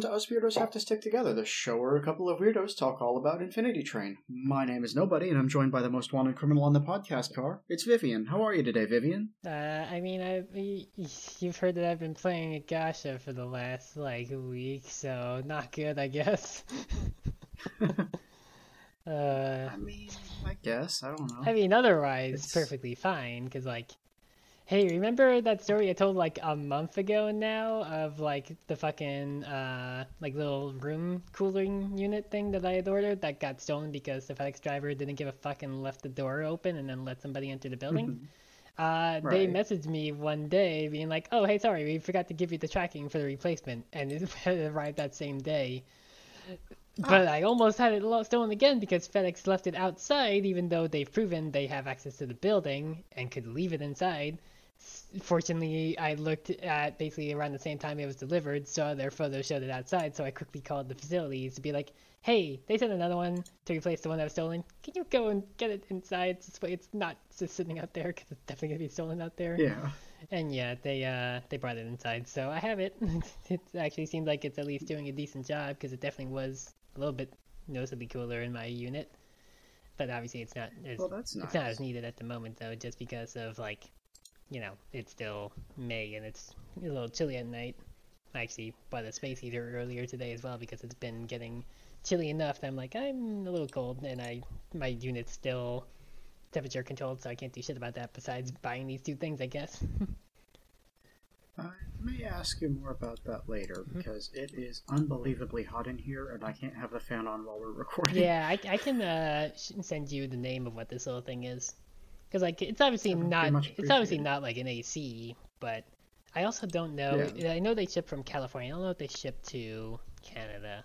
Welcome to Us Weirdos Have to Stick Together, the show where a couple of weirdos talk all about Infinity Train. My name is Nobody, and I'm joined by the most wanted criminal on the podcast car. It's Vivian. How are you today, Vivian? Uh, I mean, I you've heard that I've been playing a gacha for the last like week, so not good, I guess. uh, I mean, I guess I don't know. I mean, otherwise, It's- perfectly fine. Cause like, hey, remember that story I told like a month ago now of like the fucking uh like little room cooling unit thing that I had ordered that got stolen because the FedEx driver didn't give a fuck and left the door open and then let somebody enter the building. Uh, they messaged me one day being like, "Oh, hey, sorry, we forgot to give you the tracking for the replacement," and it arrived that same day. But I almost had it stolen again because FedEx left it outside, even though they've proven they have access to the building and could leave it inside. Fortunately, I looked at basically around the same time it was delivered, saw their photo showed it outside, so I quickly called the facilities to be like, "Hey, they sent another one to replace the one that was stolen. Can you go and get it inside? It's not just sitting out there because it's definitely gonna be stolen out there." Yeah. And yeah, they uh they brought it inside, so I have it. it actually seems like it's at least doing a decent job because it definitely was a little bit noticeably cooler in my unit. But obviously, it's not as Well, that's it's not as needed at the moment though, just because of like, you know, it's still May and it's a little chilly at night. I actually bought a space heater earlier today as well because it's been getting chilly enough that I'm like I'm a little cold and I my unit's still temperature controlled, so I can't do shit about that besides buying these two things, I guess. I may ask you more about that later Mm-hmm. because it is unbelievably hot in here, and I can't have the fan on while we're recording. yeah, I, I can uh, send you the name of what this little thing is, because like it's obviously not it's obviously not like an AC, but I also don't know. Yeah. I know they ship from California. I don't know if they ship to Canada.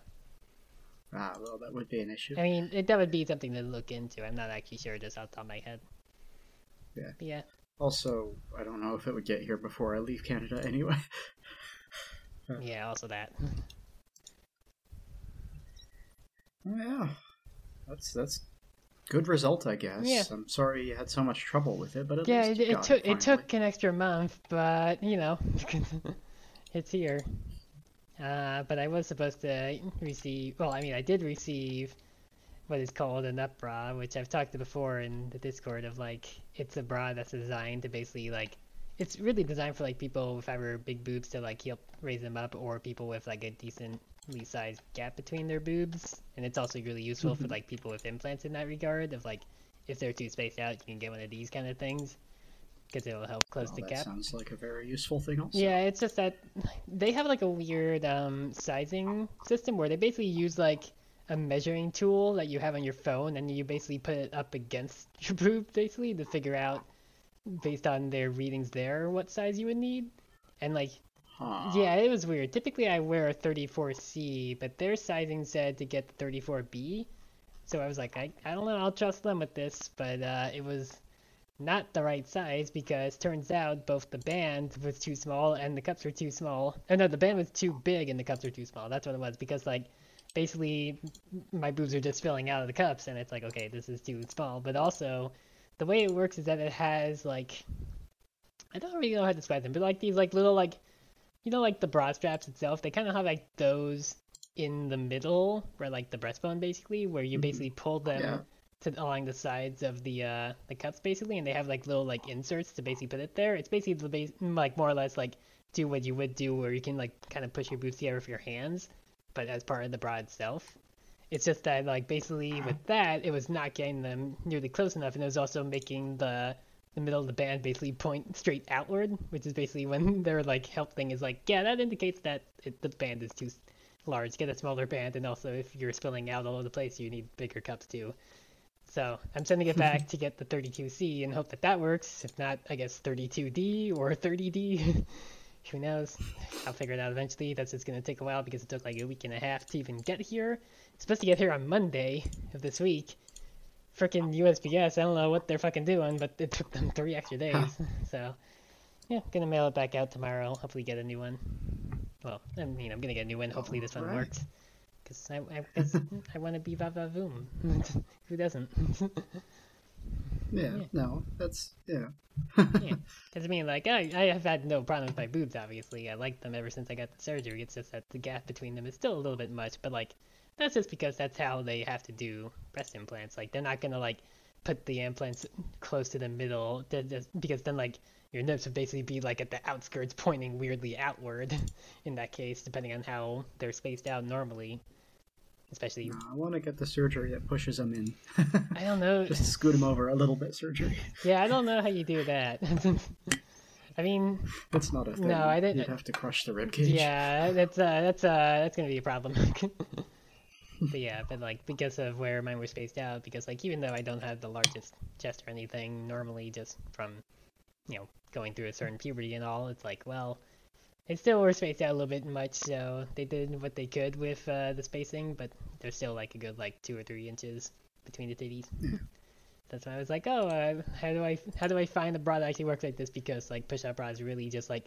Ah, well, that would be an issue. I mean, it, that would be something to look into. I'm not actually sure just off the top of my head. Yeah. Yeah. Also, I don't know if it would get here before I leave Canada anyway. Yeah. Also that. yeah, that's that's good result, I guess. Yeah. I'm sorry you had so much trouble with it, but at Yeah. least It, it took it finally. took an extra month, but you know, it's here. Uh, but I was supposed to receive. Well, I mean, I did receive what is called an up bra, which I've talked to before in the Discord of like it's a bra that's designed to basically like it's really designed for like people with either big boobs to like help raise them up, or people with like a decently sized gap between their boobs, and it's also really useful for like people with implants in that regard. Of like if they're too spaced out, you can get one of these kind of things because it'll help close Well, the that gap. sounds like a very useful thing. Also, Yeah, it's just that they have like a weird um, sizing system where they basically use like a measuring tool that you have on your phone, and you basically put it up against your boob basically to figure out based on their readings there what size you would need. And like, Huh. yeah, it was weird. Typically, I wear a 34C, but their sizing said to get the 34B. So I was like, I, I don't know, I'll trust them with this, but uh, it was not the right size because turns out both the band was too small and the cups were too small. Oh no, the band was too big and the cups were too small. That's what it was because like basically my boobs are just filling out of the cups and it's like okay, this is too small. But also the way it works is that it has like I don't really know how to describe them, but like these like little like you know like the bra straps itself, they kind of have like those in the middle where like the breastbone basically where you Mhm. basically pull them Yeah. to along the sides of the uh the cups basically and they have like little like inserts to basically put it there it's basically the base, like more or less like do what you would do where you can like kind of push your boobs together with your hands but as part of the bra itself it's just that like basically with that it was not getting them nearly close enough and it was also making the the middle of the band basically point straight outward which is basically when their like help thing is like yeah that indicates that it, the band is too large get a smaller band and also if you're spilling out all over the place you need bigger cups too so I'm sending it back to get the 32C and hope that that works. If not, I guess 32D or 30D. Who knows? I'll figure it out eventually. That's just going to take a while because it took like a week and a half to even get here. It's supposed to get here on Monday of this week. Frickin' USPS, I don't know what they're fucking doing, but it took them three extra days. so, yeah, gonna mail it back out tomorrow. Hopefully get a new one. Well, I mean, I'm gonna get a new one. Hopefully this one Alright. works. Because I, I, 'cause I want to be Vavavoom. Who doesn't? Yeah, Yeah. no, that's yeah. Yeah. Because I mean, like, I, I have had no problem with my boobs, obviously. I like them ever since I got the surgery. It's just that the gap between them is still a little bit much, but, like, that's just because that's how they have to do breast implants. Like, they're not gonna, like, put the implants close to the middle, just, because then, like, your nips would basically be, like, at the outskirts pointing weirdly outward in that case, depending on how they're spaced out normally. Especially, No, I want to get the surgery that pushes them in. I don't know. Just scoot them over a little bit surgery. Yeah, I don't know how you do that. I mean, That's not a thing. No, I didn't- You'd have to crush the rib cage. Yeah, that's uh, that's uh, that's gonna be a problem. But yeah, but like because of where mine were spaced out, because like even though I don't have the largest chest or anything, normally just from, you know, going through a certain puberty and all, it's like well, it still were spaced out a little bit much, so they did what they could with uh, the spacing, but there's still like a good like two or three inches between the titties. That's why I was like, oh, uh, how do I how do I find a bra that actually works like this? Because like push-up bras really just like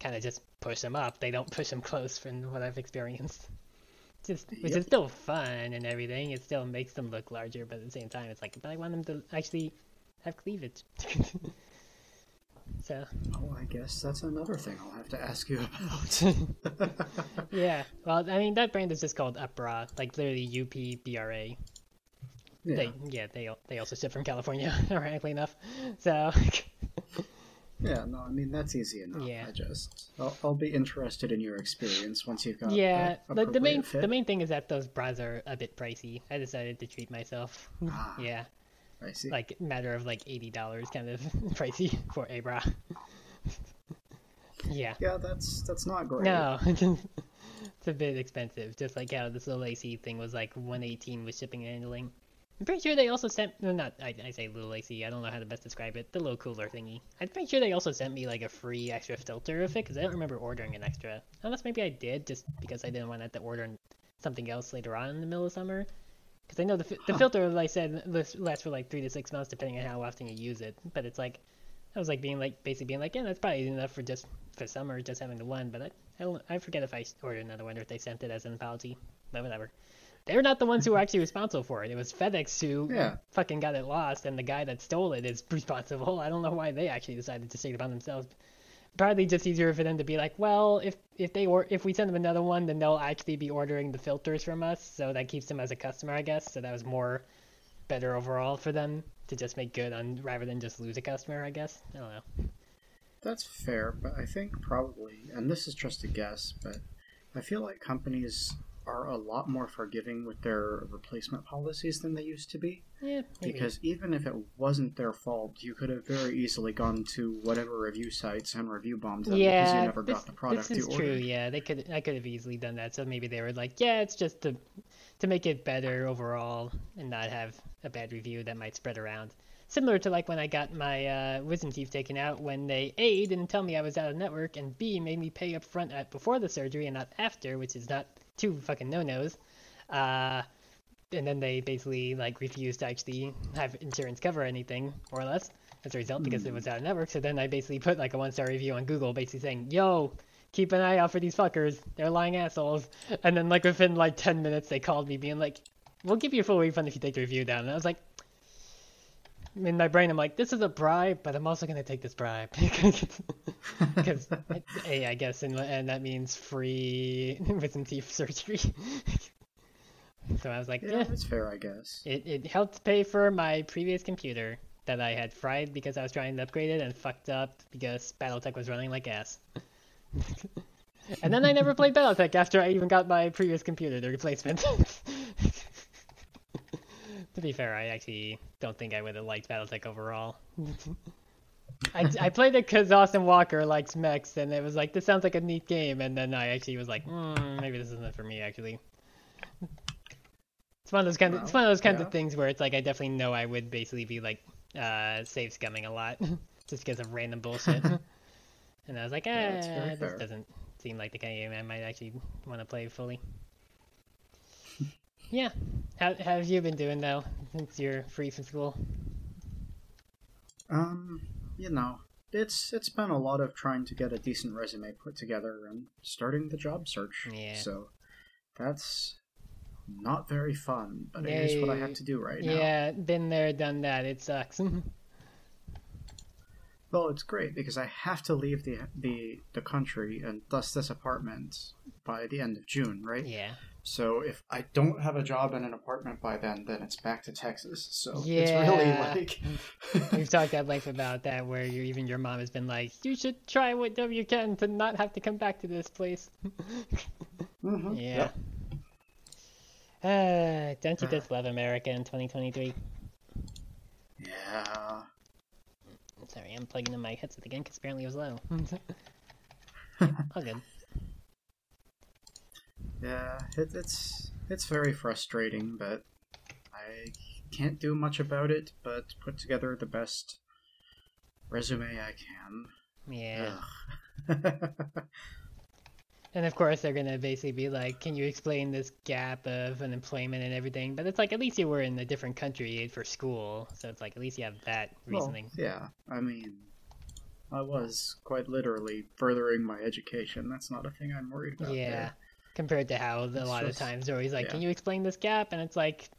kind of just push them up. They don't push them close from what I've experienced. Just which Yep. is still fun and everything. It still makes them look larger, but at the same time, it's like, but I want them to actually have cleavage. so Oh, I guess that's another thing I'll have to ask you about. yeah, well, I mean that brand is just called Upbra, like literally U P B R A. yeah. They yeah they they also ship from California, ironically enough. So yeah, no, I mean that's easy enough. Yeah. I just I'll, I'll be interested in your experience once you've got yeah, a the, the main fit. the main thing is that those bras are a bit pricey. I decided to treat myself. Ah, Yeah, I see. like matter of like eighty dollars, kind of pricey for a bra. yeah, yeah, that's that's not great. no, it's a bit expensive. Just like how this little AC thing was like one eighteen with shipping and handling. I'm pretty sure they also sent no, not I, I say little AC. I don't know how to best describe it. The little cooler thingy. I'm pretty sure they also sent me like a free extra filter of it because I don't remember ordering an extra. Unless maybe I did just because I didn't want to have to order something else later on in the middle of summer. Because I know the fi- the Huh. filter, like I said, lasts lasts for like three to six months depending on how often you use it. But it's like I was like being like basically being like, yeah, that's probably enough for just for summer, just having the one. But I I, don't, I forget if I ordered another one or if they sent it as an apology. But whatever. They're not the ones who are actually responsible for it. It was FedEx who Yeah. fucking got it lost, and the guy that stole it is responsible. I don't know why they actually decided to take it upon themselves. Probably just easier for them to be like, well, if if they or if we send them another one, then they'll actually be ordering the filters from us, so that keeps them as a customer, I guess. So that was more better overall for them to just make good on rather than just lose a customer, I guess. I don't know. That's fair, but I think probably, and this is just a guess, but I feel like companies are a lot more forgiving with their replacement policies than they used to be. Yeah, maybe. Because even if it wasn't their fault, you could have very easily gone to whatever review sites and review bombed them because yeah, you never this, got the product this is true. Yeah, they could. I could have easily done that. So maybe they were like, yeah, it's just to to make it better overall and not have a bad review that might spread around. Similar to like when I got my uh, wisdom teeth taken out, when they A didn't tell me I was out of network, and B made me pay up front at before the surgery and not after, which is not two fucking no nos. Uh, and then they basically like refused to actually have insurance cover anything, more or less, as a result because it was out of network. So then I basically put like a one star review on Google, basically saying, "Yo, keep an eye out for these fuckers. They're lying assholes." And then like within like ten minutes, they called me being like, "We'll give you a full refund if you take the review down." And I was like. In my brain, I'm like, this is a bribe, but I'm also gonna take this bribe because, a, I guess, and, and that means free wisdom teeth surgery. so I was like, Yeah, yeah, that's fair, I guess. it, it helped pay for my previous computer that I had fried because I was trying to upgrade it and fucked up because Battletech was running like ass. and then I never played Battletech after I even got my previous computer, the replacement. To be fair, I actually don't think I would have liked Battletech overall. I, I played it because Austin Walker likes mechs, and it was like, this sounds like a neat game, and then I actually was like, mm, maybe this isn't for me, actually. It's one of those kind of it's one of those kinds yeah. of things where it's like I definitely know I would basically be like uh save scumming a lot just because of random bullshit. and I was like, ah, Yeah, this fair. doesn't seem like the kind of game I might actually want to play fully. Yeah. How, how have you been doing though since you're free from school? Um, you know, it's it's been a lot of trying to get a decent resume put together and starting the job search. Yeah. So that's not very fun, but it is what I have to do right now. Yeah, been there, done that. It sucks. Well, it's great because I have to leave the the the country and thus this apartment by the end of June, right? Yeah. So if I don't have a job and an apartment by then, then it's back to Texas. So Yeah. it's really like We've talked at length about that, where even your mom has been like, "You should try whatever you can to not have to come back to this place." Mhm, Yeah. yep. Uh, don't you just love America in 2023? Yeah. Sorry, I'm plugging in my headset again because apparently it was low. All good. Yeah, it, it's it's very frustrating, but I can't do much about it. But put together the best resume I can. Yeah. And of course, they're gonna basically be like, "Can you explain this gap of unemployment and everything?" But it's like at least you were in a different country for school, so it's like at least you have that Well, reasoning. yeah, I mean, I was quite literally furthering my education. That's not a thing I'm worried about. yeah. there. Compared to how the, a lot just- of times they're always like, yeah. "Can you explain this gap?" And it's like.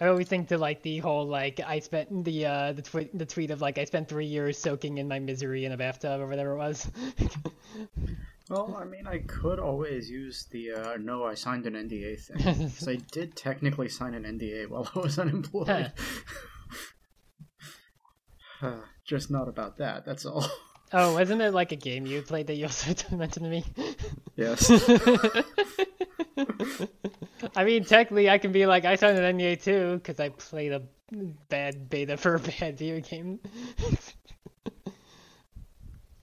I always think to like the whole like I spent the uh the tweet the tweet of like I spent three years soaking in my misery in a bathtub or whatever it was. Well, I mean, I could always use the uh, no, I signed an NDA thing because I did technically sign an NDA while I was unemployed. Just not about that, that's all. Oh, wasn't it like a game you played that you also mentioned to me? Yes. I mean, technically, I can be like, I signed an NDA too, because I played a bad beta for a bad video game.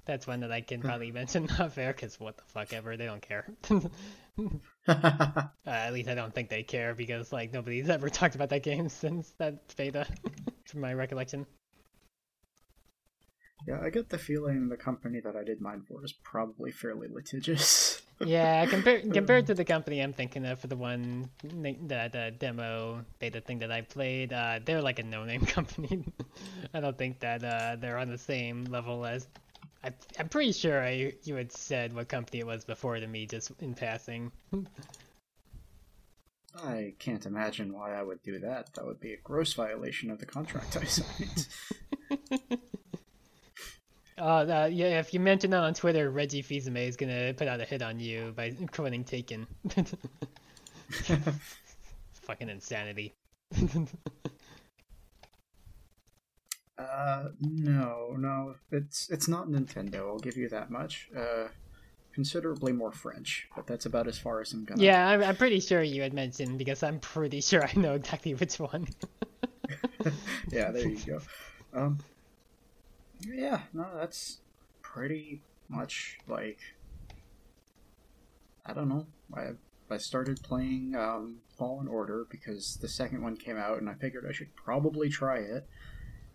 That's one that I can probably mention not fair, because what the fuck ever, they don't care. uh, at least I don't think they care, because like nobody's ever talked about that game since that beta, from my recollection. Yeah, I get the feeling the company that I did mine for is probably fairly litigious. Yeah, compared compared to the company I'm thinking of for the one the, the demo beta thing that I played, uh, they're like a no-name company. I don't think that uh, they're on the same level as. I, I'm pretty sure I you had said what company it was before to me, just in passing. I can't imagine why I would do that. That would be a gross violation of the contract I signed. Uh, uh, yeah, if you mention that on Twitter, Reggie Fils-Aimé is gonna put out a hit on you by quoting Taken. Fucking insanity. Uh, no, no, it's it's not Nintendo. I'll give you that much. Uh, considerably more French, but that's about as far as I'm gonna. Yeah, I'm, I'm pretty sure you had mentioned because I'm pretty sure I know exactly which one. yeah, there you go. Um, yeah, no, that's pretty much like I don't know. I I started playing um, Fallen Order because the second one came out, and I figured I should probably try it.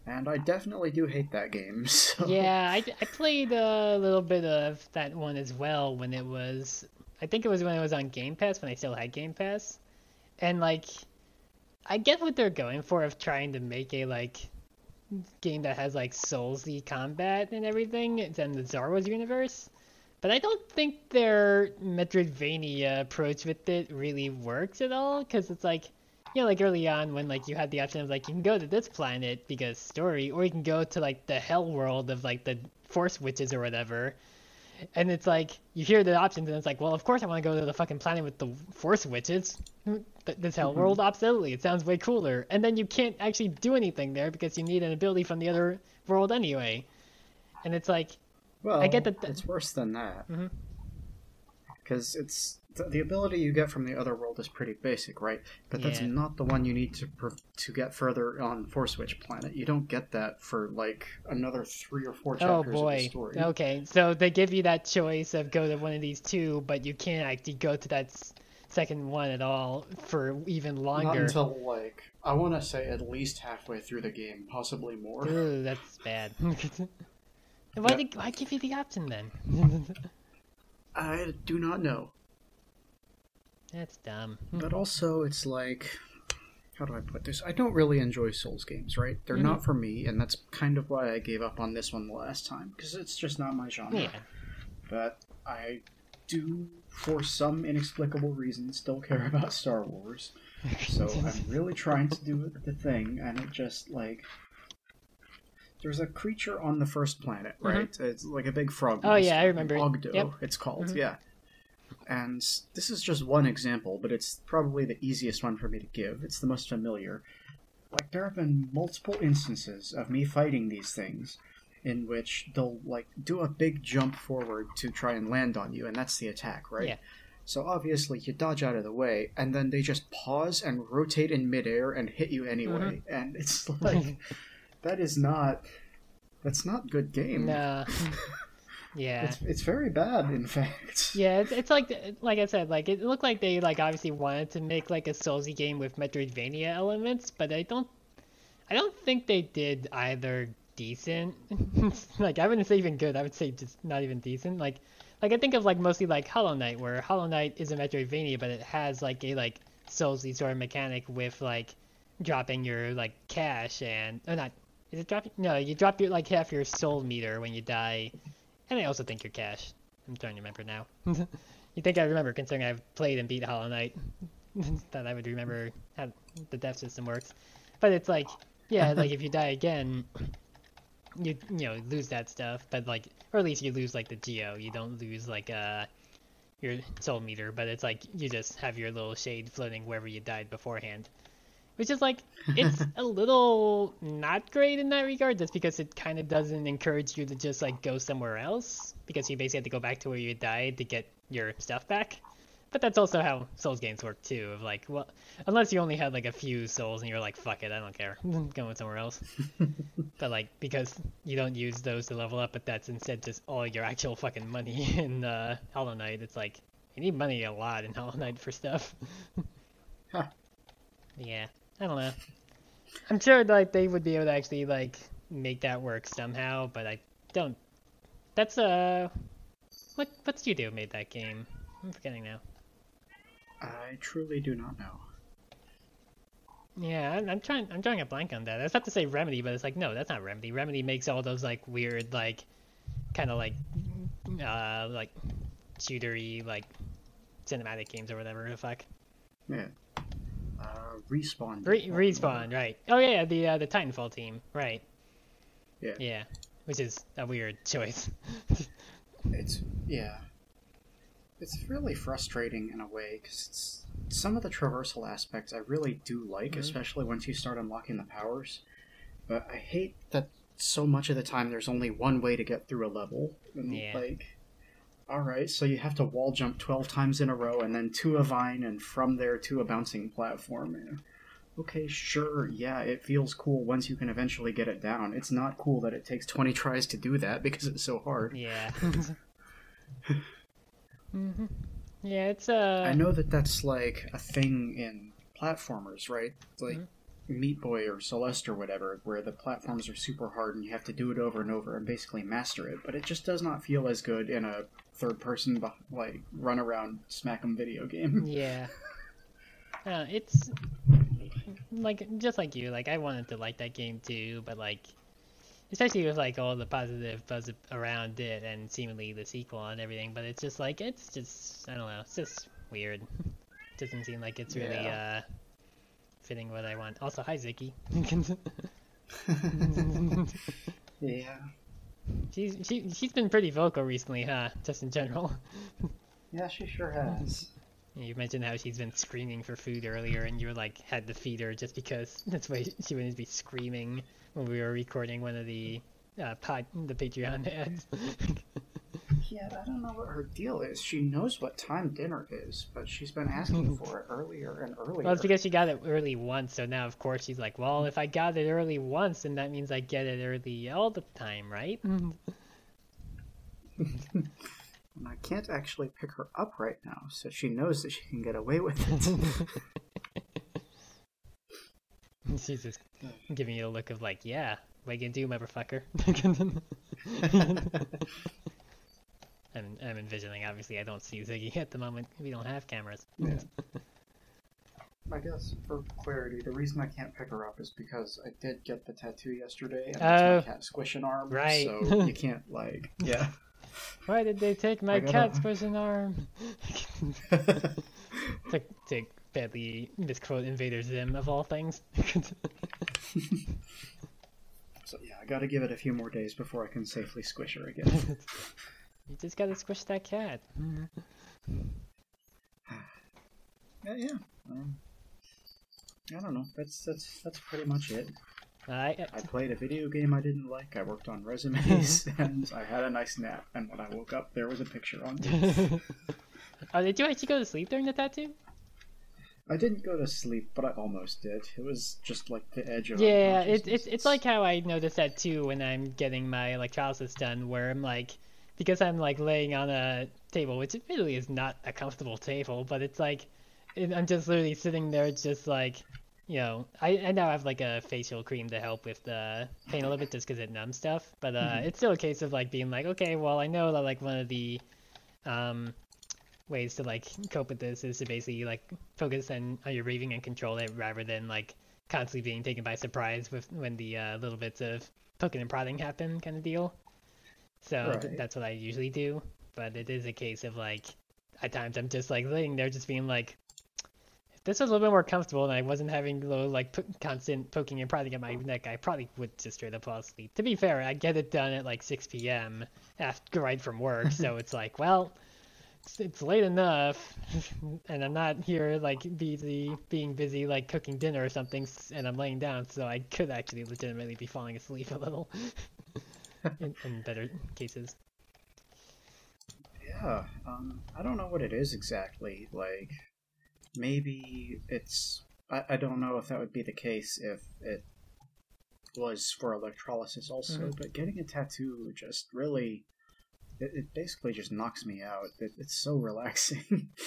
And I definitely do hate that game. So. Yeah, I, I played a little bit of that one as well when it was. I think it was when it was on Game Pass when I still had Game Pass, and like, I get what they're going for of trying to make a like game that has like Soulsy combat and everything. In the Star Wars universe, but I don't think their Metroidvania approach with it really works at all because it's like you know, like early on when like you had the option of like you can go to this planet because story, or you can go to like the hell world of like the force witches or whatever. And it's like you hear the options and it's like, well, of course I want to go to the fucking planet with the force witches. Th- This hell world, mm-hmm. absolutely, it sounds way cooler. And then you can't actually do anything there because you need an ability from the other world anyway. And it's like, Well, I get that th- it's worse than that. Mm-hmm. Because it's the, the ability you get from the other world is pretty basic, right? But that's Yeah. not the one you need to to get further on Force Witch Planet. You don't get that for like another three or four oh, chapters of the story. okay, so they give you that choice of go to one of these two, but you can't actually go to that second one at all for even Not longer. until like I want to say at least halfway through the game, possibly more. Ooh, that's bad. why, Yeah. did, why give you the option then? I do not know. That's dumb. But also, it's like, how do I put this? I don't really enjoy Souls games, right? They're not for me, and that's kind of why I gave up on this one the last time because it's just not my genre. Yeah. But I do, for some inexplicable reason, still care about Star Wars. So I'm really trying to do the thing, and it just like there's a creature on the first planet, right? It's like a big frog. Mm-hmm. Oh, yeah, I remember. Oggdo, Yep. it's called. Mhm. Yeah. And this is just one example, but it's probably the easiest one for me to give. It's the most familiar. Like there have been multiple instances of me fighting these things in which they'll like do a big jump forward to try and land on you, and that's the attack, right? Yeah. So obviously you dodge out of the way, and then they just pause and rotate in midair and hit you anyway, Mm-hmm. and it's like that is not that's not good game. No. yeah. It's it's very bad, in fact. Yeah, it's, it's like like I said, like it looked like they like obviously wanted to make like a Soulsy game with Metroidvania elements, but I don't, I don't think they did either decent. like I wouldn't say even good. I would say just not even decent. Like, like I think of like mostly like Hollow Knight, where Hollow Knight is a Metroidvania, but it has like a like Soulsy sort of mechanic with like dropping your like cash and or not. Is it dropping? No, you drop your like half your soul meter when you die, and I also think you're cash. I'm trying to remember now. you think I remember, considering I've played and beat Hollow Knight, that I would remember how the death system works. But it's like, yeah, like if you die again, you you know lose that stuff, but like, or at least you lose like the geo. You don't lose like uh your soul meter, but it's like you just have your little shade floating wherever you died beforehand. Which is like, it's a little not great in that regard, just because it kind of doesn't encourage you to just like go somewhere else, because you basically have to go back to where you died to get your stuff back. But that's also how Souls games work too. Of like, well, unless you only had like a few souls and you're like, fuck it, I don't care, I'm going somewhere else. but like, because you don't use those to level up, but that's instead just all your actual fucking money in uh, Hollow Knight. It's like you need money a lot in Hollow Knight for stuff. Huh. Yeah, I don't know. I'm sure like they would be able to actually like make that work somehow, but I don't. That's uh, what what studio made that game? I'm forgetting now. I truly do not know. Yeah, I'm, I'm trying. I'm drawing a blank on that. I was about to say Remedy, but it's like no, that's not Remedy. Remedy makes all those like weird, like, kind of like, uh, like, shootery, like, cinematic games or whatever the fuck. Yeah. Uh, respawn. Re- respawn, right? Oh yeah, the uh, the Titanfall team, right? Yeah. Yeah, which is a weird choice. It's yeah. It's really frustrating in a way because some of the traversal aspects I really do like, Mhm. especially once you start unlocking the powers. But I hate that so much of the time there's only one way to get through a level. And, Yeah. Like, all right, so you have to wall jump twelve times in a row, and then to a vine, and from there to a bouncing platform. Okay, sure, yeah, it feels cool once you can eventually get it down. It's not cool that it takes twenty tries to do that because it's so hard. yeah. hmm Yeah, it's uh. I know that that's like a thing in platformers, right? Like Meat Boy or Celeste or whatever, where the platforms are super hard and you have to do it over and over and basically master it. But it just does not feel as good in a third-person like run around smack 'em video game. Yeah. Uh, it's like just like you. Like I wanted to like that game too, but like, especially with like all the positive buzz around it and seemingly the sequel and everything. But it's just like it's just I don't know. It's just weird. Doesn't seem like it's really uh fitting what I want. Also, hi Zicky. yeah. She's she she's been pretty vocal recently, huh? Just in general. Yeah, she sure has. You mentioned how she's been screaming for food earlier, and you were like had to feed her just because that's why she wouldn't be screaming when we were recording one of the uh, pod the Patreon ads. Yeah, I don't know what her deal is. She knows what time dinner is, but she's been asking for it earlier and earlier. well, it's because she got it early once, so now of course she's like, well, if I got it early once, then that means I get it early all the time, right? and I can't actually pick her up right now, so she knows that she can get away with it. she's just giving you a look of like, yeah, what you gonna do, motherfucker? I'm, I'm envisioning. Obviously, I don't see Ziggy at the moment. We don't have cameras. Yeah. I guess for clarity, the reason I can't pick her up is because I did get the tattoo yesterday, and it's Oh. my cat squish an arm, Right. so you can't like, yeah. Why did they take my I gotta- cat's person arm? to, to badly misquote Invader Zim of all things. So yeah, I gotta give it a few more days before I can safely squish her again. you just gotta squish that cat. yeah, yeah. Um, I don't know. That's that's that's pretty much it. I, I played a video game I didn't like. I worked on resumes, and I had a nice nap. And when I woke up, there was a picture on oh, did you actually go to sleep during the tattoo? I didn't go to sleep, but I almost did. It was just like the edge of yeah. It, it, it's like how I notice that too when I'm getting my electrolysis done, where I'm like, because I'm like laying on a table, which really is not a comfortable table, but it's like, I'm just literally sitting there, just like you know, I, I now have like a facial cream to help with the pain a little bit just because it numbs stuff. But uh, mm-hmm. it's still a case of like being like, okay, well, I know that like one of the um, ways to like cope with this is to basically like focus on, on your breathing and control it rather than like constantly being taken by surprise with when the uh, little bits of poking and prodding happen kind of deal. So right. th- that's what I usually do. But it is a case of like at times I'm just like laying there just being like, if this was a little bit more comfortable and I wasn't having low, like constant poking and prodding at my neck, I probably would just straight up fall asleep. To be fair, I get it done at like 6 p.m. after right from work, so it's like, well, it's, it's late enough, and I'm not here like busy being busy like cooking dinner or something, and I'm laying down, so I could actually legitimately be falling asleep a little in, in better cases. Yeah, um, I don't know what it is exactly. Like, maybe it's I, I don't know if that would be the case if it was for electrolysis also, mm-hmm. but getting a tattoo just really it, it basically just knocks me out. It, it's so relaxing.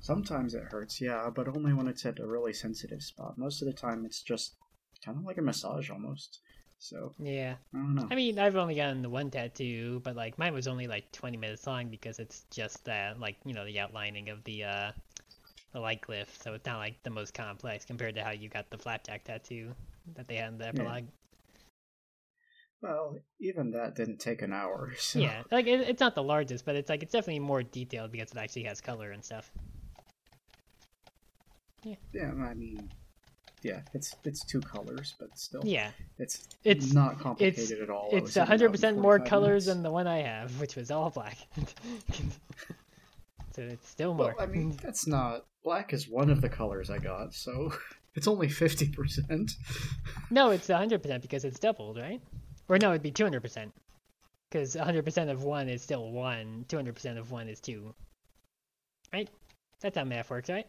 Sometimes it hurts, yeah, but only when it's at a really sensitive spot. Most of the time, it's just kind of like a massage almost. So yeah, I don't know. I mean, I've only gotten the one tattoo, but like mine was only like 20 minutes long because it's just that like you know the outlining of the uh the light glyph, so it's not like the most complex compared to how you got the flapjack tattoo that they had in the epilogue. Well, even that didn't take an hour. So. Yeah, like it, it's not the largest, but it's like it's definitely more detailed because it actually has color and stuff. Yeah. Yeah, I mean, yeah, it's it's two colors, but still. Yeah. It's it's not complicated it's, at all. It's hundred percent more colors minutes. than the one I have, which was all black. so it's still more. Well, I mean, that's not black is one of the colors I got, so it's only fifty percent. no, it's hundred percent because it's doubled, right? Or no, it'd be two hundred percent. Because hundred percent of one is still one. Two hundred percent of one is two. Right? That's how math works, right?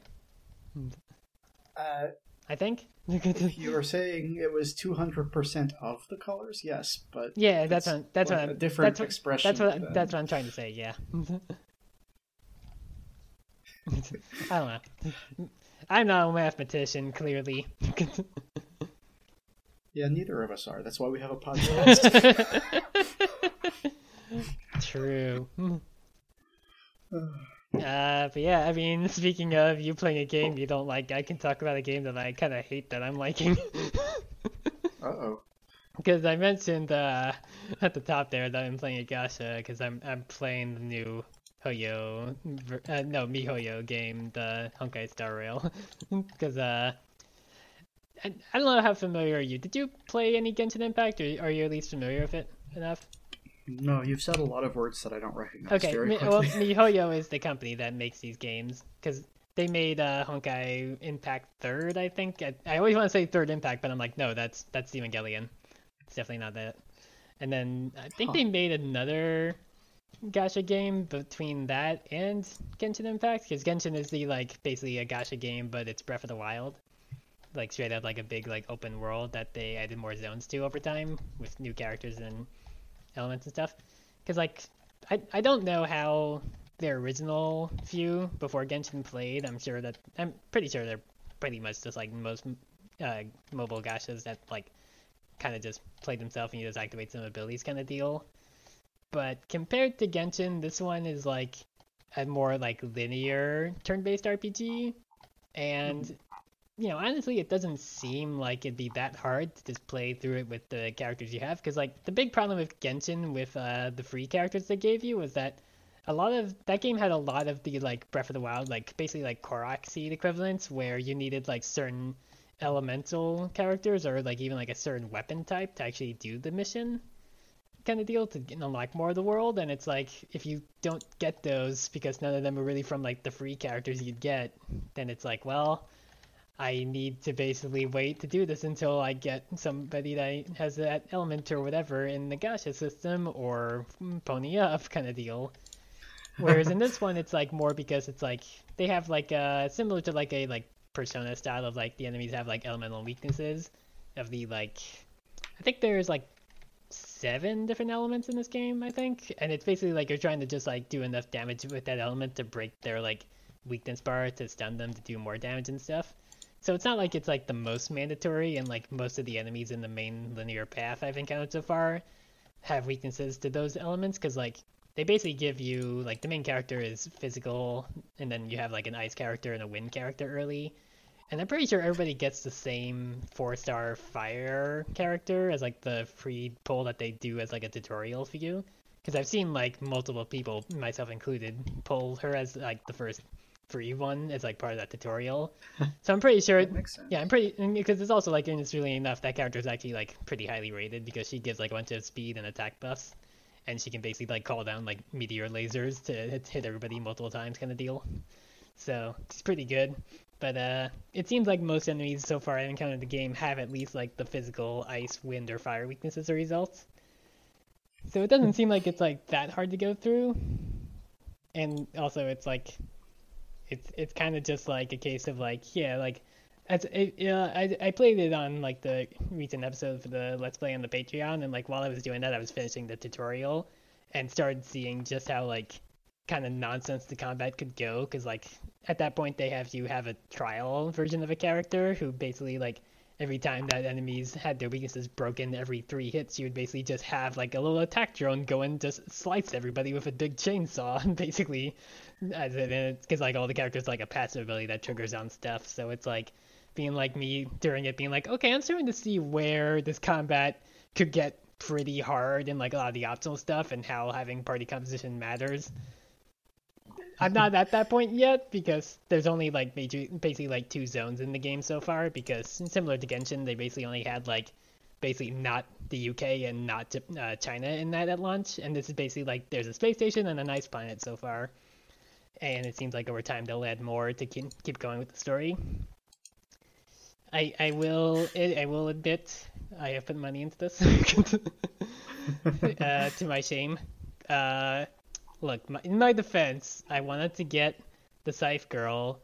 Uh, I think. you were saying it was two hundred percent of the colors, yes, but yeah, that's what, that's what I'm, different that's expression. That's what that's what I'm trying to say. Yeah. I don't know. I'm not a mathematician, clearly. yeah, neither of us are. That's why we have a podcast. True. Uh, but yeah, I mean, speaking of you playing a game you don't like, I can talk about a game that I kind of hate that I'm liking. uh oh. Because I mentioned uh, at the top there that I'm playing a gacha because I'm I'm playing the new Hoyo, uh, no MiHoYo game, the Honkai Star Rail. Because uh, I, I don't know how familiar are you. Did you play any Genshin Impact, or are you at least familiar with it enough? No, you've said a lot of words that I don't recognize. Okay, Mi- well, MiHoYo is the company that makes these games because they made uh, Honkai Impact Third, I think. I, I always want to say Third Impact, but I'm like, no, that's that's Evangelion. It's definitely not that. And then I think huh. they made another gacha game between that and Genshin Impact because Genshin is the like basically a gacha game, but it's Breath of the Wild, like straight up like a big like open world that they added more zones to over time with new characters and elements and stuff. Because like I I don't know how their original few before Genshin played. I'm sure that I'm pretty sure they're pretty much just like most uh, mobile gachas that like kind of just play themselves and you just activate some abilities kind of deal. But compared to Genshin, this one is like a more like linear turn-based RPG, and mm you know, honestly, it doesn't seem like it'd be that hard to just play through it with the characters you have. Because, like, the big problem with Genshin with uh, the free characters they gave you was that a lot of that game had a lot of the like Breath of the Wild, like basically like Korok seed equivalents, where you needed like certain elemental characters or like even like a certain weapon type to actually do the mission kind of deal to unlock more of the world and it's like if you don't get those because none of them are really from like the free characters you'd get then it's like well i need to basically wait to do this until i get somebody that has that element or whatever in the gacha system or pony up kind of deal whereas in this one it's like more because it's like they have like uh similar to like a like persona style of like the enemies have like elemental weaknesses of the like i think there's like seven different elements in this game, I think. And it's basically like you're trying to just like do enough damage with that element to break their like weakness bar to stun them to do more damage and stuff. So it's not like it's like the most mandatory and like most of the enemies in the main linear path I've encountered so far have weaknesses to those elements because like they basically give you like the main character is physical and then you have like an ice character and a wind character early and I'm pretty sure everybody gets the same four star fire character as like the free pull that they do as like a tutorial for you. Because I've seen like multiple people, myself included, pull her as like the first free one as like part of that tutorial. so I'm pretty sure. Yeah, I'm pretty because it's also like interestingly enough that character is actually like pretty highly rated because she gives like a bunch of speed and attack buffs, and she can basically like call down like meteor lasers to hit everybody multiple times kind of deal. So it's pretty good. But uh, it seems like most enemies so far I've encountered in the game have at least like the physical ice, wind, or fire weaknesses or results. So it doesn't seem like it's like that hard to go through. And also, it's like, it's it's kind of just like a case of like yeah like, as it, uh, I I played it on like the recent episode for the Let's Play on the Patreon, and like while I was doing that, I was finishing the tutorial, and started seeing just how like kind of nonsense the combat could go because like at that point they have you have a trial version of a character who basically like every time that enemies had their weaknesses broken every three hits you would basically just have like a little attack drone go and just slice everybody with a big chainsaw basically. As it because like all the characters like a passive ability that triggers on stuff. So it's like being like me during it being like okay i'm starting to see where this combat could get pretty hard and like a lot of the optional stuff and how having party composition matters I'm not at that point yet because there's only like basically like two zones in the game so far. Because similar to Genshin, they basically only had like basically not the UK and not uh, China in that at launch. And this is basically like there's a space station and a nice planet so far. And it seems like over time they'll add more to keep going with the story. I I will I will admit I have put money into this uh, to my shame. Uh, look, my, in my defense, I wanted to get the Scythe girl,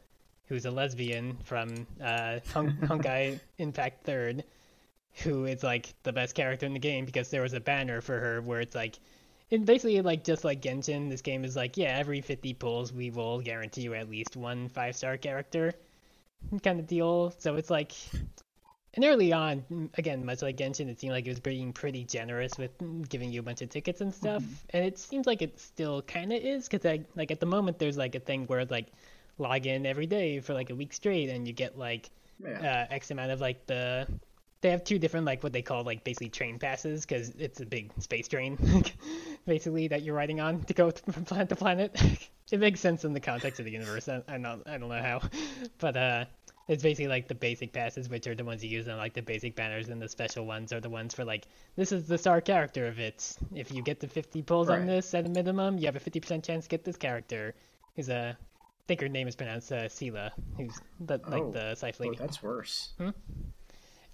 who's a lesbian from uh, Hon- Honkai Impact Third, who is like the best character in the game because there was a banner for her where it's like, it basically like just like Genshin, this game is like, yeah, every 50 pulls we will guarantee you at least one five star character kind of deal. So it's like and early on, again, much like Genshin, it seemed like it was being pretty generous with giving you a bunch of tickets and stuff. Mm-hmm. And it seems like it still kind of is, because like, at the moment, there's like a thing where like log in every day for like a week straight, and you get like yeah. uh, X amount of like the. They have two different like what they call like basically train passes because it's a big space train, basically that you're riding on to go from planet to planet. it makes sense in the context of the universe. I, I'm not, I don't know how, but uh, it's basically like the basic passes, which are the ones you use on like the basic banners, and the special ones are the ones for like this is the star character of it. If you get the 50 pulls right. on this at a minimum, you have a 50% chance to get this character. Who's a, I think her name is pronounced uh, who's the, oh, like the Scythe lady. Oh, that's worse. Hmm?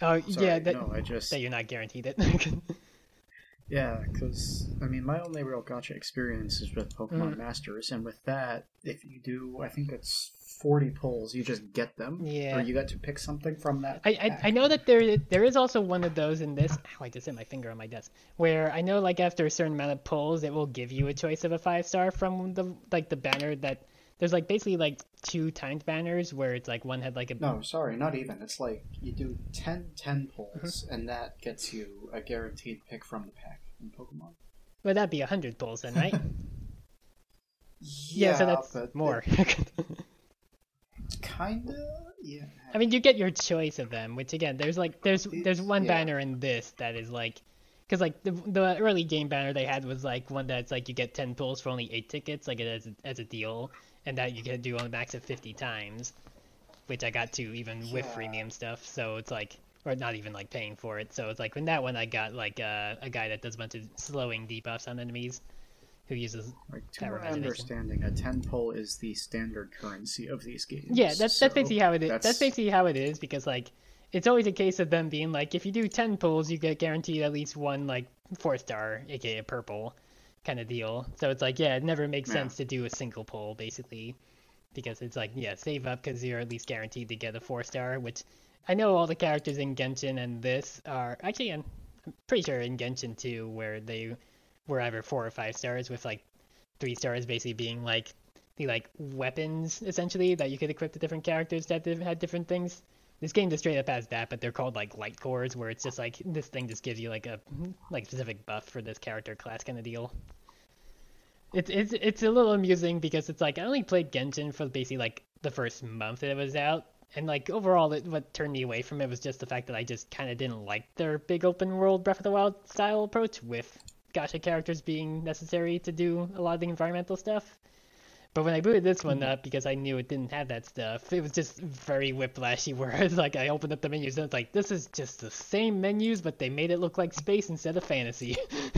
Oh Sorry, yeah, that, no, I just that you're not guaranteed it. yeah, because I mean, my only real gacha experience is with Pokemon mm. Masters, and with that, if you do, I think it's 40 pulls, you just get them. Yeah. Or you got to pick something from that. I, I, I, know that there there is also one of those in this. Ow, I just hit my finger on my desk. Where I know like after a certain amount of pulls, it will give you a choice of a five star from the like the banner that there's like basically like two timed banners where it's like one had like a no sorry not even it's like you do 10 10 pulls mm-hmm. and that gets you a guaranteed pick from the pack in pokemon well that'd be 100 pulls then right yeah, yeah so that's more it, Kinda, yeah. I mean, you get your choice of them, which again, there's like there's there's one yeah. banner in this that is like, because like the the early game banner they had was like one that's like you get ten pulls for only eight tickets, like it as a, as a deal, and that you can do on a max of fifty times. which I got to even with Yeah. freemium stuff. So it's like, or not even like paying for it. So it's like in that one I got like uh, a guy that does a bunch of slowing debuffs on enemies, who uses Like to my understanding, a ten pull is the standard currency of these games. Yeah, that's so that's basically how it is. That's... that's- basically how it is because like it's always a case of them being like, if you do ten pulls, you get guaranteed at least one like four star, aka purple, kind of deal. So it's like, yeah, it never makes Yeah. sense to do a single pull basically, because it's like, yeah, save up because you're at least guaranteed to get a four star. Which I know all the characters in Genshin and this are actually, I'm pretty sure in Genshin too, where they were either four or five stars with like three stars basically being like the like weapons essentially that you could equip to different characters that had different things. This game just straight up has that, but they're called like light cones, where it's just like this thing just gives you like a like specific buff for this character class kind of deal. It's it's it's a little amusing because it's like I only played Genshin for basically like the first month that it was out, and like overall, it, what turned me away from it was just the fact that I just kind of didn't like their big open world Breath of the Wild style approach with gacha characters being necessary to do a lot of the environmental stuff. But when I booted this one up, because I knew it didn't have that stuff, it was just very whiplashy. Where like I opened up the menus and it's like this is just the same menus, but they made it look like space instead of fantasy.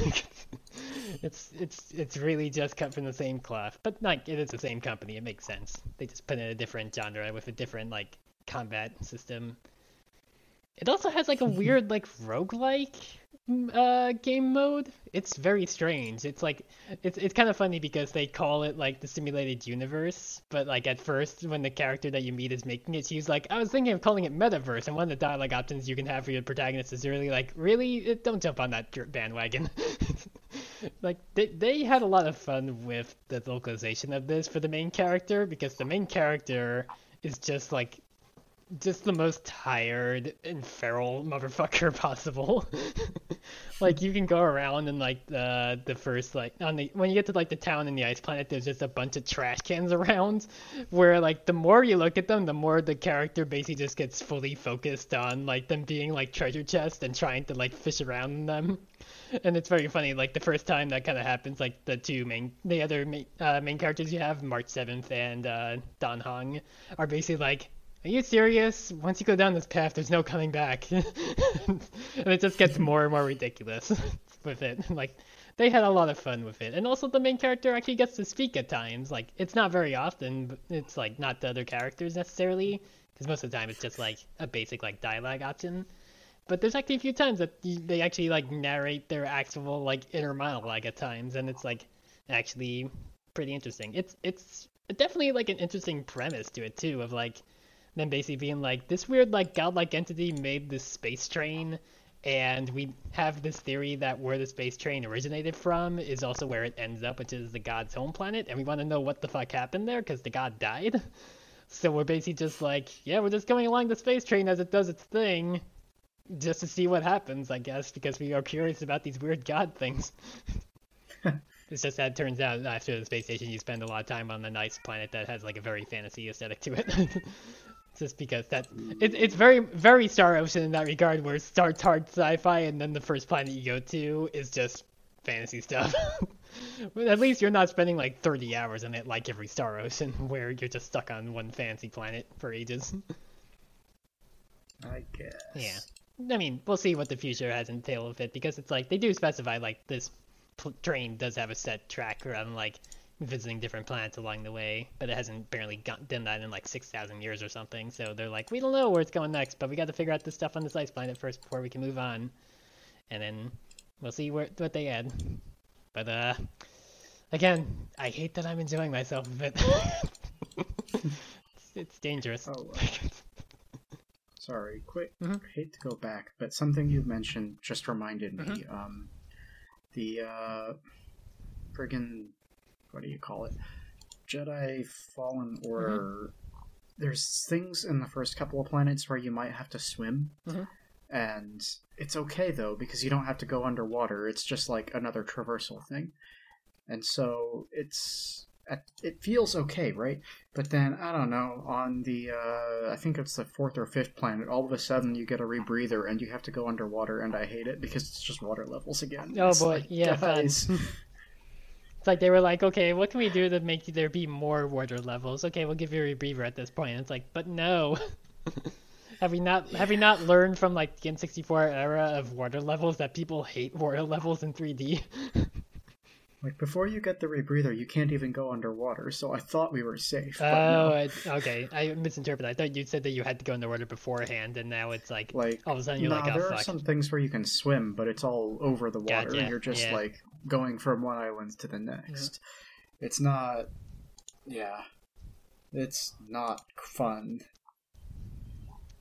it's it's it's really just cut from the same cloth, but like it is the same company. It makes sense. They just put in a different genre with a different like combat system. It also has like a weird like roguelike mm, uh game mode. It's very strange. It's like it's it's kind of funny because they call it like the simulated universe, but like at first when the character that you meet is making it, she's like, I was thinking of calling it metaverse, and one of the dialogue options you can have for your protagonist is really like, really, don't jump on that bandwagon. like they they had a lot of fun with the localization of this for the main character because the main character is just like just the most tired and feral motherfucker possible. like you can go around and like the the first like on the when you get to like the town in the ice planet, there's just a bunch of trash cans around. Where like the more you look at them, the more the character basically just gets fully focused on like them being like treasure chests and trying to like fish around them. And it's very funny. Like the first time that kind of happens, like the two main, the other main, uh, main characters you have, March Seventh and uh, Dan Heng, are basically like, "Are you serious? Once you go down this path, there's no coming back." and it just gets more and more ridiculous with it. Like they had a lot of fun with it, and also the main character actually gets to speak at times. Like it's not very often, but it's like not the other characters necessarily, because most of the time it's just like a basic like dialogue option. But there's actually a few times that they actually like narrate their actual like inner monologue at times, and it's like actually pretty interesting. It's it's definitely like an interesting premise to it too, of like them basically being like this weird like godlike entity made this space train, and we have this theory that where the space train originated from is also where it ends up, which is the god's home planet, and we want to know what the fuck happened there because the god died. So we're basically just like, yeah, we're just going along the space train as it does its thing, just to see what happens, I guess, because we are curious about these weird god things. it's just that it turns out after the space station, you spend a lot of time on a nice planet that has like a very fantasy aesthetic to it. just because that it, it's very very Star Ocean in that regard, where it starts hard sci-fi and then the first planet you go to is just fantasy stuff. but at least you're not spending like 30 hours in it like every Star Ocean, where you're just stuck on one fancy planet for ages. I guess. Yeah. I mean, we'll see what the future has in tail of it because it's like they do specify like this train does have a set track around like visiting different planets along the way, but it hasn't barely got, done that in like six thousand years or something. So they're like, we don't know where it's going next, but we got to figure out the stuff on this ice planet first before we can move on, and then we'll see where what they add. But uh, again, I hate that I'm enjoying myself a bit. it's, it's dangerous. Oh, uh, sorry. Quick. Mhm. hate to go back, but something you mentioned just reminded me. Mm-hmm. Um, the uh, friggin' what do you call it? Jedi Fallen Order. Mm-hmm. There's things in the first couple of planets where you might have to swim. Mhm. And it's okay though because you don't have to go underwater. It's just like another traversal thing, and so it's it feels okay, right? But then I don't know on the uh, I think it's the fourth or fifth planet. All of a sudden you get a rebreather and you have to go underwater, and I hate it because it's just water levels again. Oh It's boy, like, yeah, guys, It's like they were like, okay, what can we do to make there be more water levels? Okay, we'll give you a rebreather at this point. And it's like, but no. have we not have we not learned from like the N64 era of water levels that people hate water levels in 3D? Like before you get the rebreather, you can't even go underwater. So I thought we were safe. Oh, no. Okay. I misinterpreted. I thought you said that you had to go underwater beforehand, and now it's like, like all of a sudden you're nah, like, oh there fuck. are some things where you can swim, but it's all over the water, Gotcha, and you're just yeah. like going from one island to the next. It's not. Yeah, it's not fun.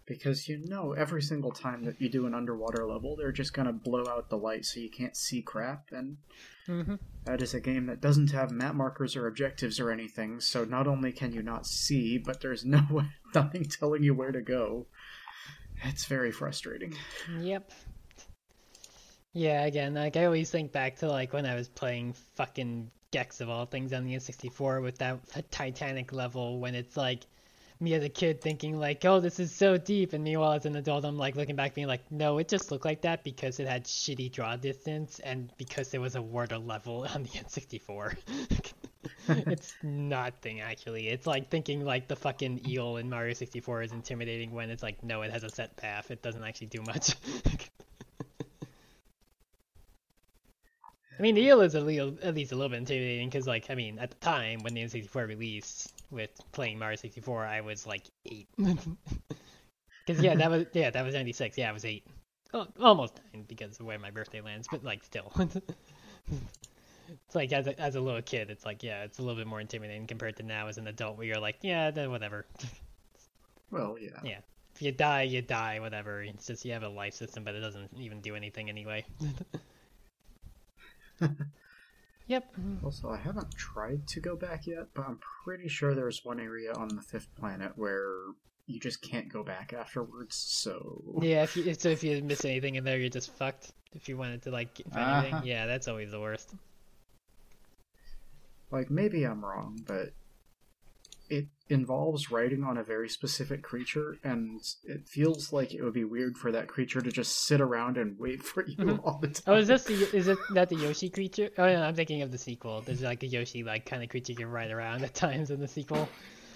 Because you know, every single time that you do an underwater level, they're just gonna blow out the light so you can't see crap, and hmm that is a game that doesn't have map markers or objectives or anything, so not only can you not see, but there's no nothing telling you where to go. It's very frustrating. Yep. Yeah, again, like I always think back to like when I was playing fucking Gex of all things on the N64 with that Titanic level when it's like me as a kid thinking like, oh, this is so deep, and meanwhile as an adult I'm like looking back being like, no, it just looked like that because it had shitty draw distance and because there was a water level on the N64. it's nothing actually. It's like thinking like the fucking eel in Mario 64 is intimidating when it's like, no, it has a set path. It doesn't actually do much. I mean, the eel is at least, at least a little bit intimidating because, like, I mean, at the time when the N64 released with playing Mario 64, I was like eight. Because yeah, that was yeah, that was 96. Yeah, I was eight, oh, almost nine because of where my birthday lands, but like still. it's like as a, as a little kid, it's like yeah, it's a little bit more intimidating compared to now as an adult where you're like yeah, then whatever. Well, yeah. Yeah. If you die, you die, whatever. It's just you have a life system, but it doesn't even do anything anyway. yep. Also, I haven't tried to go back yet, but I'm pretty sure there's one area on the fifth planet where you just can't go back afterwards. So Yeah, if you, so if you miss anything in there, you're just fucked. If you wanted to like anything, Uh-huh. yeah, that's always the worst. like maybe I'm wrong, but it involves riding on a very specific creature, and it feels like it would be weird for that creature to just sit around and wait for you Mhm. all the time. Oh, is this the, is it that the Yoshi creature? Oh, no, I'm thinking of the sequel. There's like a Yoshi like kind of creature you can ride around at times in the sequel.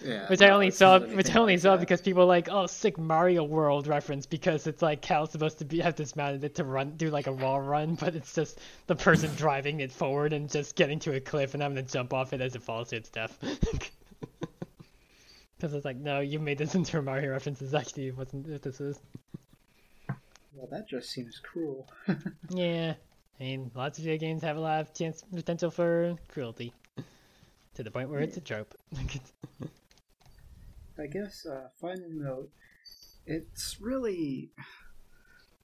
Yeah, which I no, only saw, which I only like saw that. because people were like, oh, sick Mario World reference because it's like Cal's supposed to be have dismounted it to run, do like a wall run, but it's just the person driving it forward and just getting to a cliff and having to jump off it as it falls to its death. Because it's like, no, you made this into a Mario reference. This actually wasn't what this is. Well, that just seems cruel. Yeah, I mean, lots of video games have a lot of chance potential for cruelty, to the point where it's a trope. I guess, uh, final note, it's really.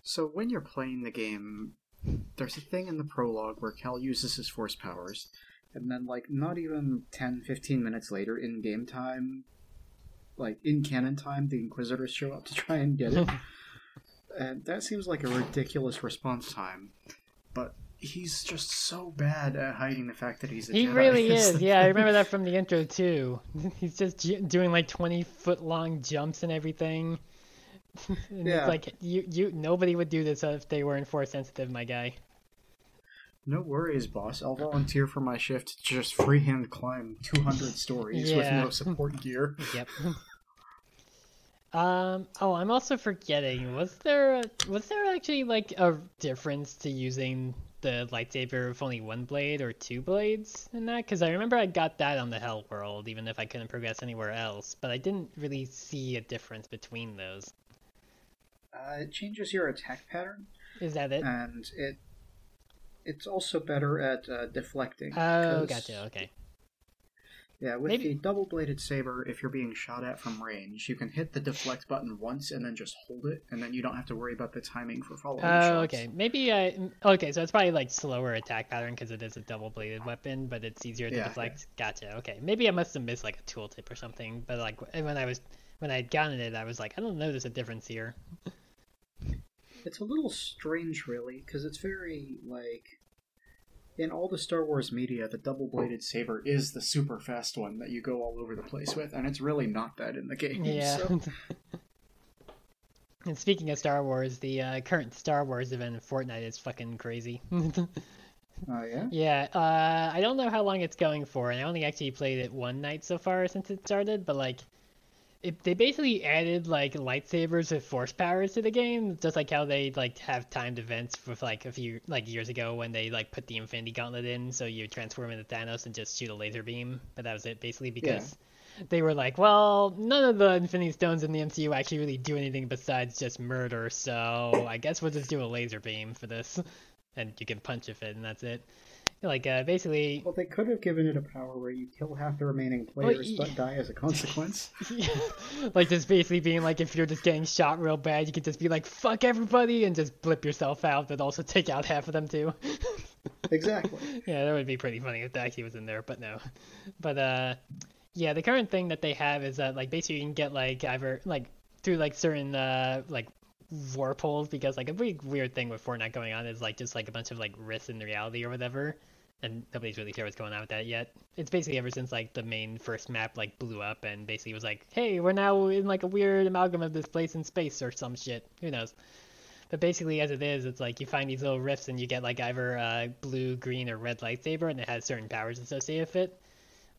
So when you're playing the game, there's a thing in the prologue where Cal uses his force powers, and then, like, not even 10, 15 minutes later in game time, like, in canon time, the Inquisitors show up to try and get it. and that seems like a ridiculous response time. But he's just so bad at hiding the fact that he's a He Jedi. really is. Yeah, I remember that from the intro too. He's just j- doing like twenty foot long jumps and everything. and Yeah. like you, you, nobody would do this if they weren't force sensitive, my guy. No worries, boss. I'll volunteer for my shift to just freehand climb 200 stories with no support gear. Yep. Um. Oh, I'm also forgetting. Was there a, was there actually like a difference to using the lightsaber with only one blade or two blades in that? Because I remember I got that on the Hell World, even if I couldn't progress anywhere else. But I didn't really see a difference between those. Uh, it changes your attack pattern, Is that it? and it it's also better at uh, deflecting. Oh, gotcha. Okay. Yeah, with Maybe- the double-bladed saber, if you're being shot at from range, you can hit the deflect button once and then just hold it, and then you don't have to worry about the timing for following Oh, shots. okay. Maybe I. Okay, so it's probably like slower attack pattern because it is a double-bladed weapon, but it's easier to Yeah, deflect. Gotcha. Okay. Maybe I must have missed like a tooltip or something. But like when I was when I had gotten it, I was like, I don't notice a difference here. It's a little strange, really, because it's very like in all the Star Wars media, the double-bladed saber is the super fast one that you go all over the place with, and it's really not that in the game. Yeah. so- and speaking of Star Wars, the uh, current Star Wars event in Fortnite is fucking crazy. Oh yeah. Yeah, uh, I don't know how long it's going for, and I only actually played it one night so far since it started. But like, it, they basically added like lightsabers with force powers to the game, just like how they like have timed events with like a few like years ago when they like put the Infinity Gauntlet in, so you transform into Thanos and just shoot a laser beam. But that was it basically because. They were like, well, none of the Infinity Stones in the MCU actually really do anything besides just murder, so I guess we'll just do a laser beam for this, and you can punch with it, and that's it. Like, uh, basically, Well, they could have given it a power where you kill half the remaining players y- but die as a consequence. like just basically being like if you're just getting shot real bad, you could just be like fuck everybody and just blip yourself out, but also take out half of them too. exactly. yeah, that would be pretty funny if that actually was in there, but no. But uh, yeah, the current thing that they have is that like basically you can get like either like through like certain uh like warp because like a big weird thing with Fortnite going on is like just like a bunch of like rifts in reality or whatever. And nobody's really sure what's going on with that yet. It's basically ever since like the main first map like blew up and basically was like, hey, we're now in like a weird amalgam of this place in space or some shit. Who knows? But basically, as it is, it's like you find these little rifts and you get like either uh, blue, green, or red lightsaber, and it has certain powers associated with it.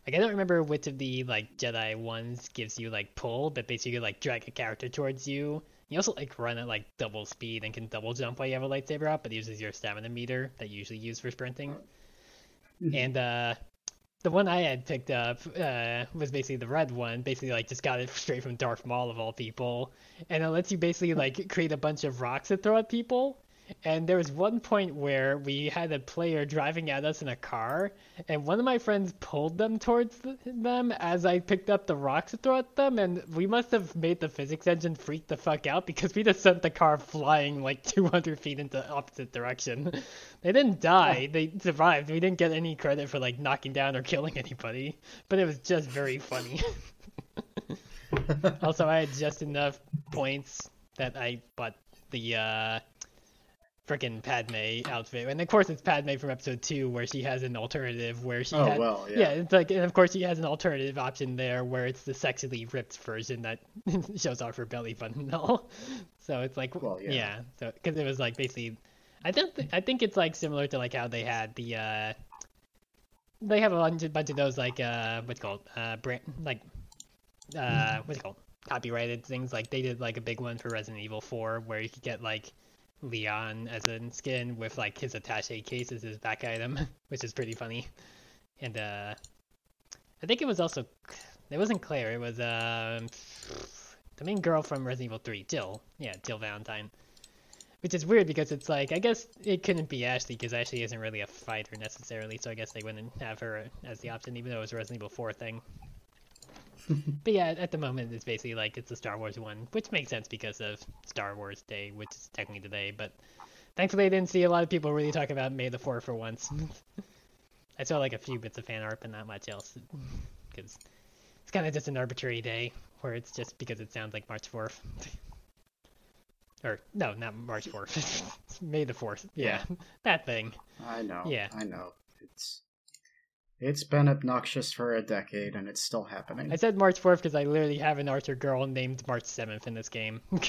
Like I don't remember which of the like Jedi ones gives you like pull, but basically you like drag a character towards you. You also like run at like double speed and can double jump while you have a lightsaber out, but it uses your stamina meter that you usually use for sprinting. Mhm. And uh, the one I had picked up uh, was basically the red one. Basically, like just got it straight from Darth Maul of all people, and it lets you basically like create a bunch of rocks to throw at people. And there was one point where we had a player driving at us in a car, and one of my friends pulled them towards them as I picked up the rocks to throw at them, and we must have made the physics engine freak the fuck out because we just sent the car flying like 200 feet into the opposite direction. They didn't die, they survived. We didn't get any credit for like knocking down or killing anybody, but it was just very funny. also, I had just enough points that I bought the uh freaking Padme outfit. And of course it's Padme from episode 2 where she has an alternative where she Oh had well, yeah. yeah, it's like, and of course she has an alternative option there where it's the sexually ripped version that shows off her belly button and all. So it's like, Well, yeah. yeah, so because it was like basically, I don't, th- I think it's like similar to like how they had the, uh, they have a bunch of, bunch of those like, uh, what's it called, uh, brand, like, uh, what's it called, copyrighted things. Like they did like a big one for Resident Evil 4 where you could get like Leon as a skin with like his attaché case as his back item, which is pretty funny. And uh I think it was also it wasn't Claire, it was um the main girl from Resident Evil 3, Jill. Yeah, Jill Valentine. Which is weird because it's like I guess it couldn't be Ashley because Ashley isn't really a fighter necessarily, so I guess they wouldn't have her as the option even though it was a Resident Evil 4 thing. but yeah, at the moment it's basically like it's a Star Wars one, which makes sense because of Star Wars Day, which is technically today. But thankfully, I didn't see a lot of people really talk about May the Fourth for once. I saw like a few bits of fan art, but not much else, because it's kind of just an arbitrary day where it's just because it sounds like March Fourth. or no, not March Fourth. May the Fourth. Yeah, that thing. I know. Yeah. I know. It's it's been obnoxious for a decade and it's still happening. I said March 4th because I literally have an Archer girl named March 7th in this game.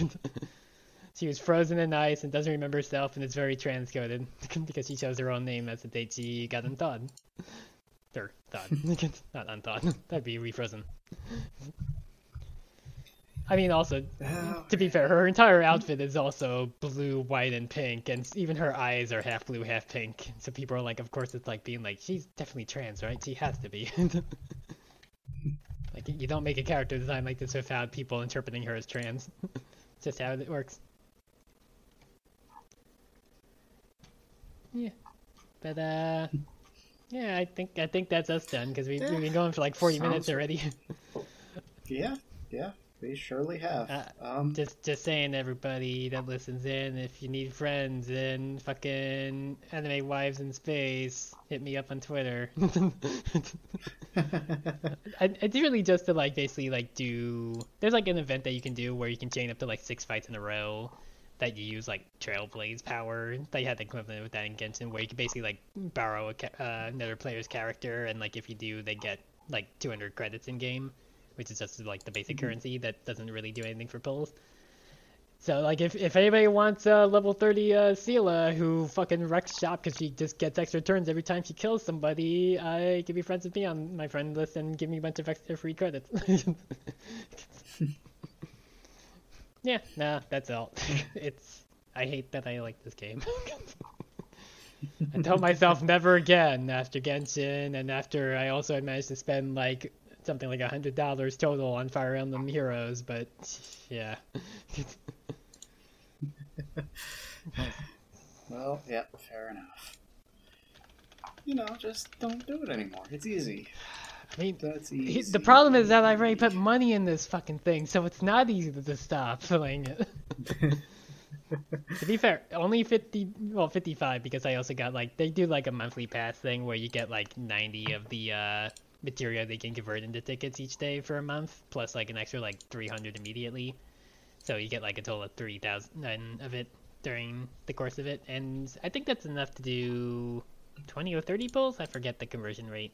she was frozen in ice and doesn't remember herself and is very transcoded because she chose her own name as the date she got unthawed. Or thawed. Not unthawed. That'd be refrozen. I mean, also, Oh, to be fair, her entire outfit is also blue, white, and pink, and even her eyes are half blue, half pink. So people are like, of course, it's like being like, she's definitely trans, right? She has to be. like, you don't make a character design like this without people interpreting her as trans. it's just how it works. Yeah, but uh, yeah, I think I think that's us done because we, Yeah. we've been going for like forty minutes already. yeah, yeah, they surely have. Uh, um, Just just saying, everybody that listens in, if you need friends and fucking anime wives in space, hit me up on Twitter. I, it's really just to like basically like do. There's like an event that you can do where you can chain up to like six fights in a row. That you use like Trailblaze power. They had the equivalent with that in Genshin, where you can basically like borrow a, uh, another player's character, and like if you do, they get like 200 credits in game, which is just like the basic Mhm. currency that doesn't really do anything for pulls. So like if, if anybody wants a level 30 uh, Seele who fucking wrecks shop because she just gets extra turns every time she kills somebody, uh, can be friends with me on my friend list and give me a bunch of extra free credits. yeah, nah, that's all. it's I hate that I like this game. I told myself never again after Genshin and after I also had managed to spend like something like a hundred dollars total on Fire Emblem Heroes, but yeah. well, yeah, fair enough. You know, just don't do it anymore. It's easy. I mean, That's easy. the problem is that I've already put money in this fucking thing, so it's not easy to stop playing it. to be fair, only 50, well, 55 because I also got like, they do like a monthly pass thing where you get like 90 of the uh, material they can convert into tickets each day for a month, plus like an extra like 300 immediately. So you get like a total of 3,000 of it during the course of it, and I think that's enough to do 20 or 30 pulls. I forget the conversion rate.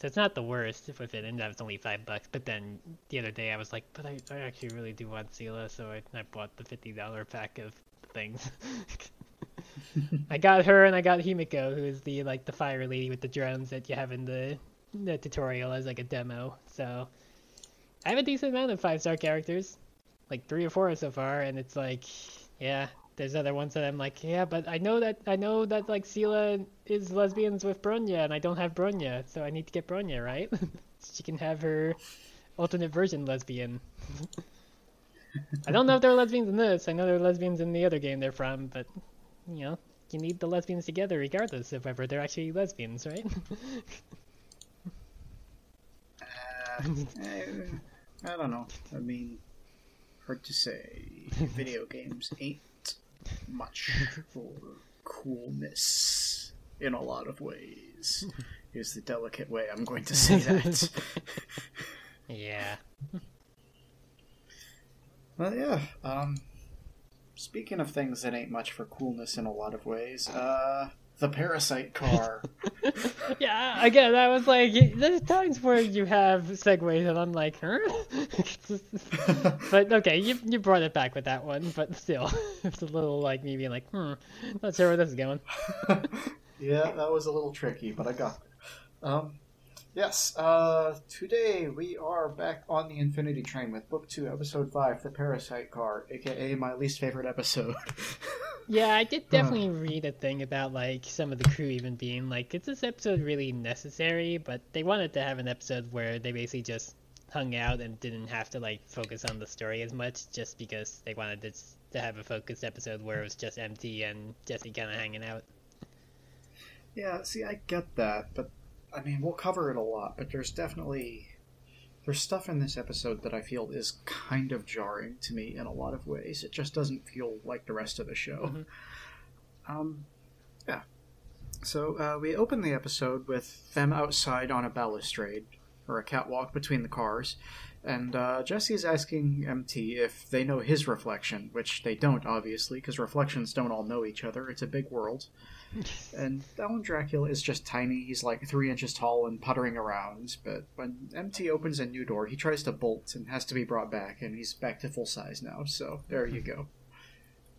So it's not the worst if it ended up it's only five bucks. But then the other day I was like, but I, I actually really do want Seele, so I, I bought the fifty dollar pack of things. I got her and I got Himeko, who is the like the fire lady with the drones that you have in the the tutorial as like a demo. So I have a decent amount of five star characters, like three or four so far, and it's like, yeah, there's other ones that I'm like, yeah, but I know that I know that like Seele is lesbians with Bronya, and I don't have Bronya, so I need to get Bronya, right? she can have her alternate version lesbian. I don't know if they're lesbians in this. I know they're lesbians in the other game they're from, but you know, you need the lesbians together regardless of whether they're actually lesbians, right? I, I don't know. I mean, hard to say. Video games ain't much for coolness in a lot of ways. Is the delicate way I'm going to say that. yeah. well, yeah. Um, speaking of things that ain't much for coolness in a lot of ways, uh, the parasite car. yeah, again, I was like, there's times where you have segues, and I'm like, huh? but okay, you you brought it back with that one, but still, it's a little like me being like, hmm, not sure where this is going. yeah, that was a little tricky, but I got it. Um, yes, uh, today we are back on the Infinity Train with Book 2, Episode 5, The Parasite Car, aka my least favorite episode. Yeah, I did definitely read a thing about like some of the crew even being like, is this episode really necessary? But they wanted to have an episode where they basically just hung out and didn't have to like focus on the story as much, just because they wanted to, to have a focused episode where it was just empty and Jesse kind of hanging out. Yeah, see, I get that, but I mean, we'll cover it a lot, but there's definitely there's stuff in this episode that I feel is kind of jarring to me in a lot of ways. It just doesn't feel like the rest of the show. Mm-hmm. Um, yeah. So uh, we open the episode with them outside on a balustrade or a catwalk between the cars, and uh, Jesse's asking MT if they know his reflection, which they don't, obviously, because reflections don't all know each other. It's a big world. And Alan Dracula is just tiny. He's like three inches tall and puttering around. But when MT opens a new door, he tries to bolt and has to be brought back, and he's back to full size now. So there you go.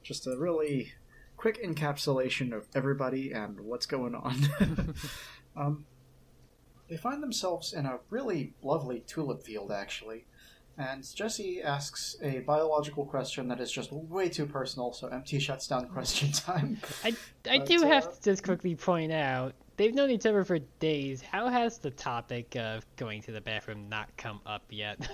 Just a really quick encapsulation of everybody and what's going on. um, they find themselves in a really lovely tulip field, actually. And Jesse asks a biological question that is just way too personal, so MT shuts down question time. I, I But, do have uh, to just quickly point out they've known each other for days. How has the topic of going to the bathroom not come up yet?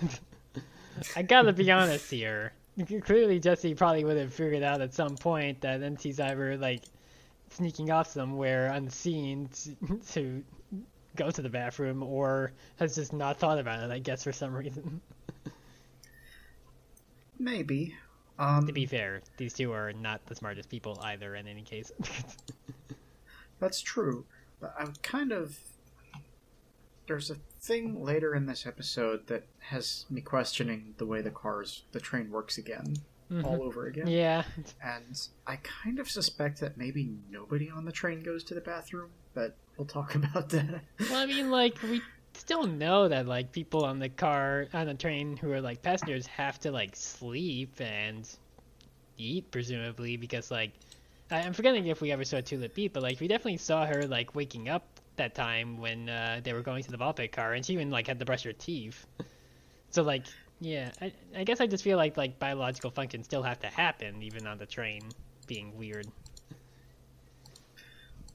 I gotta be honest here. Clearly, Jesse probably would have figured out at some point that MT's either like sneaking off somewhere unseen to, to go to the bathroom, or has just not thought about it. I guess for some reason. Maybe. Um, to be fair, these two are not the smartest people either. In any case. That's true, but I'm kind of. There's a thing later in this episode that has me questioning the way the cars, the train works again, all over again. yeah. And I kind of suspect that maybe nobody on the train goes to the bathroom, but we'll talk about that. Well, I mean, like we still know that like people on the car on the train who are like passengers have to like sleep and eat, presumably, because like I- I'm forgetting if we ever saw Tulip eat, but like we definitely saw her like waking up that time when uh, they were going to the pit car, and she even like had to brush her teeth. so like yeah, I, I guess I just feel like like biological functions still have to happen even on the train being weird.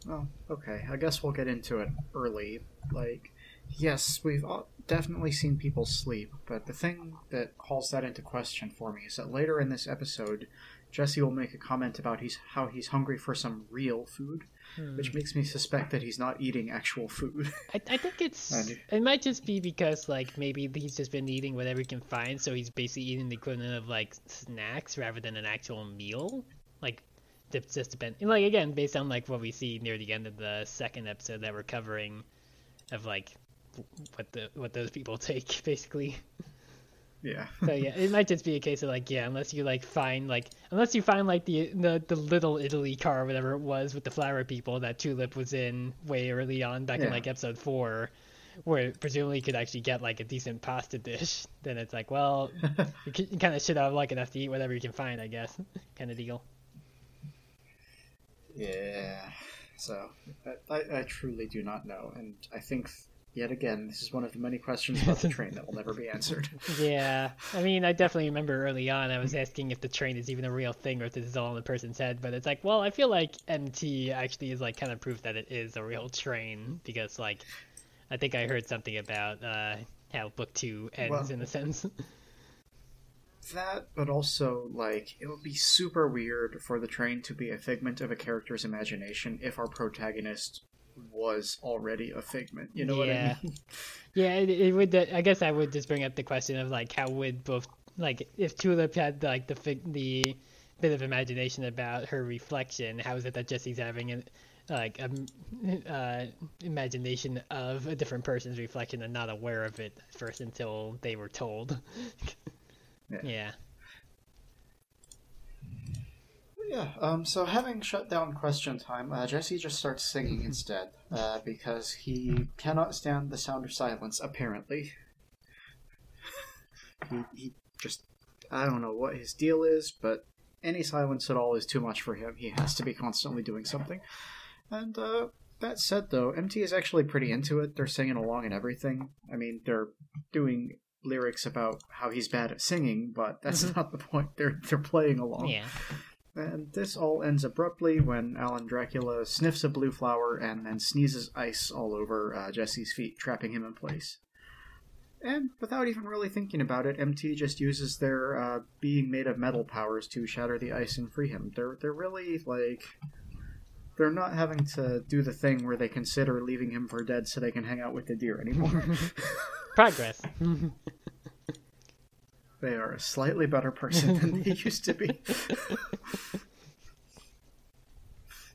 Well, okay. I guess we'll get into it early. Like, yes, we've definitely seen people sleep, but the thing that calls that into question for me is that later in this episode, Jesse will make a comment about he's how he's hungry for some real food, hmm. which makes me suspect that he's not eating actual food. I, I think it's do. it might just be because like maybe he's just been eating whatever he can find, so he's basically eating the equivalent of like snacks rather than an actual meal. Like it's just depend like again based on like what we see near the end of the second episode that we're covering of like what the what those people take basically. yeah. So yeah, it might just be a case of like yeah, unless you like find like unless you find like the the, the little Italy car or whatever it was with the flower people that Tulip was in way early on back in like episode four, where presumably you could actually get like a decent pasta dish. Then it's like well, you, c- you kind of should have like enough to eat whatever you can find, I guess, kind of deal. Yeah. So, I, I truly do not know, and I think yet again this is one of the many questions about the train that will never be answered. Yeah, I mean, I definitely remember early on I was asking if the train is even a real thing or if this is all in the person's head, but it's like, well, I feel like MT actually is like kind of proof that it is a real train because like I think I heard something about uh, how book two ends Well- in a sense. That, but also, like, it would be super weird for the train to be a figment of a character's imagination if our protagonist was already a figment. You know Yeah. what I mean? yeah, it, it would. I guess I would just bring up the question of like how would both like if Tulip had like the fig- the bit of imagination about her reflection, how is it that Jesse's having an like um, uh, imagination of a different person's reflection and not aware of it first until they were told? Yeah. yeah. Yeah, um, so having shut down question time, uh, Jesse just starts singing instead, uh, because he cannot stand the sound of silence, apparently. he, he just, I don't know what his deal is, but any silence at all is too much for him. He has to be constantly doing something. And, uh, that said, though, MT is actually pretty into it. They're singing along and everything. I mean, they're doing lyrics about how he's bad at singing, but that's Mhm. not the point. They're they're playing along. Yeah. And this all ends abruptly when Alan Dracula sniffs a blue flower and then sneezes ice all over uh, Jesse's feet, trapping him in place. And without even really thinking about it, MT just uses their uh, being made of metal powers to shatter the ice and free him. They're they're really like they're not having to do the thing where they consider leaving him for dead so they can hang out with the deer anymore. Progress. they are a slightly better person than they used to be.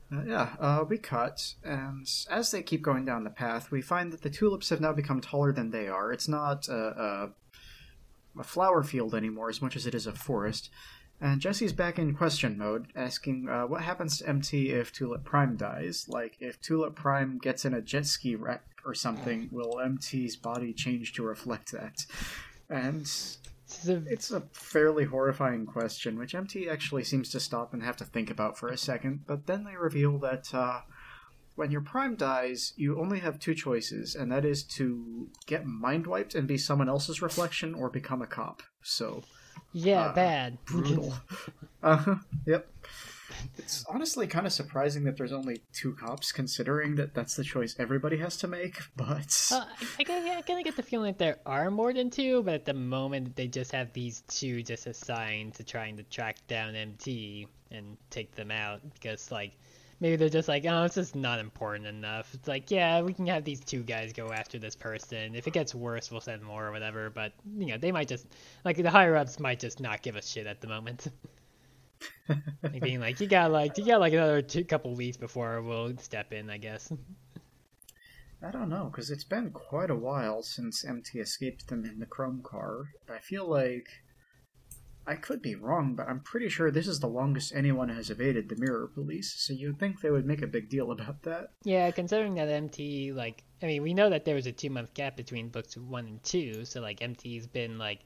Uh, yeah, uh, we cut, and as they keep going down the path, we find that the tulips have now become taller than they are. It's not a, a, a flower field anymore as much as it is a forest. And Jesse's back in question mode, asking uh, what happens to MT if Tulip Prime dies. Like, if Tulip Prime gets in a jet ski wreck or something, will MT's body change to reflect that? And This a- it's a fairly horrifying question, which MT actually seems to stop and have to think about for a second, but then they reveal that uh, when your prime dies, you only have two choices, and that is to get mind wiped and be someone else's reflection or become a cop. So, yeah, uh, bad. brutal. uh huh. Yep. It's honestly kind of surprising that there's only two cops, considering that that's the choice everybody has to make, but. Uh, I, I, I kind of get the feeling that there are more than two, but at the moment they just have these two just assigned to trying to track down MT and take them out because like maybe they're just like, oh, it's just not important enough. It's like, yeah, we can have these two guys go after this person. If it gets worse, we'll send more or whatever. But you know, they might just like the higher ups might just not give a shit at the moment. like being like, you got like you got like another two couple weeks before we'll step in, I guess. I don't know, because it's been quite a while since MT escaped them in the Chrome car. I feel like. I could be wrong, but I'm pretty sure this is the longest anyone has evaded the Mirror Police, so you'd think they would make a big deal about that. Yeah, considering that MT, like, I mean, we know that there was a two month gap between books one and two, so, like, MT's been, like,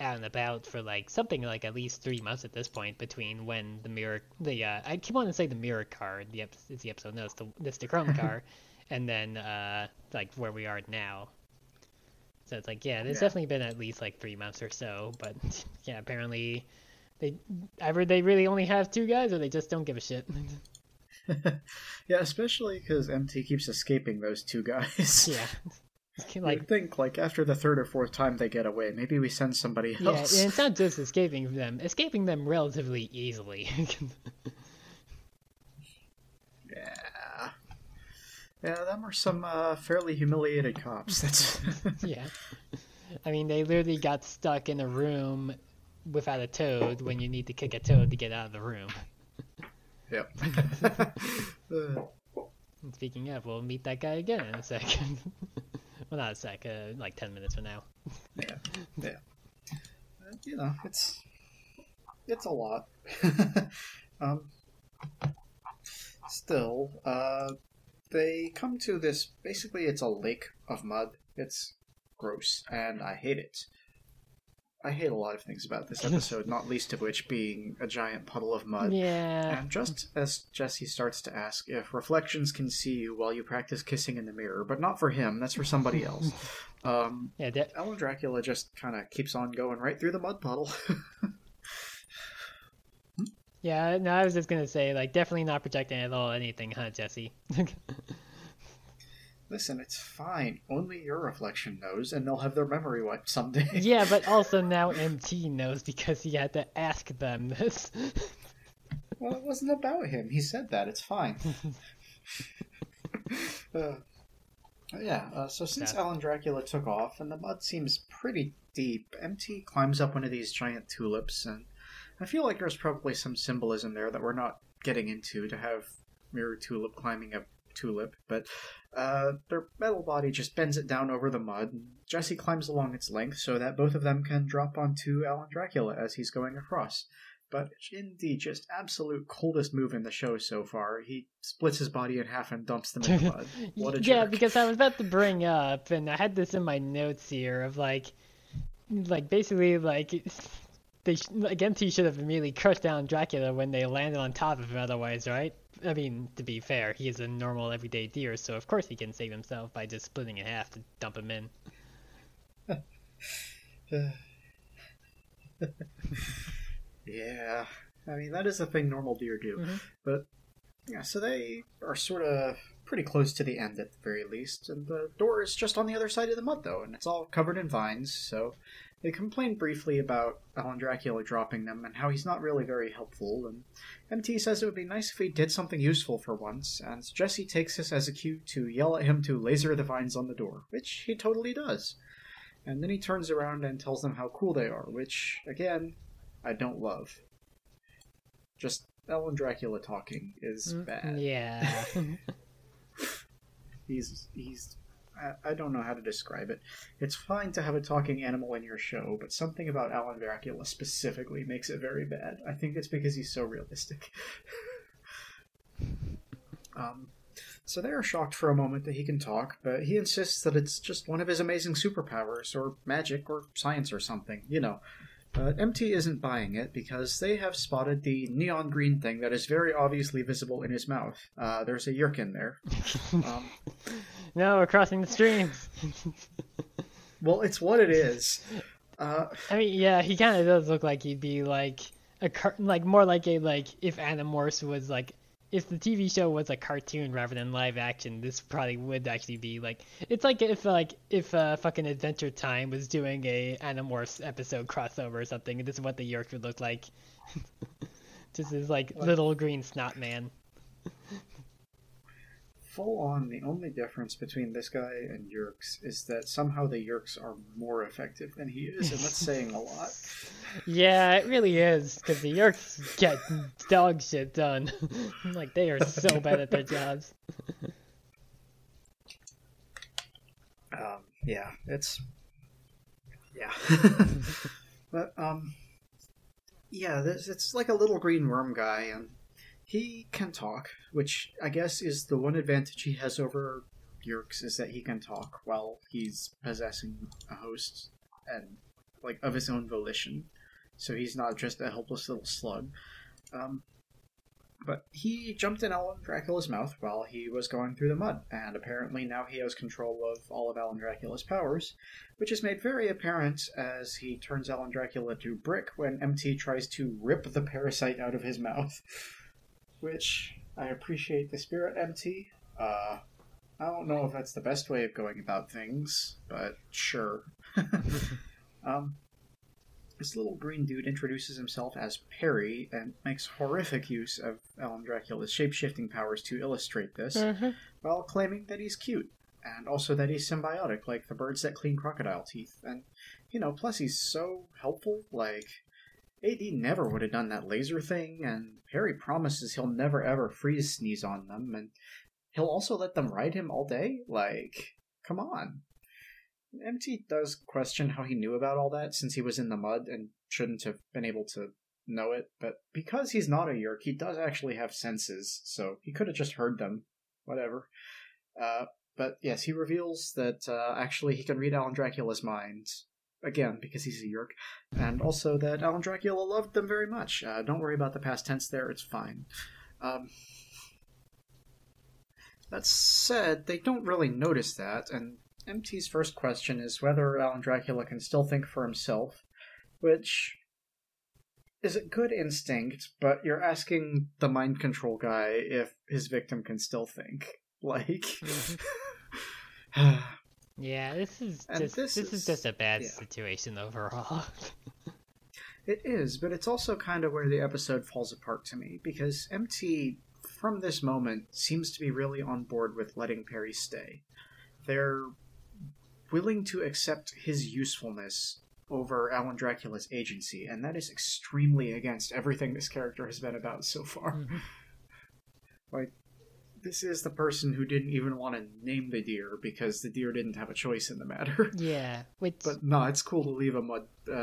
out and about for like something like at least three months at this point between when the mirror the uh, I keep wanting to say the mirror car the ep- it's the episode no it's the it's the chrome car and then uh like where we are now so it's like yeah there's Yeah. definitely been at least like three months or so but yeah apparently they either they really only have two guys or they just don't give a shit yeah, especially because MT keeps escaping those two guys. yeah like, like You'd think, like, after the third or fourth time they get away, maybe we send somebody else. and it's not just escaping them escaping them relatively easily Yeah. Yeah, them are some uh, fairly humiliated cops. That's yeah. I mean, they literally got stuck in a room without a toad when you need to kick a toad to get out of the room. yep. Speaking of, we'll meet that guy again in a second. Well, not a sec, uh, like 10 minutes from now. yeah, yeah. Uh, you know, it's it's a lot. um, still, uh, they come to this. Basically, it's a lake of mud. It's gross, and I hate it. I hate a lot of things about this episode, not least of which being a giant puddle of mud. Yeah. And just as Jesse starts to ask if reflections can see you while you practice kissing in the mirror, but not for him, that's for somebody else. Um, Yeah, de- Alan Dracula just kind of keeps on going right through the mud puddle. yeah, no, I was just gonna say, like, definitely not projecting at all anything, huh, Jesse? Listen, it's fine. Only your reflection knows, and they'll have their memory wiped someday. yeah, but also now MT knows because he had to ask them this. well, it wasn't about him. He said that. It's fine. uh, yeah, uh, so since Yeah. Alan Dracula took off, and the mud seems pretty deep, MT climbs up one of these giant tulips, and I feel like there's probably some symbolism there that we're not getting into to have Mirror Tulip climbing a tulip, but uh, their metal body just bends it down over the mud. and Jesse climbs along its length so that both of them can drop onto Alan Dracula as he's going across. But in the just absolute coldest move in the show so far, he splits his body in half and dumps them in the mud. What a yeah, jerk. because I was about to bring up, and I had this in my notes here of like, like basically like, they sh- like MT should have immediately crushed down Dracula when they landed on top of him. Otherwise, right? I mean, to be fair, he is a normal everyday deer, so of course he can save himself by just splitting in half to dump him in. yeah, I mean that is a thing normal deer do. Mhm. But yeah, so they are sort of pretty close to the end at the very least, and the door is just on the other side of the mud though, and it's all covered in vines. So they complain briefly about Alan Dracula dropping them and how he's not really very helpful. And MT says it would be nice if he did something useful for once, and Jesse takes this as a cue to yell at him to laser the vines on the door, which he totally does. And then he turns around and tells them how cool they are, which, again, I don't love. Just Alan Dracula talking is mm, bad. Yeah. He's he's I, don't know how to describe it. It's fine to have a talking animal in your show, but something about Alan Dracula specifically makes it very bad. I think it's because he's so realistic. um, so they are shocked for a moment that he can talk, but he insists that it's just one of his amazing superpowers, or magic, or science, or something. You know. But MT isn't buying it because they have spotted the neon green thing that is very obviously visible in his mouth. Uh, there's a yeerk in there. Um, no, we're crossing the stream. well, it's what it is. Uh, I mean, yeah, he kind of does look like he'd be like a car- like more like a like if Animorphs was like if the TV show was a cartoon rather than live action, this probably would actually be like it's like if like if uh, fucking Adventure Time was doing a Animorphs episode crossover or something, and this is what the Yeerk would look like. Just this like little green snot man. full on, the only difference between this guy and Yeerks is that somehow the Yeerks are more effective than he is, and that's saying a lot. Yeah, it really is because the Yeerks get dog shit done. like they are so bad at their jobs. Um, yeah, it's yeah, but um, yeah, this it's like a little green worm guy, and he can talk, which I guess is the one advantage he has over Yeerks is that he can talk while he's possessing a host, and like of his own volition, so he's not just a helpless little slug. Um, but he jumped in Alan Dracula's mouth while he was going through the mud, and apparently now he has control of all of Alan Dracula's powers, which is made very apparent as he turns Alan Dracula to brick when MT tries to rip the parasite out of his mouth. Which I appreciate the spirit, MT. Uh, I don't know if that's the best way of going about things, but sure. um, this little green dude introduces himself as Perry and makes horrific use of Alan Dracula's shapeshifting powers to illustrate this, Mm-hmm. while claiming that he's cute, and also that he's symbiotic, like the birds that clean crocodile teeth. And, you know, plus he's so helpful, like. AD never would have done that laser thing, and Perry promises he'll never ever freeze sneeze on them, and he'll also let them ride him all day? Like, come on. MT does question how he knew about all that since he was in the mud and shouldn't have been able to know it, but because he's not a Yeerk, he does actually have senses, so he could have just heard them. Whatever. Uh, but yes, he reveals that uh, actually he can read Alan Dracula's mind. Again, because he's a Yeerk. And also that Alan Dracula loved them very much. Uh, don't worry about the past tense there, it's fine. Um, that said, they don't really notice that, and MT's first question is whether Alan Dracula can still think for himself, which is a good instinct, but you're asking the mind control guy if his victim can still think. Like. Yeah, this is And just this this, is, is- just a bad yeah. situation overall. It is, but it's also kind of where the episode falls apart to me because MT, from this moment, seems to be really on board with letting Perry stay. They're willing to accept his usefulness over Alan Dracula's agency, and that is extremely against everything this character has been about so far. Mhm. Like, this is the person who didn't even want to name the deer because the deer didn't have a choice in the matter. yeah, which But no, it's cool to leave a mud uh,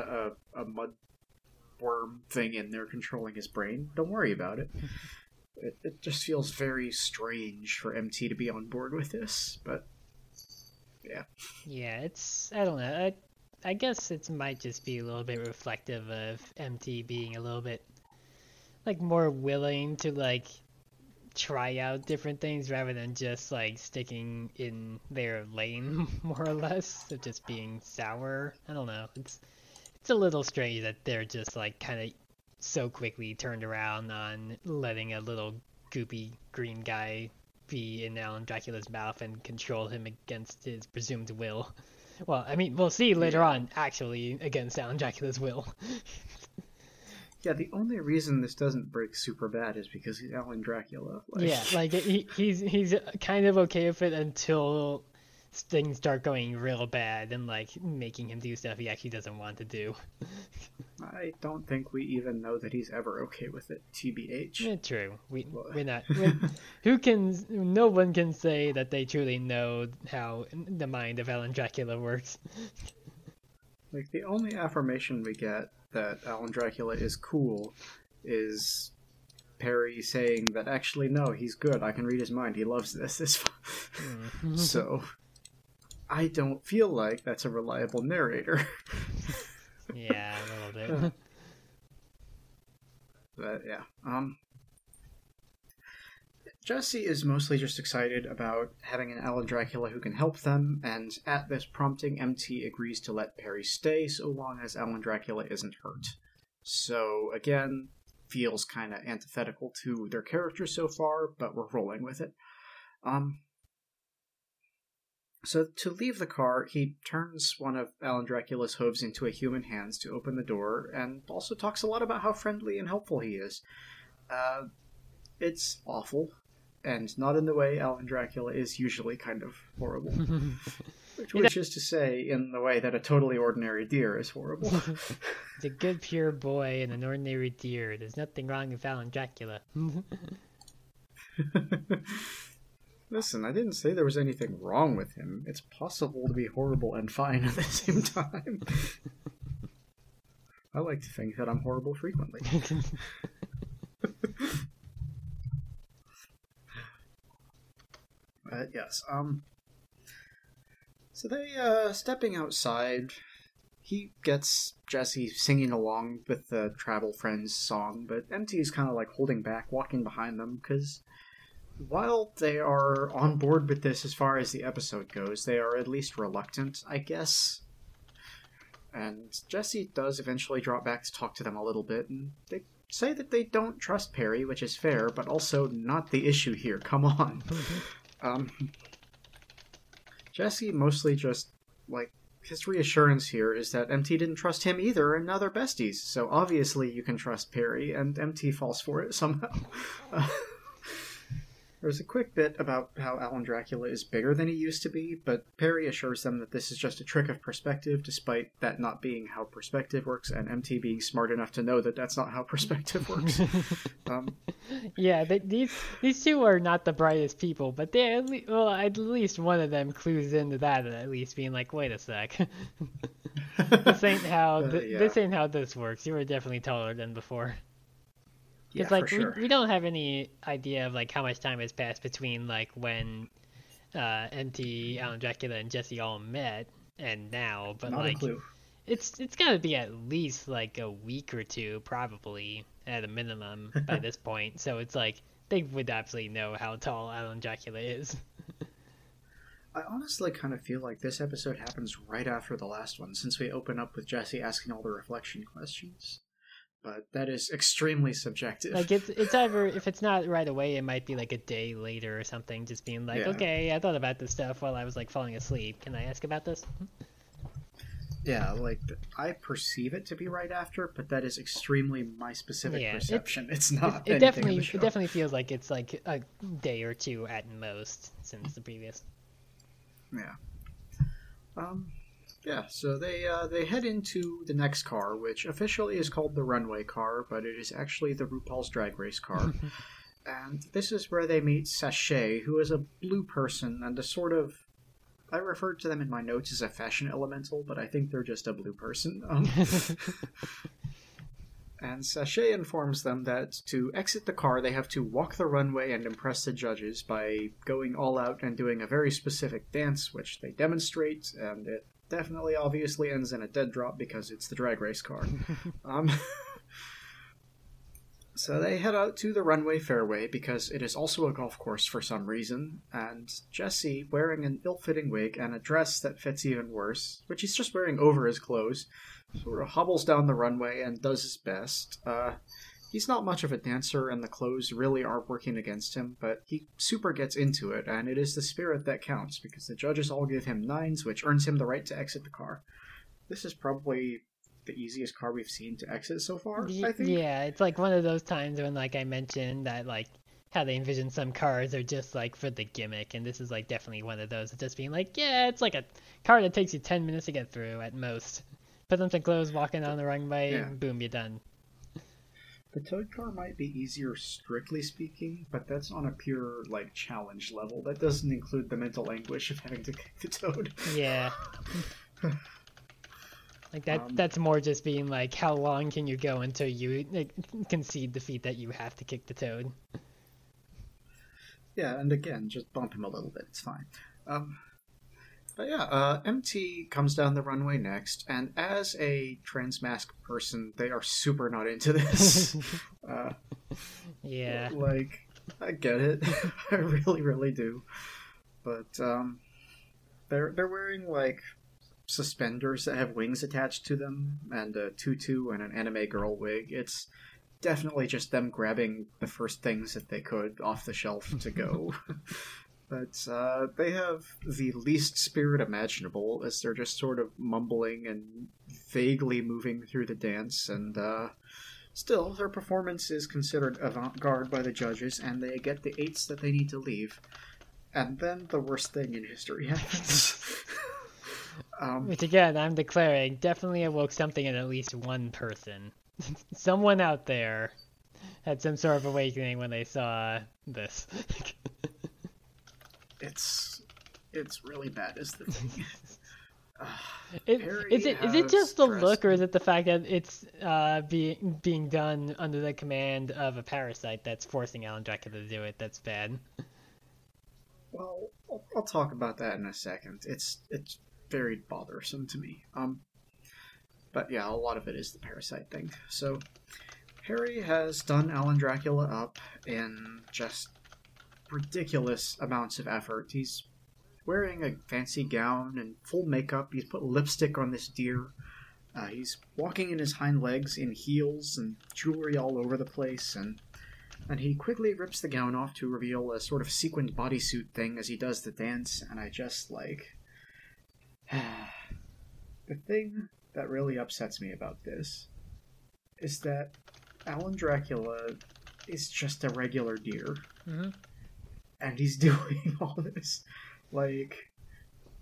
a, a mud worm thing in there controlling his brain. Don't worry about it. it. It just feels very strange for MT to be on board with this, but yeah, yeah, it's I don't know. I I guess it might just be a little bit reflective of MT being a little bit like more willing to like try out different things rather than just like sticking in their lane more or less of just being sour. I don't know. It's it's a little strange that they're just like kind of so quickly turned around on letting a little goopy green guy be in Alan Dracula's mouth and control him against his presumed will. Well, I mean, we'll see later on, actually, against Alan Dracula's will. yeah, the only reason this doesn't break super bad is because he's Alan Dracula. Like, Yeah, like he, he's he's kind of okay with it until things start going real bad and like making him do stuff he actually doesn't want to do. I don't think we even know that he's ever okay with it. Tbh. Yeah, true. We Well- we're not. We're, who can? No one can say that they truly know how the mind of Alan Dracula works. Like the only affirmation we get that Alan Dracula is cool is Perry saying that actually no, he's good. I can read his mind. He loves this. It's fine. Mm. so I don't feel like that's a reliable narrator. yeah, a little bit. but yeah, um Jesse is mostly just excited about having an Alan Dracula who can help them, and at this prompting, MT agrees to let Perry stay so long as Alan Dracula isn't hurt. So, again, feels kind of antithetical to their characters so far, but we're rolling with it. Um, so, to leave the car, he turns one of Alan Dracula's hooves into a human hands to open the door, and also talks a lot about how friendly and helpful he is. Uh, it's awful, and not in the way Alan Dracula is usually kind of horrible. Which, which is to say, in the way that a totally ordinary deer is horrible. He's a good, pure boy and an ordinary deer. There's nothing wrong with Alan Dracula. Listen, I didn't say there was anything wrong with him. It's possible to be horrible and fine at the same time. I like to think that I'm horrible frequently. Uh, yes. Um. So they, uh, stepping outside, he gets Jesse singing along with the Travel Friends song, but MT is kind of like holding back, walking behind them, because while they are on board with this as far as the episode goes, they are at least reluctant, I guess. And Jesse does eventually drop back to talk to them a little bit, and they say that they don't trust Perry, which is fair, but also not the issue here. Come on. Um, Jesse mostly just, like, his reassurance here is that MT didn't trust him either, and now they're besties. So obviously you can trust Perry, and MT falls for it somehow. Uh, there's a quick bit about how Alan Dracula is bigger than he used to be, but Perry assures them that this is just a trick of perspective, despite that not being how perspective works, and MT being smart enough to know that that's not how perspective works. um, yeah, they, these these two are not the brightest people, but they at least, well, at least one of them clues into that at least, being like, wait a sec, this ain't how Uh, yeah. this ain't how this works. You were definitely taller than before. Yeah, It's like sure. we, we don't have any idea of like how much time has passed between like when uh MT, Alan Dracula, and Jesse all met and now, but not like a clue. it's it's got to be at least like a week or two, probably at a minimum by this point. So it's like they would absolutely know how tall Alan Dracula is. I honestly kind of feel like this episode happens right after the last one, since we open up with Jesse asking all the reflection questions. But that is extremely subjective. Like it's it's either if it's not right away, it might be like a day later or something. Just being like, Yeah. okay, I thought about this stuff while I was like falling asleep. Can I ask about this? Yeah, like I perceive it to be right after, but that is extremely my specific Yeah, perception. it's It, not. it in definitely it definitely feels like it's like a day or two at most since the previous. Yeah. Um. Yeah. So they uh, they head into the next car, which officially is called the runway car, but it is actually the RuPaul's Drag Race car. and this is where they meet Sachet, who is a blue person and a sort of. I referred to them in my notes as a fashion elemental, but I think they're just a blue person. Um, and Sachet informs them that to exit the car, they have to walk the runway and impress the judges by going all out and doing a very specific dance, which they demonstrate, and it definitely obviously ends in a dead drop because it's the drag race car. um, so they head out to the runway fairway because it is also a golf course for some reason, and Jesse, wearing an ill fitting wig and a dress that fits even worse, which he's just wearing over his clothes, sort of hobbles down the runway and does his best. Uh, he's not much of a dancer, and the clothes really are working against him, but he super gets into it, and it is the spirit that counts because the judges all give him nines, which earns him the right to exit the car. This is probably the easiest car we've seen to exit so far, I think. Yeah, it's like one of those times when like I mentioned that like how they envision some cars are just like for the gimmick, and this is like definitely one of those. Just being like, yeah, it's like a car that takes you ten minutes to get through at most. Put on some clothes, walking on the runway, Yeah. boom, you're done. The Toad car might be easier, strictly speaking, but that's on a pure, like, challenge level. That doesn't include the mental anguish of having to kick the Toad. Yeah. like that Um, that's more just being like how long can you go until you like, concede the feat that you have to kick the toad. Yeah, and again, just bump him a little bit. It's fine. Um, but yeah, uh, MT comes down the runway next, and as a transmask person, they are super not into this. uh, Yeah. like, I get it. I really, really do. But um, they're they're wearing like suspenders that have wings attached to them, and a tutu and an anime girl wig. It's definitely just them grabbing the first things that they could off the shelf to go. but uh, they have the least spirit imaginable, as they're just sort of mumbling and vaguely moving through the dance, and uh, Still, their performance is considered avant garde by the judges, and they get the eights that they need to leave. And then the worst thing in history happens. um, Which again, I'm declaring definitely awoke something in at least one person. Someone out there had some sort of awakening when they saw this. It's it's really bad, is the thing. It, Perry is it is it just the look, or is it the fact that it's uh, being being done under the command of a parasite that's forcing Alan Dracula to do it? That's bad. Well, I'll, I'll talk about that in a second. It's it's very bothersome to me. Um, but yeah, a lot of it is the parasite thing. So Harry has done Alan Dracula up in just ridiculous amounts of effort. He's wearing a fancy gown and full makeup. He's put lipstick on this deer. Uh, he's walking in his hind legs in heels and jewelry all over the place, and and he quickly rips the gown off to reveal a sort of sequined bodysuit thing as he does the dance. And I just like the thing that really upsets me about this is that Alan Dracula is just a regular deer, Mhm. And he's doing all this. Like,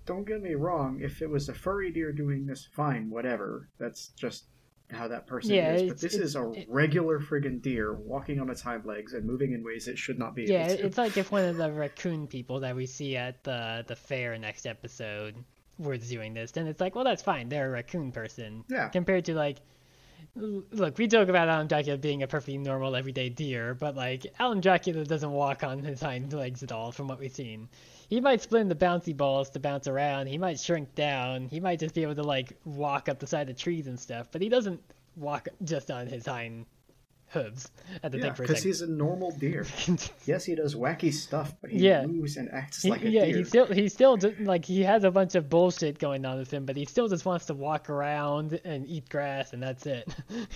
don't get me wrong. If it was a furry deer doing this, fine, whatever. That's just how that person Yeah, is. But this is a it- regular friggin' deer walking on its hind legs and moving in ways it should not be. Yeah, it's like if one of the raccoon people that we see at the the fair next episode were doing this, then it's like, well, that's fine. They're a raccoon person. Yeah. Compared to like, look, we joke about Alan Dracula being a perfectly normal everyday deer, but like Alan Dracula doesn't walk on his hind legs at all, from what we've seen. He might split into bouncy balls to bounce around. He might shrink down. He might just be able to like walk up the side of trees and stuff, but he doesn't walk just on his hind hooves. At the Yeah, thing for a because he's a normal deer. yes, he does wacky stuff, but he Yeah. moves and acts He- like a yeah, deer. he still he still just, like he has a bunch of bullshit going on with him, but he still just wants to walk around and eat grass, and that's it.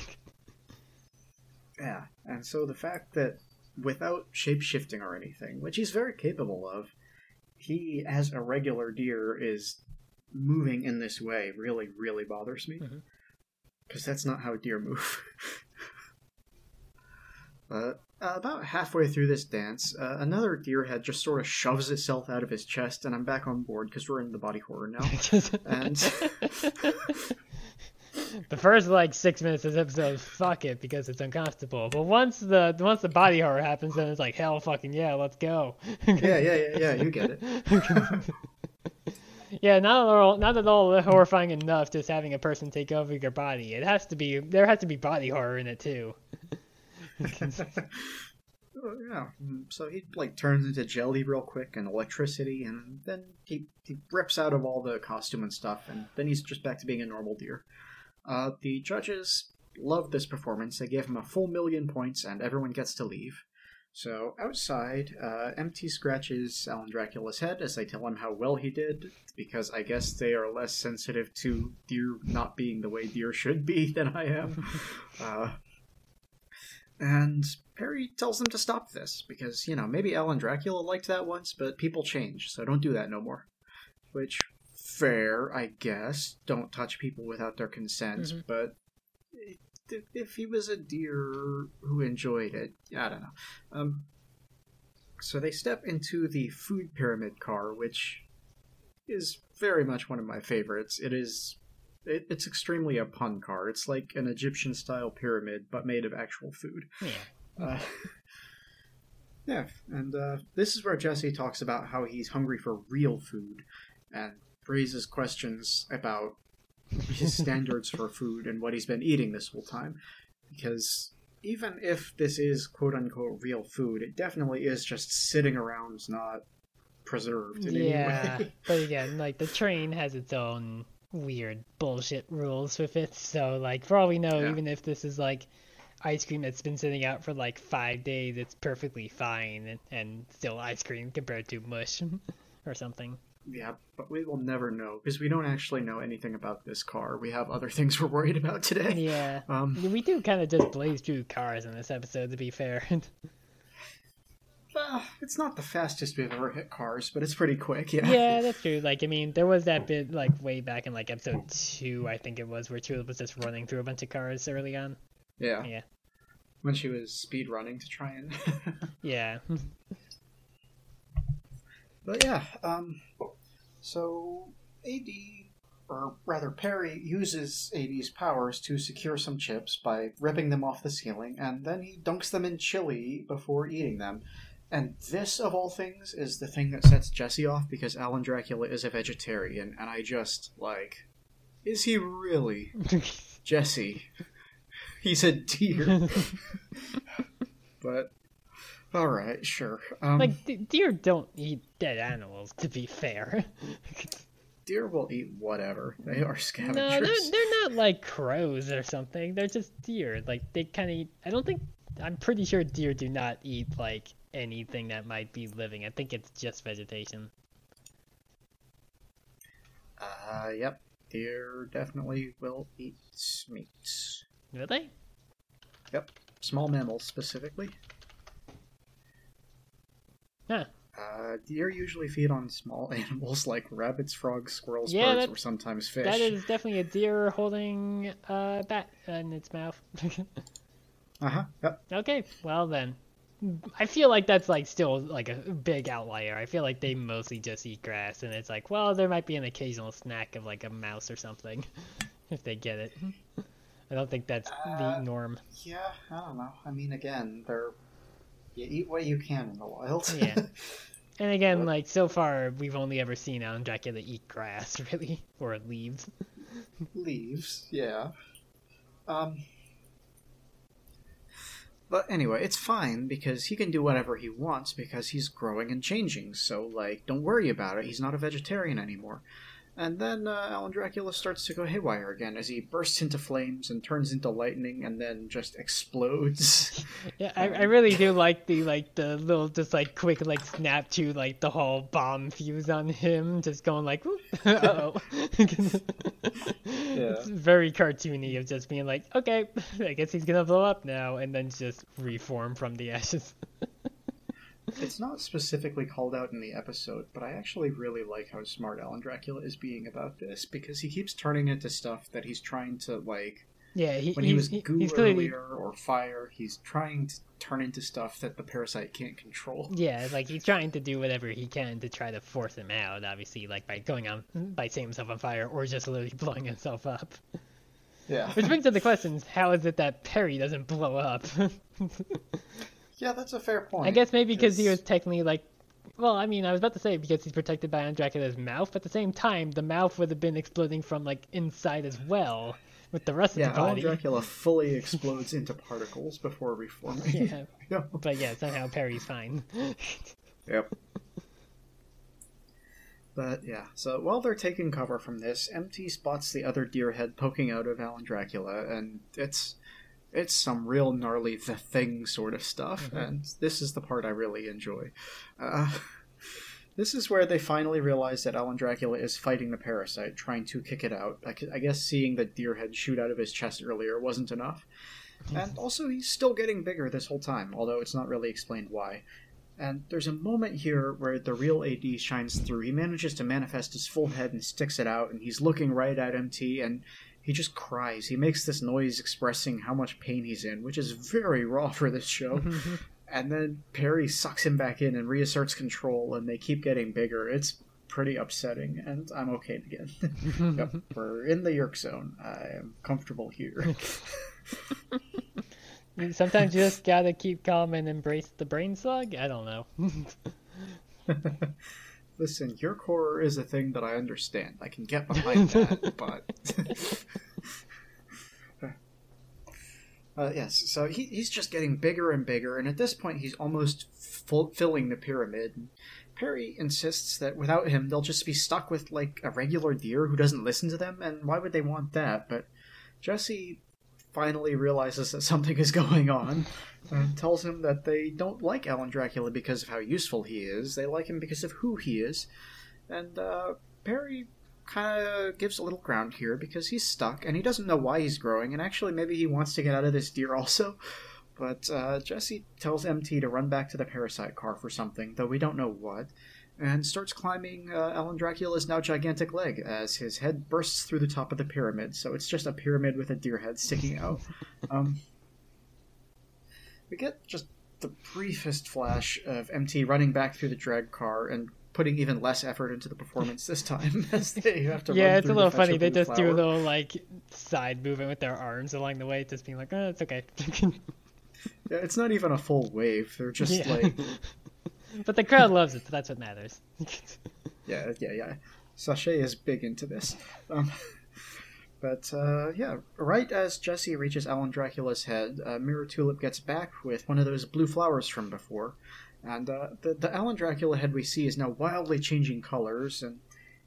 Yeah, and so the fact that without shape shifting or anything, which he's very capable of, he, as a regular deer, is moving in this way really, really bothers me. Mm-hmm. Because that's not how deer move. but uh, about halfway through this dance, uh, another deer head just sort of shoves itself out of his chest, and I'm back on board because we're in the body horror now. And- the first like six minutes of this episode, fuck it because it's uncomfortable. But once the once the body horror happens, then it's like hell, fucking yeah, let's go. yeah, yeah, yeah, yeah, you get it. Yeah, not at all, not at all horrifying enough just having a person take over your body. It has to be there has to be body horror in it too. Yeah. mm, So he like turns into jelly real quick and electricity, and then he he rips out of all the costume and stuff, and then he's just back to being a normal deer. Uh, the judges love this performance. They gave him a full million points, and everyone gets to leave. So outside, uh, MT scratches Alan Dracula's head as they tell him how well he did, because I guess they are less sensitive to deer not being the way deer should be than I am. uh, and Perry tells them to stop this because, you know, maybe Alan Dracula liked that once, but people change, so don't do that no more. Which, fair, I guess. Don't touch people without their consent, Mhm. but if he was a deer who enjoyed it, I don't know. Um, so they step into the food pyramid car, which is very much one of my favorites. It is. It, it's extremely a pun car. It's like an Egyptian style pyramid, but made of actual food. Yeah. Uh, yeah, and uh, this is where Jesse talks about how he's hungry for real food and raises questions about his standards for food and what he's been eating this whole time. Because even if this is quote unquote real food, it definitely is just sitting around, not preserved in Yeah, any way. but again, like the train has its own weird bullshit rules with it. So like for all we know, Yeah. even if this is like ice cream that's been sitting out for like five days, it's perfectly fine and, and still ice cream compared to mush or something. Yeah, but we will never know because we don't actually know anything about this car. We have other things we're worried about today. Yeah. Um, We do kind of just blaze through cars in this episode, to be fair. Uh, it's not the fastest we've ever hit cars, but it's pretty quick. Yeah. yeah, that's true. Like, I mean, there was that bit, like, way back in, like, episode two, I think it was, where Tulip was just running through a bunch of cars early on. Yeah. Yeah. When she was speed running to try and. Yeah. but yeah. Um. So AD, or rather Perry, uses AD's powers to secure some chips by ripping them off the ceiling, and then he dunks them in chili before eating them. And this, of all things, is the thing that sets Jesse off because Alan Dracula is a vegetarian, and I just like, is he really Jesse? He's a deer. but all right, sure. Um, like, d- deer don't eat dead animals, to be fair. deer will eat whatever. They are scavengers. No, they're, they're not like crows or something. They're just deer. Like they kind of eat. I don't think. I'm pretty sure deer do not eat like anything that might be living. I think it's just vegetation. Uh, yep. Deer definitely will eat meat. Will they? Yep. Small mammals specifically. Huh. Uh, deer usually feed on small animals like rabbits, frogs, squirrels, Yeah, birds, or sometimes fish. That is definitely a deer holding a bat in its mouth. Uh huh. Yep. okay, well then. I feel like that's like still like a big outlier. I feel like they mostly just eat grass, and it's like, well, there might be an occasional snack of like a mouse or something, if they get it. I don't think that's Uh, the norm. Yeah, I don't know. I mean, again, they're you eat what you can in the wild. Yeah. And again, like so far, we've only ever seen Alan Dracula eat grass, really, or leaves. leaves. Yeah. Um. But anyway, it's fine because he can do whatever he wants because he's growing and changing. So, like, don't worry about it. He's not a vegetarian anymore. And then uh, Alan Dracula starts to go haywire again as he bursts into flames and turns into lightning and then just explodes. Yeah, I, I really do like the like the little just like quick like snap to like the whole bomb fuse on him, just going like, oh. It's very cartoony of just being like, okay, I guess he's gonna blow up now, and then just reform from the ashes. It's not specifically called out in the episode, but I actually really like how smart Alan Dracula is being about this because he keeps turning into stuff that he's trying to like Yeah, he, when he was goo he's clearly earlier or fire, he's trying to turn into stuff that the parasite can't control. Yeah, like he's trying to do whatever he can to try to force him out. Obviously, like by going on, by setting himself on fire, or just literally blowing himself up. Yeah. Which brings up the questions: How is it that Perry doesn't blow up? yeah, that's a fair point. I guess maybe because he was technically like, well, I mean, I was about to say because he's protected by Alan Dracula's mouth, but at the same time, the mouth would have been exploding from like inside as well with the rest Yeah, of the Alan body. Dracula fully explodes into particles before reforming. Yeah, Yeah. but yeah, somehow Perry's fine. Yep. But yeah, so while they're taking cover from this, MT spots the other deer head poking out of Alan Dracula, and it's it's some real gnarly the thing sort of stuff, Mhm. and this is the part I really enjoy. Uh, this is where they finally realize that Alan Dracula is fighting the parasite, trying to kick it out. I, I guess seeing the deer head shoot out of his chest earlier wasn't enough. And also, he's still getting bigger this whole time, although it's not really explained why. And there's a moment here where the real AD shines through. He manages to manifest his full head and sticks it out, and he's looking right at MT, and he just cries. He makes this noise expressing how much pain he's in, which is very raw for this show. and then Perry sucks him back in and reasserts control, and they keep getting bigger. It's pretty upsetting, and I'm okay again. yep, we're in the Yeerk zone. I am comfortable here. Sometimes you just gotta keep calm and embrace the brain slug. I don't know. Listen, your horror is a thing that I understand. I can get behind that, but. uh, yes, so he, he's just getting bigger and bigger, and at this point, he's almost full, filling the pyramid. Perry insists that without him, they'll just be stuck with, like, a regular deer who doesn't listen to them, and why would they want that? But Jesse finally realizes that something is going on and tells him that they don't like Alan Dracula because of how useful he is. They like him because of who he is. And uh, Perry kind of gives a little ground here because he's stuck and he doesn't know why he's growing. And actually, maybe he wants to get out of this deer also. But uh, Jesse tells MT to run back to the parasite car for something, though we don't know what, and starts climbing uh, Alan Dracula's now gigantic leg as his head bursts through the top of the pyramid. So it's just a pyramid with a deer head sticking out. um, we get just the briefest flash of MT running back through the drag car and putting even less effort into the performance this time as they have to yeah, run it's a little funny. They just do a little like side movement with their arms along the way, just being like, "Oh, it's okay." Yeah, it's not even a full wave. They're just Yeah. like but the crowd loves it, so that's what matters. yeah, yeah, yeah. Sachet is big into this. Um, but uh, yeah, right as Jesse reaches Alan Dracula's head, uh, Mirror Tulip gets back with one of those blue flowers from before, and uh, the the Alan Dracula head we see is now wildly changing colors, and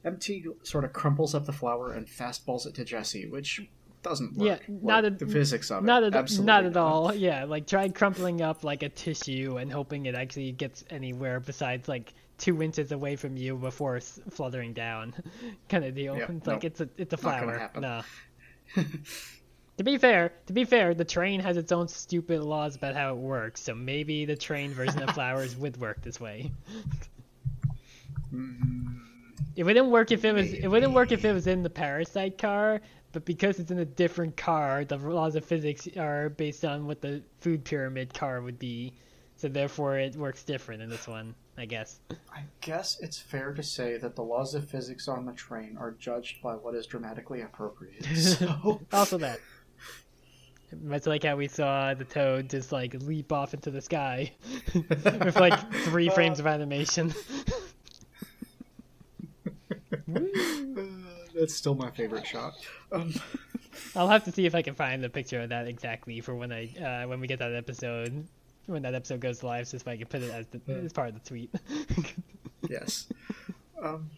MT sort of crumples up the flower and fastballs it to Jesse, which doesn't work. Yeah, not Like, at- the physics of Not it. at Absolutely not at not. all. Yeah, like try crumpling up like a tissue and hoping it actually gets anywhere besides like two inches away from you before s- fluttering down, kind of deal. Yeah, it's like it's a it's a flower. No. to be fair, to be fair, the train has its own stupid laws about how it works. So maybe the train version of flowers would work this way. Mm, It wouldn't work if it was. It wouldn't work if it was in the parasite car. But because it's in a different car, the laws of physics are based on what the food pyramid car would be. So therefore, it works different in this one, I guess. I guess it's fair to say that the laws of physics on the train are judged by what is dramatically appropriate. So, also that. Much like how we saw the toad just like leap off into the sky with like three frames of animation. That's still my favorite shot. Um, I'll have to see if I can find the picture of that exactly for when I uh, when we get that episode when that episode goes live, so I can put it as the, as part of the tweet. yes. Um,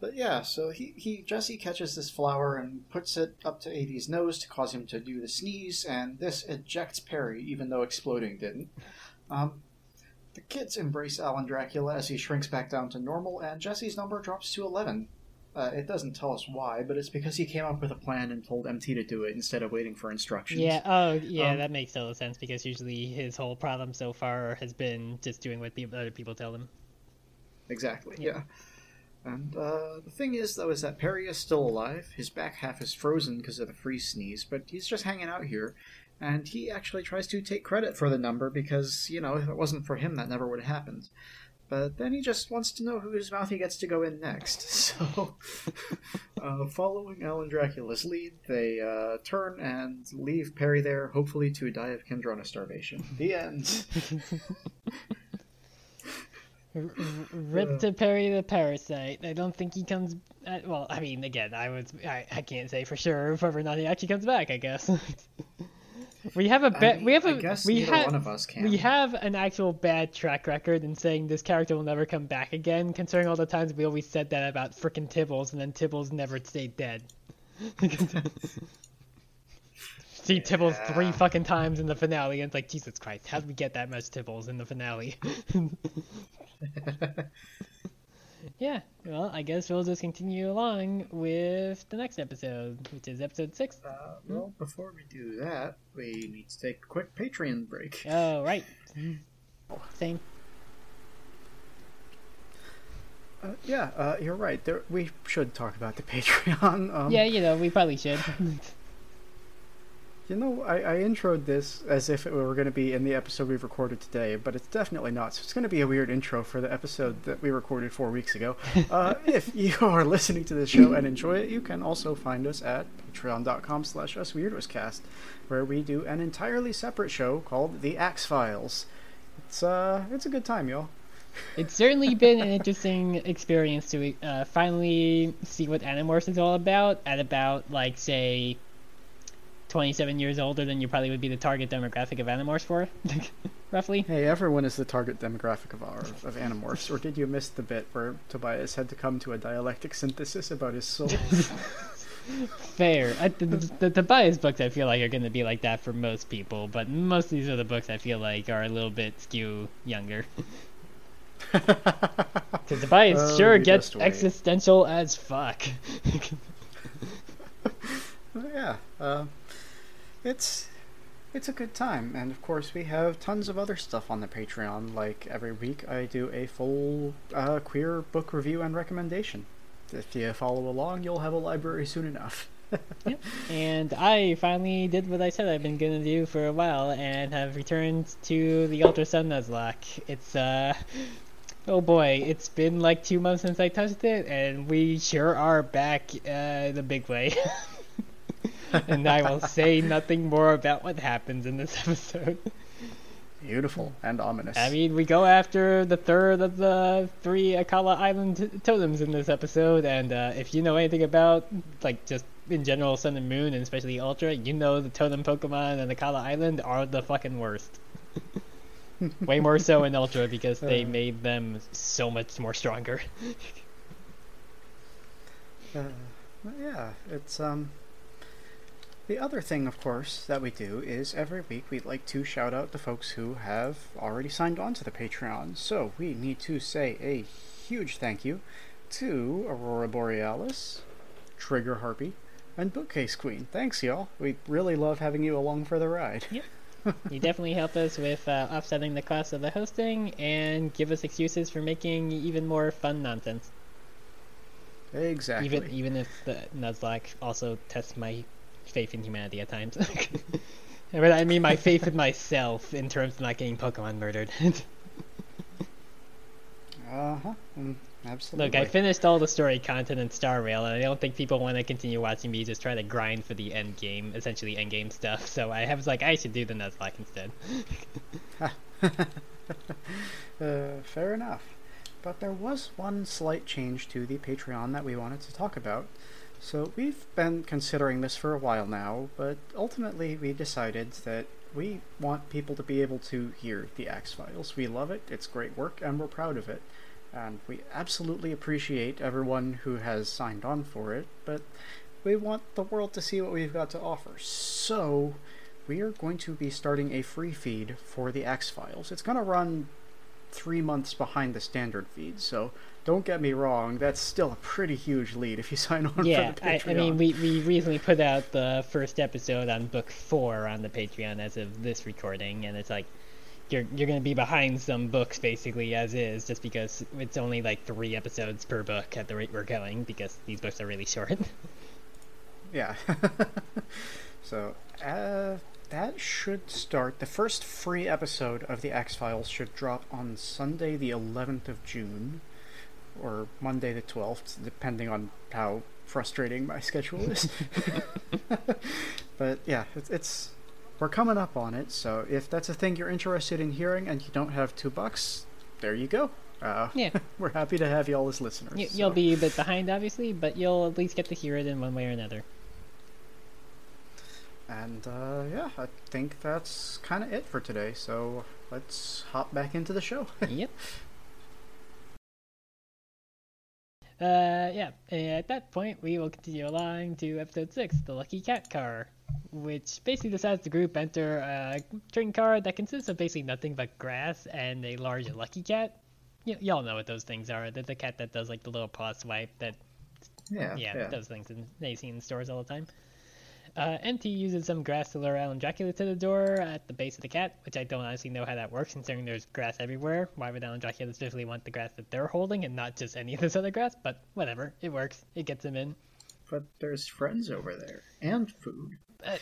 but yeah, so he, he Jesse catches this flower and puts it up to AD's nose to cause him to do the sneeze, and this ejects Perry, even though exploding didn't. Um, the kids embrace Alan Dracula as he shrinks back down to normal, and Jesse's number drops to 11. Uh, it doesn't tell us why, but it's because he came up with a plan and told MT to do it instead of waiting for instructions. yeah. Oh, yeah. Um, that makes total sense because usually his whole problem so far has been just doing what people, other people tell him. Exactly, Yeah. yeah. And uh, the thing is, though, is that Perry is still alive. His back half is frozen because of the freeze sneeze, but he's just hanging out here. And he actually tries to take credit for the number because, you know, if it wasn't for him, that never would have happened. But then he just wants to know whose mouth he gets to go in next. So, uh, following Alan Dracula's lead, they uh, turn and leave Perry there, hopefully to die of Kandrona starvation. The end. Rip to Perry the parasite. I don't think he comes. Uh, well, I mean, again, I was. I, I can't say for sure whether or not he actually comes back. I guess. we have a bad. mean, we have a. We have. one of us can. We have an actual bad track record in saying this character will never come back again, considering all the times we always said that about frickin' Tibbles, and then Tibbles never stayed dead. See Tibbles three fucking times in the finale, and it's like, Jesus Christ, how did we get that much Tibbles in the finale? yeah, well, I guess we'll just continue along with the next episode, which is episode six. Uh, well, before we do that, we need to take a quick Patreon break. Oh, right. Same. Uh, yeah, uh, you're right. There, we should talk about the Patreon. Um, Yeah, you know, we probably should. You know, I, I introed this as if it were going to be in the episode we recorded today, but it's definitely not. So it's going to be a weird intro for the episode that we recorded four weeks ago. Uh, if you are listening to the show and enjoy it, you can also find us at patreon.com slash usweirdoscast, where we do an entirely separate show called The Ax Files. It's, uh, it's a good time, y'all. It's certainly been an interesting experience to uh, finally see what Animorphs is all about at about, like, say, 27 years older than you probably would be the target demographic of Animorphs for, roughly. Hey, everyone is the target demographic of our of Animorphs, or did you miss the bit where Tobias had to come to a dialectic synthesis about his soul? Fair. I, the, the, Tobias books, I feel like, are going to be like that for most people, but most of these other books, I feel like, are a little bit skew younger. Because Tobias Oh, sure gets existential as fuck. yeah, uh, it's it's a good time, and of course we have tons of other stuff on the Patreon. Like every week, I do a full uh, queer book review and recommendation. If you follow along, you'll have a library soon enough. yep. And I finally did what I said I've been gonna do for a while and have returned to the Ultra Sun Nuzlocke. It's uh oh boy, it's been like two months since I touched it and we sure are back uh the big way. and I will say nothing more about what happens in this episode. Beautiful and ominous. I mean, we go after the third of the three Akala Island t- totems in this episode, and uh, if you know anything about, like, just in general Sun and Moon, and especially Ultra, you know the totem Pokemon and Akala Island are the fucking worst. Way more so in Ultra because they Uh. made them so much more stronger. Uh, yeah, it's um. The other thing, of course, that we do is every week we'd like to shout out the folks who have already signed on to the Patreon. So we need to say a huge thank you to Aurora Borealis, Trigger Harpy, and Bookcase Queen. Thanks, y'all. We really love having you along for the ride. Yep. you definitely help us with uh, offsetting the cost of the hosting and give us excuses for making even more fun nonsense. Exactly. Even even if the Nuzlocke also tests my faith in humanity at times. but I mean my faith in myself in terms of not getting Pokemon murdered. uh huh. Mm, absolutely. Look, I finished all the story content in Star Rail, and I don't think people want to continue watching me just try to grind for the end game, essentially end game stuff. So I was like, I should do the Nuzlocke instead. uh, fair enough. But there was one slight change to the Patreon that we wanted to talk about. So we've been considering this for a while now, but ultimately we decided that we want people to be able to hear the Ax Files. We love it, it's great work, and we're proud of it. And we absolutely appreciate everyone who has signed on for it, but we want the world to see what we've got to offer. So we are going to be starting a free feed for the Ax Files. It's going to run three months behind the standard feed, so don't get me wrong, that's still a pretty huge lead if you sign on yeah, for the Patreon. I, I mean, we, we recently put out the first episode on book four on the Patreon as of this recording, and it's like you're you're gonna be behind some books basically as is, just because it's only like three episodes per book at the rate we're going, because these books are really short. yeah. so, uh, that should start. The first free episode of the Ax Files should drop on Sunday, the 11th of June or Monday the 12th, depending on how frustrating my schedule is. but yeah, it's, it's we're coming up on it. So if that's a thing you're interested in hearing and you don't have two bucks, there you go. Uh, yeah, we're happy to have you all as listeners. You, will be a bit behind, obviously, but you'll at least get to hear it in one way or another. And uh, yeah, I think that's kind of it for today. So let's hop back into the show. yep. Uh, yeah, at that point, we will continue along to episode 6, The Lucky Cat Car, which basically decides the group enter a train car that consists of basically nothing but grass and a large lucky cat. Y- y'all know what those things are. The, the cat that does like the little paw swipe that, yeah, yeah, yeah. those things in, they see in stores all the time. Uh, MT uses some grass to lure Alan Dracula to the door at the base of the cat, which I don't honestly know how that works, considering there's grass everywhere. Why would Alan Dracula specifically want the grass that they're holding and not just any of this other grass? But whatever, it works. It gets him in. But there's friends over there and food. Uh,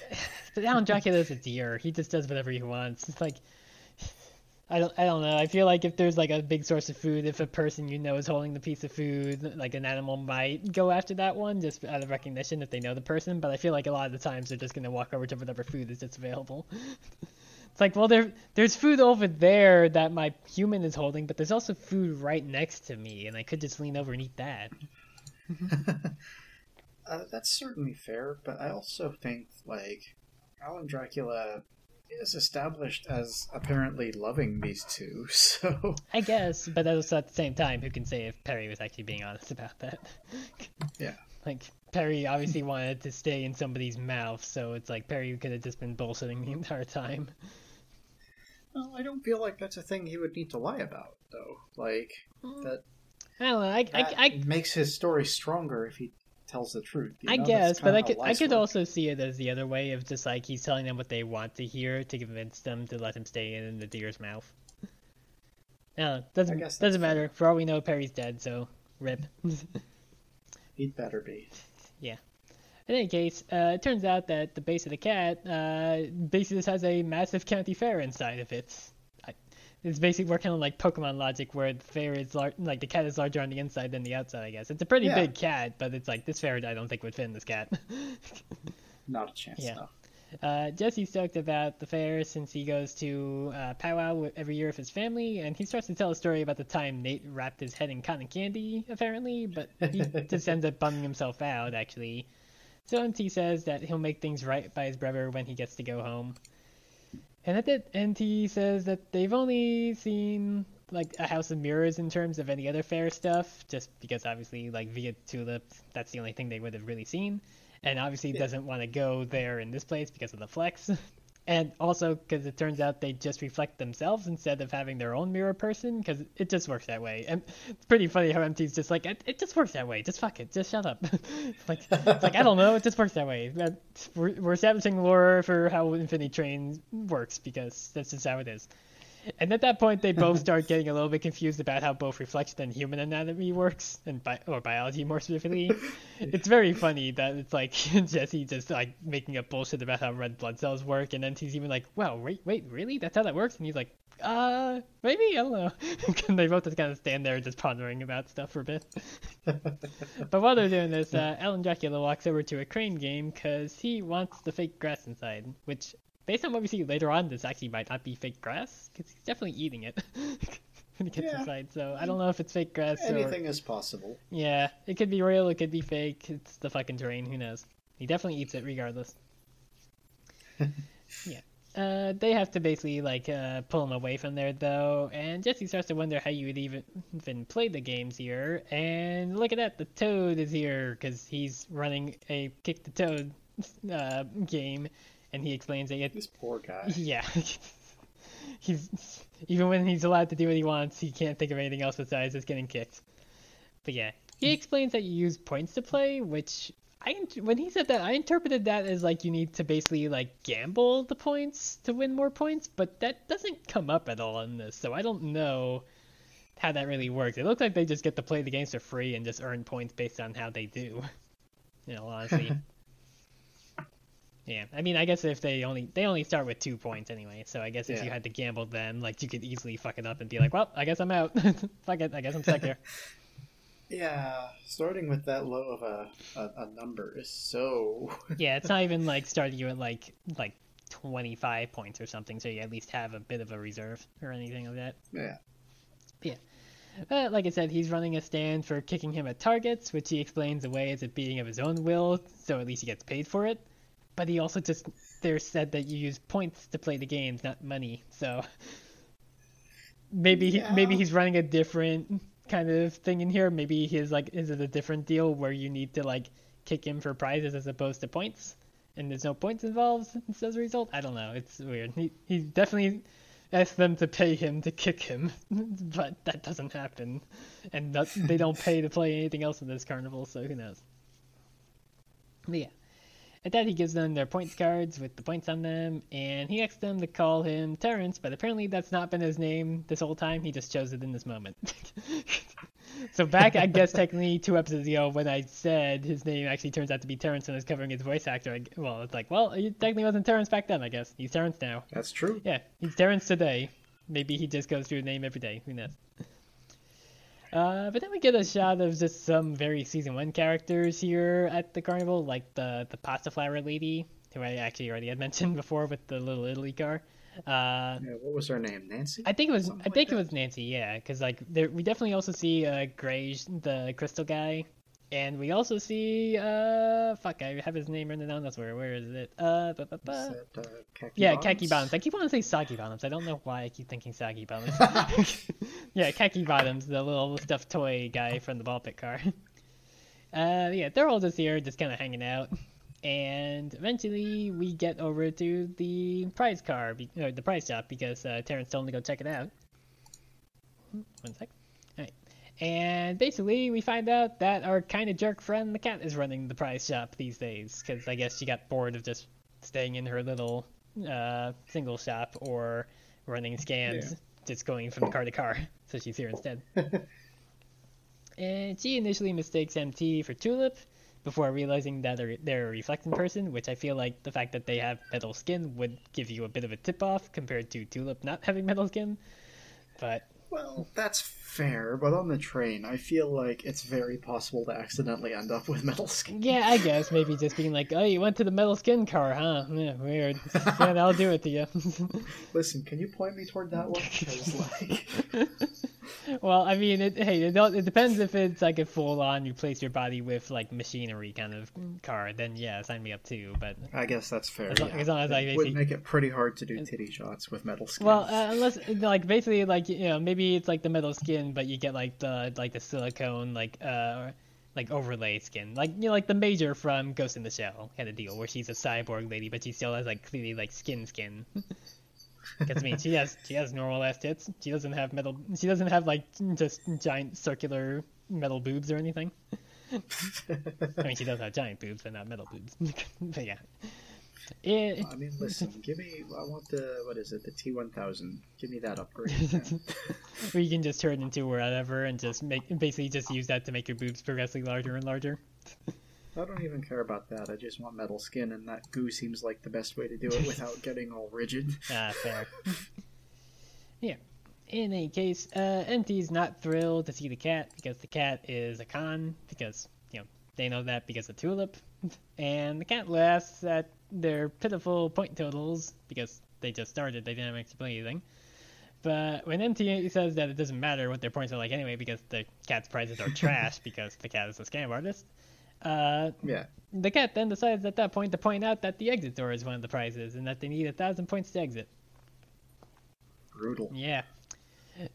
but Alan Dracula is a deer. He just does whatever he wants. It's like I don't I don't know. I feel like if there's like a big source of food, if a person you know is holding the piece of food, like an animal might go after that one just out of recognition if they know the person. But I feel like a lot of the times they're just gonna walk over to whatever food is just available. it's like, well, there there's food over there that my human is holding, but there's also food right next to me, and I could just lean over and eat that. uh, that's certainly fair, but I also think like Alan Dracula is established as apparently loving these two, so I guess, but also at the same time, who can say if Perry was actually being honest about that? yeah. Like Perry obviously wanted to stay in somebody's mouth, so it's like Perry could have just been bullshitting the entire time. Well, I don't feel like that's a thing he would need to lie about, though. Like mm. that. I don't know. I, I, I, makes his story stronger if he tells the truth. I know? guess, but I could I could work. also see it as the other way of just like he's telling them what they want to hear to convince them to let him stay in the deer's mouth. No, doesn't doesn't matter. For all we know, Perry's dead, so rip. He'd better be. Yeah. In any case, uh, it turns out that the base of the cat uh, basically just has a massive county fair inside of it. It's basically working on like Pokemon logic, where the fair is lar- like the cat is larger on the inside than the outside. I guess it's a pretty Yeah. big cat, but it's like this fair I don't think would fit in this cat. Not a chance. Yeah. No. Uh, Jesse's stoked about the fair since he goes to uh, powwow every year with his family, and he starts to tell a story about the time Nate wrapped his head in cotton candy, apparently, but he just ends up bumming himself out, actually. So MT says that he'll make things right by his brother when he gets to go home. And at that, MT says that they've only seen like a house of mirrors in terms of any other fair stuff, just because obviously like via Tulip, that's the only thing they would have really seen, and obviously Yeah. doesn't want to go there in this place because of the flex. And also because it turns out they just reflect themselves instead of having their own mirror person, because it just works that way. And it's pretty funny how MT's just like, it, it just works that way. Just fuck it. Just shut up. like, it's like I don't know. It just works that way. We're, we're establishing lore for how Infinity Train works because that's just how it is. And at that point, they both start getting a little bit confused about how both reflection and human anatomy works, and bi- or biology more specifically. it's very funny that it's like Jesse just like making up bullshit about how red blood cells work, and then he's even like, "Wow, wait, wait, really? That's how that works?" And he's like, "Uh, maybe I don't know." and they both just kind of stand there just pondering about stuff for a bit. but while they're doing this, uh, Alan Dracula walks over to a crane game because he wants the fake grass inside, which, based on what we see later on, this actually might not be fake grass because he's definitely eating it when he gets Yeah. inside. So I don't know if it's fake grass or Anything is possible. yeah, it could be real, it could be fake. It's the fucking terrain. Who knows? He definitely eats it regardless. yeah. Uh, they have to basically like uh, pull him away from there though, and Jesse starts to wonder how you would even even play the games here. And look at that, the Toad is here because he's running a kick the Toad uh, game, and he explains that it, This poor guy. yeah. he's even when he's allowed to do what he wants, he can't think of anything else besides just getting kicked. But yeah, he hmm. explains that you use points to play, which I when he said that, I interpreted that as like you need to basically like gamble the points to win more points, but that doesn't come up at all in this, so I don't know how that really works. It looks like they just get to play the games for free and just earn points based on how they do. You know, honestly. Yeah, I mean, I guess if they only they only start with two points anyway, so I guess if you had to gamble them, like you could easily fuck it up and be like, well, I guess I'm out. fuck it, I guess I'm stuck here. Yeah, starting with that low of a, a, a number is so. yeah, it's not even like starting you at like like 25 points or something, so you at least have a bit of a reserve or anything like that. Yeah. Yeah. But like I said, he's running a stand for kicking him at targets, which he explains away as it being of his own will, so at least he gets paid for it. But he also just there said that you use points to play the games, not money. So maybe he, maybe he's running a different kind of thing in here. Maybe his like is it a different deal where you need to like kick him for prizes as opposed to points, and there's no points involved as a result. I don't know. It's weird. He he definitely asked them to pay him to kick him, but that doesn't happen, and that, they don't pay to play anything else in this carnival. So who knows? But yeah. At that, he gives them their points cards with the points on them, and he asks them to call him Terrence, but apparently that's not been his name this whole time. He just chose it in this moment. so back, I guess technically two episodes ago, when I said his name actually turns out to be Terrence and I was covering his voice actor, I, well, it's like, well, he technically wasn't Terrence back then, I guess. He's Terrence now. That's true. Yeah, he's Terrence today. Maybe he just goes through the name every day. Who knows? Uh, but then we get a shot of just some very season one characters here at the carnival, like the the pasta flower lady, who I actually already had mentioned before with the little Italy car. Uh, Yeah, what was her name? Nancy? I think it was Something I like think it was Nancy, yeah, because like there we definitely also see uh Grage, the crystal guy, and we also see uh fuck I have his name written down. That's where where is it? Uh, ba, ba, ba. Is that, uh, khaki Yeah, bottoms? khaki bottoms. I keep wanting to say soggy bottoms. I don't know why I keep thinking soggy bottoms. yeah, khaki bottoms, the little stuffed toy guy from the ball pit car. Uh, yeah, they're all just here, just kind of hanging out. And eventually, we get over to the prize car, be- or the prize shop, because uh, Terrence told him to go check it out. One sec. And basically, we find out that our kind of jerk friend, the cat, is running the prize shop these days, because I guess she got bored of just staying in her little uh, single shop or running scams, Yeah. just going from car to car. So she's here instead. and she initially mistakes MT for Tulip before realizing that they're, they're a reflecting person, which I feel like the fact that they have metal skin would give you a bit of a tip off compared to Tulip not having metal skin. But Well, that's fair, but on the train, I feel like it's very possible to accidentally end up with metal skin. yeah, I guess maybe just being like, oh, you went to the metal skin car, huh? Yeah, weird. Yeah, that'll do it to you. Listen, can you point me toward that one? Like, well, I mean, it, hey, it, it depends if it's like a full-on replace your body with like machinery kind of car. Then yeah, sign me up too. But I guess that's fair. As long- yeah. as long as I it would make it pretty hard to do titty shots with metal skin. well, uh, unless like basically like you know maybe it's like the metal skin, but you get like the like the silicone like uh like overlay skin, like you know like the major from Ghost in the Shell kind of deal, where she's a cyborg lady, but she still has like clearly like skin skin. Because I mean, she has she has normal ass tits. She doesn't have metal. She doesn't have like just giant circular metal boobs or anything. I mean, she does have giant boobs, but not metal boobs. but yeah. It, I mean, listen, give me. I want the what is it? The T one thousand. Give me that upgrade. where you can just turn into whatever and just make basically just use that to make your boobs progressively larger and larger. I don't even care about that. I just want metal skin, and that goo seems like the best way to do it without getting all rigid. Ah, fair. yeah. In any case, uh, MT's not thrilled to see the cat because the cat is a con because you know they know that because of Tulip, and the cat laughs at their pitiful point totals because they just started. They didn't actually play anything. But when MT says that it doesn't matter what their points are like anyway because the cat's prizes are trash because the cat is a scam artist, uh, Yeah. the cat then decides at that point to point out that the exit door is one of the prizes and that they need a thousand points to exit. Brutal. Yeah.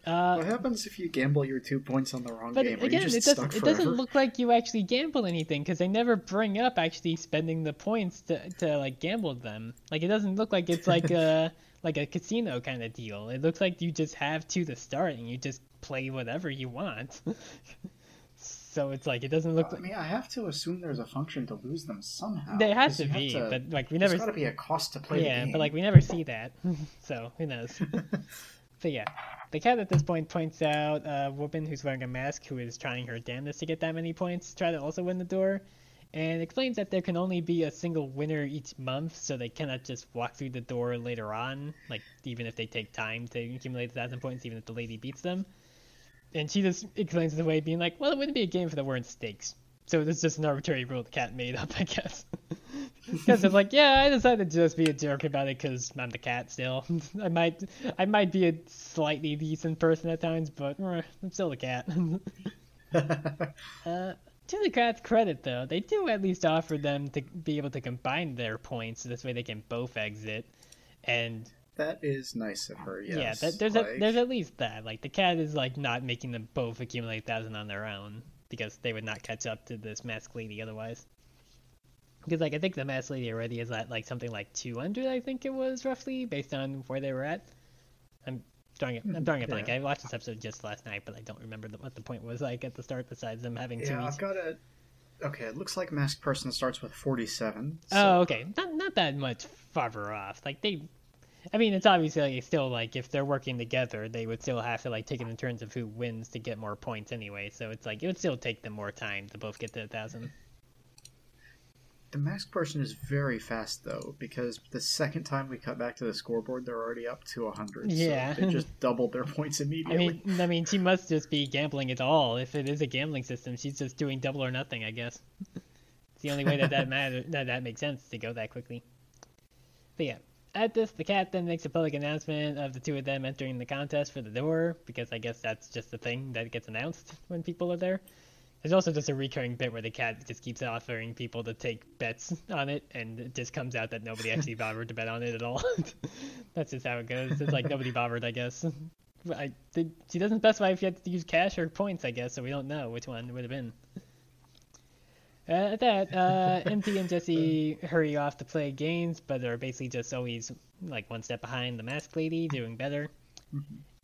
Uh, What happens if you gamble your two points on the wrong but game? Again, it doesn't it doesn't look like you actually gamble anything because they never bring up actually spending the points to, to like gamble them. Like it doesn't look like it's like a like a casino kind of deal. It looks like you just have two to start and you just play whatever you want. so it's like it doesn't look I like mean, I have to assume there's a function to lose them somehow. there has to be, to- but like we there's never got to be a cost to play yeah, but like we never see that. so who knows? But yeah, the cat at this point points out a woman who's wearing a mask who is trying her damnedest to get that many points, try to also win the door, and explains that there can only be a single winner each month, so they cannot just walk through the door later on, like even if they take time to accumulate a thousand points, even if the lady beats them. And she just explains it away, being like, "Well, it wouldn't be a game if there weren't stakes." So this is just an arbitrary rule the cat made up, I guess. Because it's like, yeah, I decided to just be a jerk about it because I'm the cat still. I might, I might be a slightly decent person at times, but eh, I'm still the cat. uh, to the cat's credit, though, they do at least offer them to be able to combine their points, so this way they can both exit. And that is nice of her. Yes. yeah, that, there's like, a, there's at least that. Like the cat is like not making them both accumulate thousand on their own because they would not catch up to this mask lady otherwise. Because like I think the mask lady already is at like something like 200, I think it was roughly based on where they were at. I'm drawing it. I'm drawing a blank. Yeah. I watched this episode just last night, but I don't remember the, what the point was like at the start. Besides them having two Yeah. I've got a. Okay, it looks like Masked Person starts with 47. Oh, okay. Not not that much farther off. Like they, I mean, it's obviously still like if they're working together, they would still have to like take it in terms of who wins to get more points anyway. So it's like it would still take them more time to both get to a thousand. The Masked Person is very fast, though, because the second time we cut back to the scoreboard, they're already up to 100. Yeah. So they just doubled their points immediately. I mean, I mean, she must just be gambling at all. If it is a gambling system, she's just doing double or nothing, I guess. it's the only way that that matter that that makes sense to go that quickly. But yeah, at this, the cat then makes a public announcement of the two of them entering the contest for the door because I guess that's just the thing that gets announced when people are there. There's also just a recurring bit where the cat just keeps offering people to take bets on it, and it just comes out that nobody actually bothered to bet on it at all. That's just how it goes. It's like nobody bothered, I guess. I, did, she doesn't specify if you had to use cash or points, I guess, so we don't know which one it would have been. Uh, at that, uh, MT and Jesse hurry off to play games, but are basically just always like one step behind the mask lady, doing better.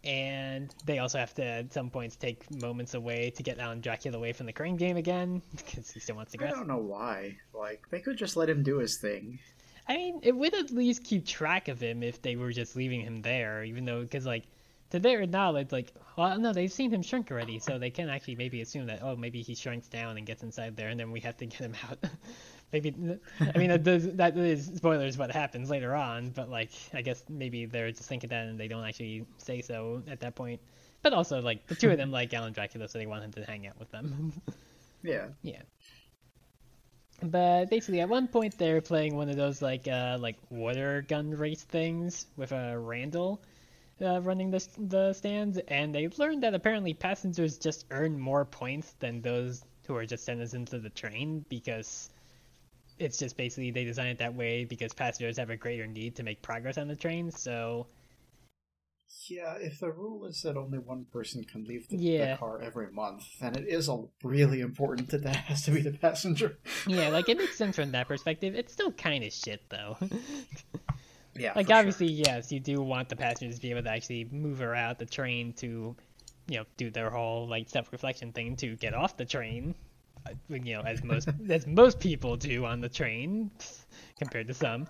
And they also have to, at some points, take moments away to get Alan Dracula away from the crane game again, because he still wants to I don't know why. Like, they could just let him do his thing. I mean, it would at least keep track of him if they were just leaving him there, even though, because, like, to their knowledge, like, well, no, they've seen him shrink already, so they can actually maybe assume that, oh, maybe he shrinks down and gets inside there, and then we have to get him out. maybe, I mean, that, does, that is spoilers what happens later on, but, like, I guess maybe they're just thinking that and they don't actually say so at that point. But also, like, the two of them like Alan Dracula, so they want him to hang out with them. Yeah. Yeah. But basically, at one point, they're playing one of those like uh like water gun race things with a uh, Randall, uh, running the the stands, and they learned that apparently passengers just earn more points than those who are just citizens of the train because it's just basically they design it that way because passengers have a greater need to make progress on the train. So Yeah, if the rule is that only one person can leave the, Yeah. the car every month, then it is a really important that that has to be the passenger. yeah, like it makes sense from that perspective. It's still kind of shit though. Yeah, like for sure. obviously yes you do want the passengers to be able to actually move around the train to you know do their whole like self-reflection thing to get off the train you know as most as most people do on the train compared to some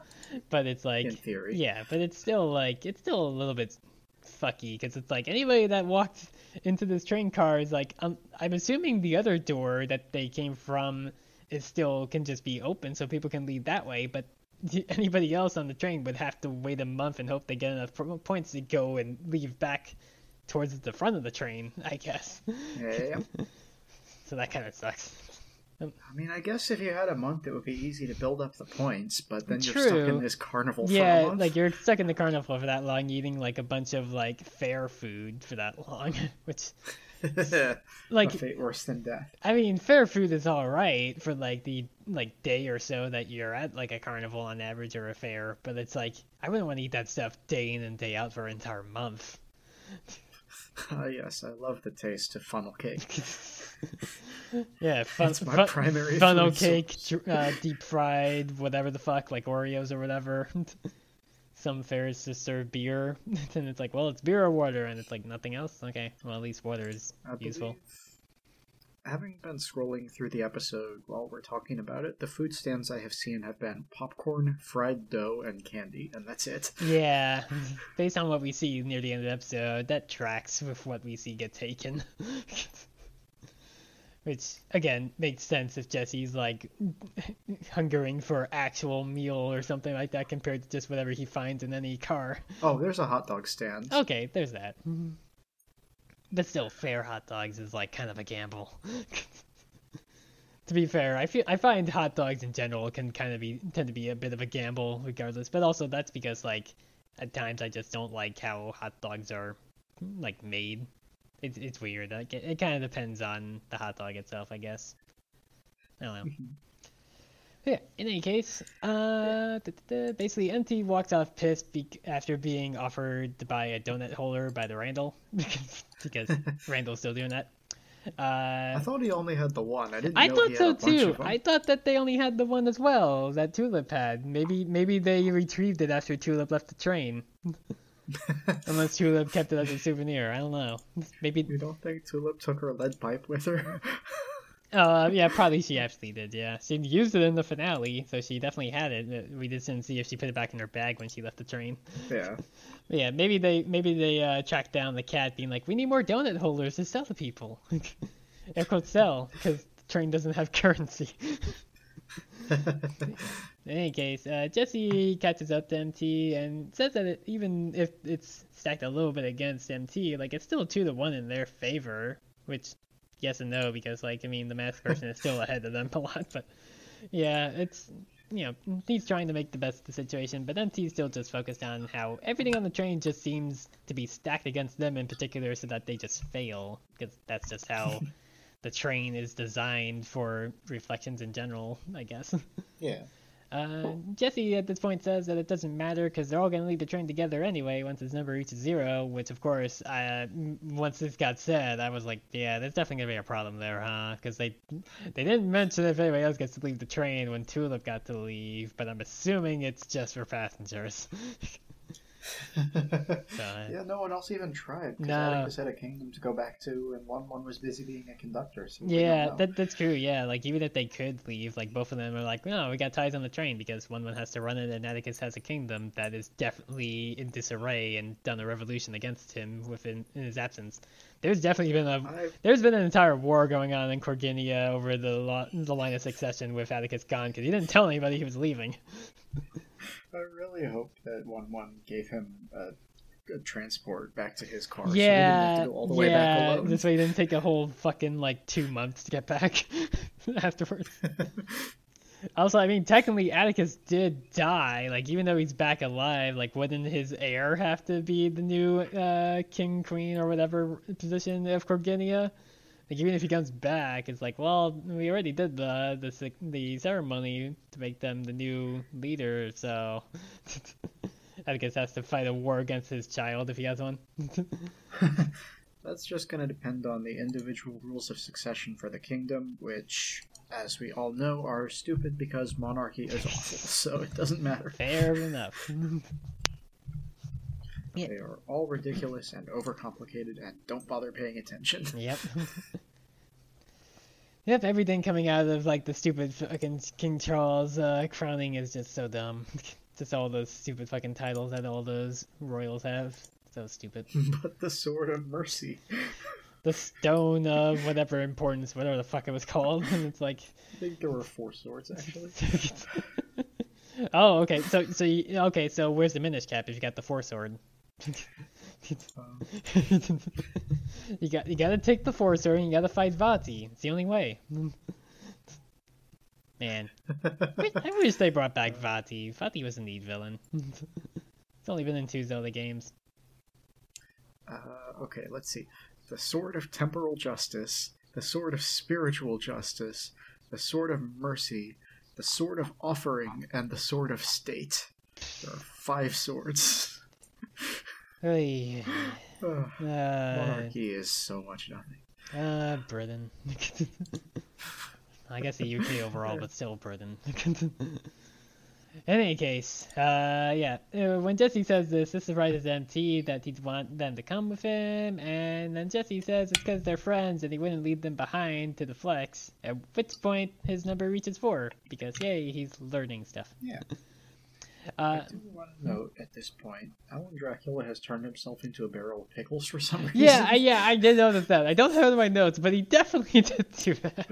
but it's like in theory. yeah but it's still like it's still a little bit fucky because it's like anybody that walks into this train car is like um, i'm assuming the other door that they came from is still can just be open so people can leave that way but anybody else on the train would have to wait a month and hope they get enough points to go and leave back towards the front of the train i guess. Yeah, so that kind of sucks um, I mean, I guess if you had a month, it would be easy to build up the points, but then you're stuck in this carnival for a yeah like you're stuck in the carnival for that long eating like a bunch of like fair food for that long which like fate worse than death. I mean, fair food is all right for like the like day or so that you're at like a carnival on average or a fair, but it's like I wouldn't want to eat that stuff day in and day out for an entire month. Ah, yes, I love the taste of funnel cake. yeah, fun, That's my fun- primary funnel cake, uh, deep fried, whatever the fuck, like Oreos or whatever. Some fairs just serve beer, and it's like, well, it's beer or water, and it's like nothing else. Okay, well, at least water is I useful. having been scrolling through the episode while we're talking about it, the food stands I have seen have been popcorn, fried dough, and candy, and that's it. Yeah, based on what we see near the end of the episode, that tracks with what we see get taken. Which, again, makes sense if Jesse's like hungering for actual meal or something like that compared to just whatever he finds in any car. Oh, there's a hot dog stand. Okay, there's that. But still, fair hot dogs is like kind of a gamble. to be fair, I feel I find hot dogs in general can kind of be tend to be a bit of a gamble regardless. But also that's because like at times I just don't like how hot dogs are like made. It's it's weird. Like it, it kind of depends on the hot dog itself, I guess. I don't know. Yeah. In any case, uh, da, da, da, basically, MT walks off pissed be- after being offered to buy a donut holder by the Randall because because Randall's still doing that. Uh, I thought he only had the one. I didn't I thought so too. I thought that they only had the one as well. That Tulip had. Maybe maybe they retrieved it after Tulip left the train. Unless Tulip kept it as a souvenir. I don't know. Maybe. You don't think Tulip took her lead pipe with her? Uh, yeah, probably she actually did. Yeah, she used it in the finale, so she definitely had it. Uh, We just didn't see if she put it back in her bag when she left the train. yeah. But yeah, maybe they maybe they uh, tracked down the cat, being like, "We need more donut holders to sell to people." Air quote sell because the train doesn't have currency. In any case, uh, Jesse catches up to MT and says that it, even if it's stacked a little bit against MT, like it's still two to one in their favor. Which, yes and no, because like I mean, the masked person is still ahead of them a lot. But yeah, it's you know he's trying to make the best of the situation, but MT's still just focused on how everything on the train just seems to be stacked against them in particular, so that they just fail because that's just how. The train is designed for reflections in general, I guess. Yeah. Uh, Jesse at this point says that it doesn't matter because they're all going to leave the train together anyway once his number reaches zero. Which, of course, uh, once this got said, I was like, yeah, there's definitely gonna be a problem there, huh? Because they they didn't mention if anybody else gets to leave the train when Tulip got to leave, but I'm assuming it's just for passengers. So, uh, yeah, no one else even tried. Because No. Atticus had a kingdom to go back to, and one one was busy being a conductor. So Yeah, that, that's true. Yeah, like even if they could leave, like both of them are like, no, we got ties on the train because one one has to run it, and Atticus has a kingdom that is definitely in disarray and done a revolution against him within in his absence. There's definitely been a I, there's been an entire war going on in Corginia over the lo- the line of succession with Atticus gone because he didn't tell anybody he was leaving. I really hope that one one gave him a good transport back to his car. so he didn't yeah, have to go all the way back yeah. alone. This way, he didn't take a whole fucking like two months to get back afterwards. Also, I mean, technically, Atticus did die. Like, even though he's back alive, like, wouldn't his heir have to be the new uh, king, queen, or whatever position of Corginia? Like, even if he comes back, it's like, well, we already did the the the ceremony to make them the new leader, so Atticus has to fight a war against his child if he has one. That's just going to depend on the individual rules of succession for the kingdom, which, as we all know, are stupid because monarchy is awful, so it doesn't matter. Fair enough. They are all ridiculous and overcomplicated and don't bother paying attention. Yep. yep, everything coming out of like the stupid fucking King Charles uh, crowning is just so dumb. just all those stupid fucking titles that all those royals have. So stupid. but the Sword of Mercy. The Stone of whatever importance, whatever the fuck it was called. And it's like. I think there were four swords actually. oh, okay. So, so you, okay. So where's the Minish cap if you got the four sword? Um, you got you gotta take the sword and you gotta fight Vaati. It's the only way. Man, I wish they brought back Vaati. Vaati was a neat villain. it's only been in two Zelda games. uh, okay, let's see. The Sword of Temporal Justice, the Sword of Spiritual Justice, the Sword of Mercy, the Sword of Offering, and the Sword of State. There are five swords. Hey, Ugh, uh, monarchy is so much nothing. uh, Britain. I guess the UK overall, but still Britain. In any case, uh, yeah, uh, when Jesse says this, this surprises MT that he'd want them to come with him, and then Jesse says it's because they're friends and he wouldn't leave them behind to the Flecs, at which point his number reaches four, because yay, he's learning stuff. Yeah. Uh, I do want to note at this point, Alan Dracula has turned himself into a barrel of pickles for some reason. yeah, I, yeah, I did notice that. I don't have it in my notes, but he definitely did do that.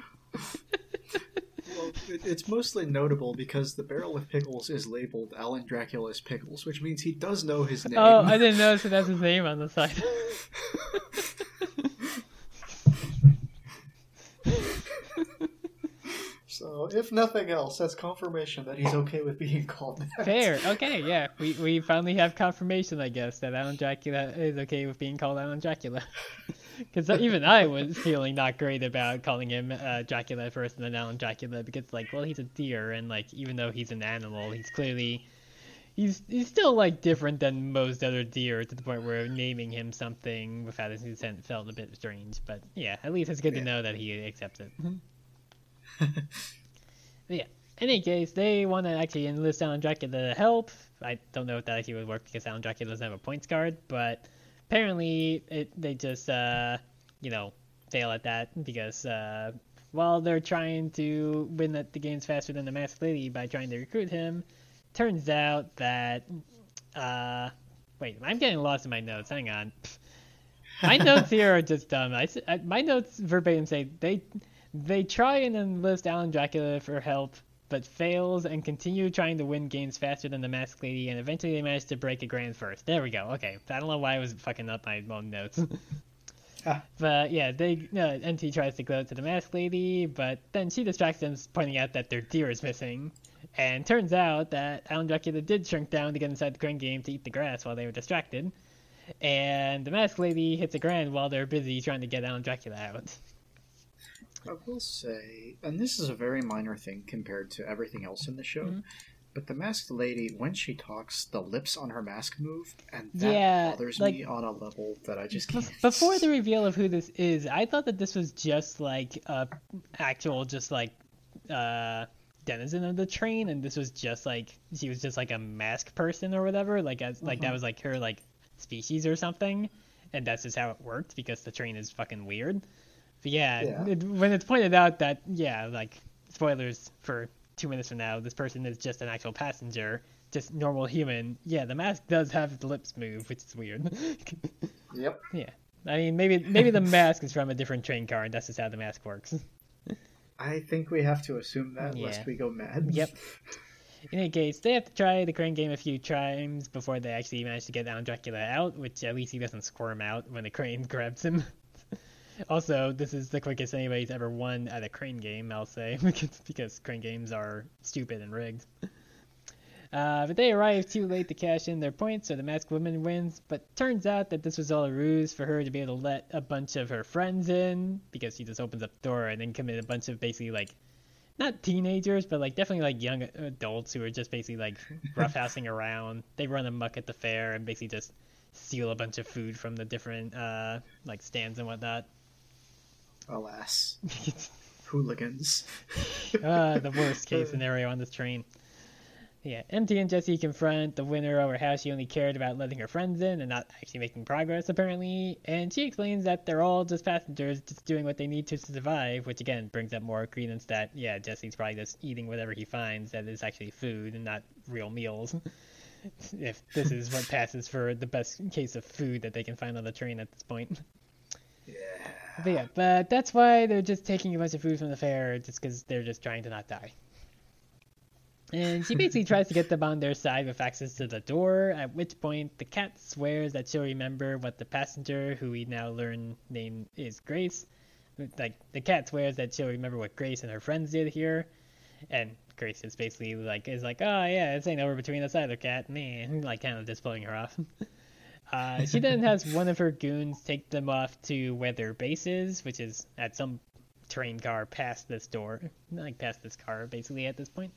Well, it, it's mostly notable because the barrel of pickles is labeled Alan Dracula's Pickles, which means he does know his name. Oh, I didn't notice that that's his name on the side. So, if nothing else, that's confirmation that he's okay with being called that. Fair. Okay, yeah. We we finally have confirmation, I guess, that Alan Dracula is okay with being called Alan Dracula. Because even I was feeling not great about calling him uh, Dracula first and then Alan Dracula because, like, well, he's a deer, and like, even though he's an animal, he's clearly he's he's still like different than most other deer to the point where naming him something without his consent felt a bit strange. But yeah, at least it's good Yeah. to know that he accepts it. Yeah. In any case, they want to actually enlist Alan Dracula to help. I don't know if that actually would work because Alan Dracula doesn't have a points card, but apparently it, they just, uh, you know, fail at that because uh, while they're trying to win at the games faster than the Masked Lady by trying to recruit him, turns out that, uh, wait, I'm getting lost in my notes. Hang on. My notes here are just dumb. I, I- my notes verbatim say they they try and enlist Alan Dracula for help, but fails and continue trying to win games faster than the Masked Lady, and eventually they manage to break a grand first. There we go. Okay, I don't know why I was fucking up my own notes. Ah. But yeah, they uh, MT tries to go to the Masked Lady, but then she distracts them, pointing out that their deer is missing. And turns out that Alan Dracula did shrink down to get inside the crane game to eat the grass while they were distracted. And the Masked Lady hits a grand while they're busy trying to get Alan Dracula out. I will say, and this is a very minor thing compared to everything else in the show, Mhm. but the masked lady, when she talks, the lips on her mask move, and that Yeah, bothers like- me on a level that I just can't. Before the reveal of who this is, I thought that this was just like a actual, just like uh, denizen of the train, and this was just like she was just like a mask person or whatever. Like as like that Mhm. was like her like species or something, and that's just how it worked because the train is fucking weird. Yeah, Yeah. It, when it's pointed out that yeah, like spoilers for two minutes from now, this person is just an actual passenger. Just normal human. Yeah, the mask does have the lips move, which is weird. Yep. Yeah. I mean, maybe maybe the mask is from a different train car, and that's just how the mask works. I think we have to assume that, Yeah. lest we go mad. Yep. In any case, they have to try the crane game a few times before they actually manage to get Alan Dracula out, which at least he doesn't squirm out when the crane grabs him. Also, this is the quickest anybody's ever won at a crane game, I'll say, because, because crane games are stupid and rigged. Uh, but they arrive too late to cash in their points, so the masked woman wins. But turns out that this was all a ruse for her to be able to let a bunch of her friends in, because she just opens up the door and then commit a bunch of basically like, not teenagers, but like definitely like young adults who are just basically like roughhousing around. They run amok at the fair and basically just steal a bunch of food from the different uh, like stands and whatnot. Alas, hooligans. uh, the worst case scenario on this train. Yeah, MT and Jesse confront the winner over how she only cared about letting her friends in and not actually making progress, apparently. And she explains that they're all just passengers, just doing what they need to survive, which again brings up more credence that, yeah, Jesse's probably just eating whatever he finds that is actually food and not real meals. if this is what passes for the best case of food that they can find on the train at this point. Yeah. But yeah, but that's why they're just taking a bunch of food from the fair, just because they're just trying to not die. And she basically tries to get them on their side with access to the door, at which point the cat swears that she'll remember what the passenger, who we now learn name is Grace, like the cat swears that she'll remember what Grace and her friends did here, and Grace is basically like is like, oh yeah, this ain't over between us either, cat, man, like kind of just blowing her off. uh, she then has one of her goons take them off to where their base is, which is at some train car past this door, like past this car basically at this point.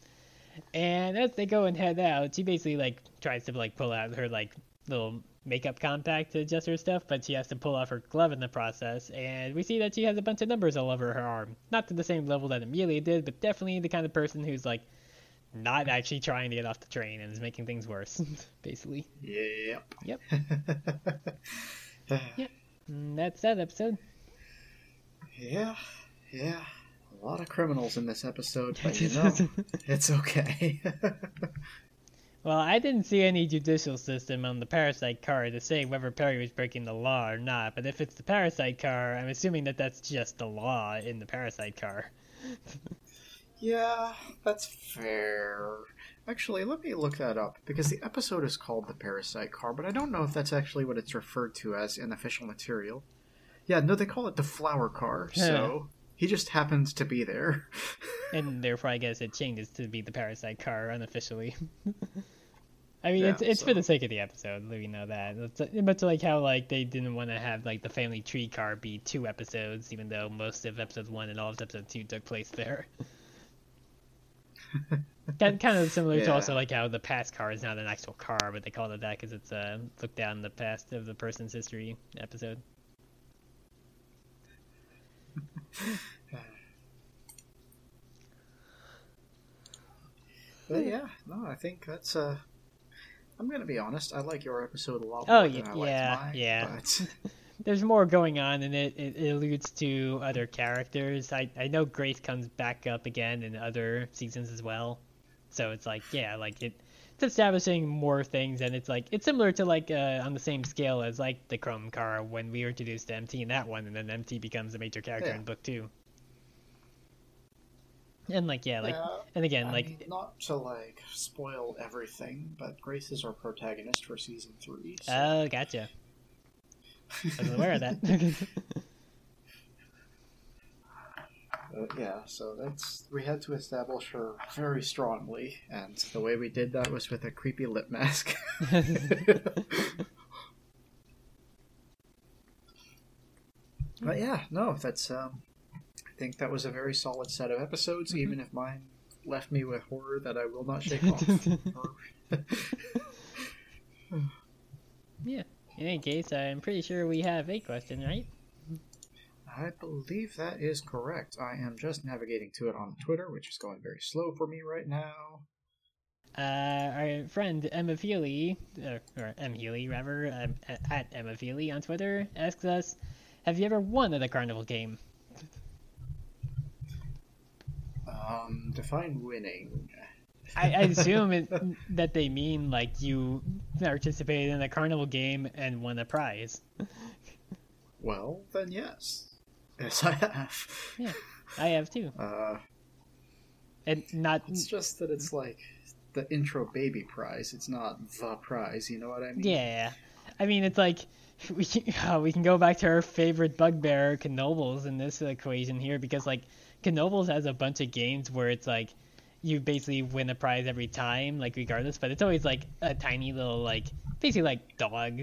And as they go and head out, she basically like tries to like pull out her like little makeup compact to adjust her stuff, but she has to pull off her glove in the process. And we see that she has a bunch of numbers all over her arm. Not to the same level that Amelia did, but definitely the kind of person who's like not actually trying to get off the train and is making things worse, basically. Yep. Yep. yep. And that's that episode. Yeah. Yeah. A lot of criminals in this episode, but you know, it's okay. well, I didn't see any judicial system on the parasite car to say whether Perry was breaking the law or not, but if it's the parasite car, I'm assuming that that's just the law in the parasite car. Yeah, that's fair. Actually, let me look that up because the episode is called The Parasite Car, but I don't know if that's actually what it's referred to as in official material. Yeah, no, they call it the flower car, so he just happens to be there. and therefore, I guess it changes to be the parasite car unofficially. I mean, Yeah, it's it's so- for the sake of the episode. We know that. It's, but like how like they didn't want to have like the family tree car be two episodes, even though most of episode one and all of episode two took place there. kind of similar to also like how the past car is not an actual car, but they call it that because it's a look down the past of the person's history episode. But yeah, no, I think that's uh I'm gonna be honest, I like your episode a lot Oh, more y- than I liked yeah, mine, yeah. But there's more going on and it, it, it alludes to other characters. I, I know Grace comes back up again in other seasons as well. So it's like, yeah, like it it's establishing more things and it's like it's similar to like uh, on the same scale as like the Chrome car when we were introduced to MT in that one and then MT becomes a major character Yeah. in book two. And like yeah, like yeah, and again, I like mean, not to like spoil everything, but Grace is our protagonist for season three. So. oh gotcha. I wasn't aware of that. Uh, yeah, so that's we had to establish her very strongly, and the way we did that was with a creepy lip mask. but yeah, no, that's um, I think that was a very solid set of episodes, Mm-hmm. even if mine left me with horror that I will not shake off. yeah. In any case, I'm pretty sure we have a question, right? I believe that is correct. I am just navigating to it on Twitter, which is going very slow for me right now. Uh, our friend Emma Feely, uh, or M Healy rather, um, at Emma Feely on Twitter, asks us, "Have you ever won at a carnival game?" Um, define winning. I, I assume it, that they mean like you participated in a carnival game and won a prize. Well, then yes. Yes, I have. Yeah, I have too, Uh, and not it's just that it's like the intro baby prize. It's not the prize. You know what I mean? yeah. I mean, it's like we can, uh, we can go back to our favorite bugbear, Knoebels, in this equation here because like Knoebels has a bunch of games where it's like you basically win a prize every time, like regardless, but it's always like a tiny little like basically like dog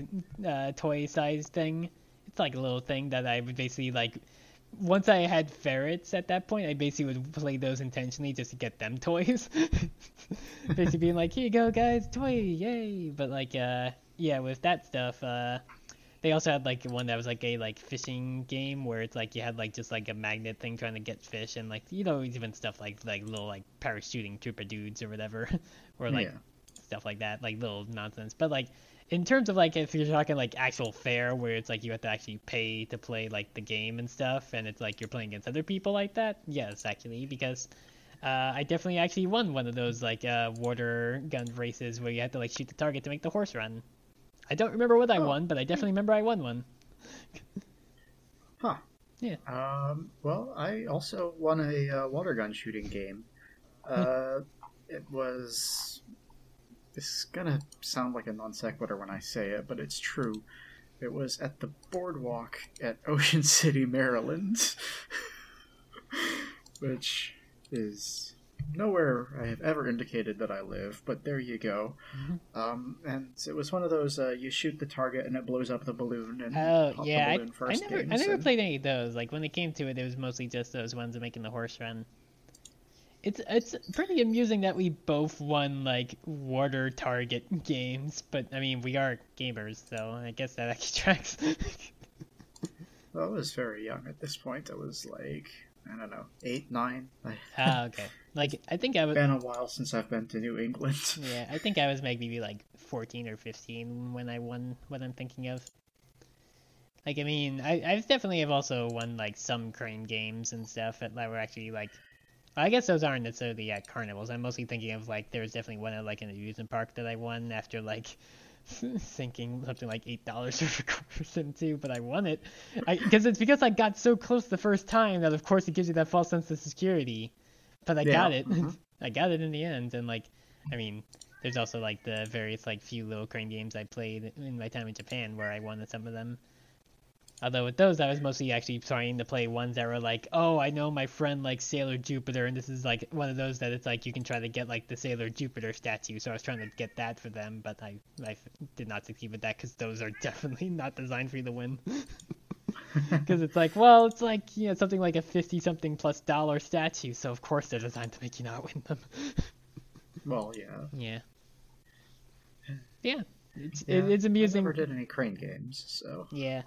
uh, toy size thing. It's like a little thing that I would basically like. Once I had ferrets at that point, I basically would play those intentionally just to get them toys. basically being like, "Here you go, guys, toy, yay!" But like, uh, yeah, with that stuff, uh, they also had like one that was like a like fishing game where it's like you had like just like a magnet thing trying to get fish and like you know even stuff like like little like parachuting trooper dudes or whatever or like Yeah. stuff like that like little nonsense but like in terms of like if you're talking like actual fair where it's like you have to actually pay to play like the game and stuff and it's like you're playing against other people like that yes actually because uh, I definitely actually won one of those like uh, water gun races where you had to like shoot the target to make the horse run. I don't remember what I Oh. won, but I definitely remember I won one. Huh. Yeah. Um, well, I also won a uh, water gun shooting game. Hmm. Uh, it was. This is gonna sound like a non sequitur when I say it, but it's true. It was at the boardwalk at Ocean City, Maryland, which is nowhere I have ever indicated that I live, but there you go. Mhm. Um, and it was one of those uh, you shoot the target and it blows up the balloon and Oh pop yeah, the I, balloon I first never I never and- played any of those. Like when it came to it, it was mostly just those ones of making the horse run. It's it's pretty amusing that we both won like water target games, but I mean we are gamers, so I guess that actually tracks. Well, I was very young at this point. I was like, I don't know, eight, nine. Ah, okay. Like I think I was been a while since I've been to New England. Yeah, I think I was maybe like 14 or 15 when I won what I'm thinking of. Like, I mean, I, I definitely have also won like some crane games and stuff that were actually like. I guess those aren't necessarily at carnivals. I'm mostly thinking of like there was definitely one at like an amusement park that I won after like sinking something like eight dollars worth of too, but I won it. Because it's because I got so close the first time that of course it gives you that false sense of security. But I Yeah, got it. mhm. I got it in the end, and like, I mean, there's also like the various like few little crane games I played in my time in Japan where I won some of them. Although with those, I was mostly actually trying to play ones that were like, oh, I know my friend likes Sailor Jupiter, and this is like one of those that it's like you can try to get like the Sailor Jupiter statue. So I was trying to get that for them, but I I did not succeed with that because those are definitely not designed for you to win. Because it's like, well, it's like you know something like a fifty something plus dollar statue, so of course they're designed to make you not win them. well, yeah. Yeah. Yeah. It's yeah. it, it's I amusing. never did any crane games, so Yeah.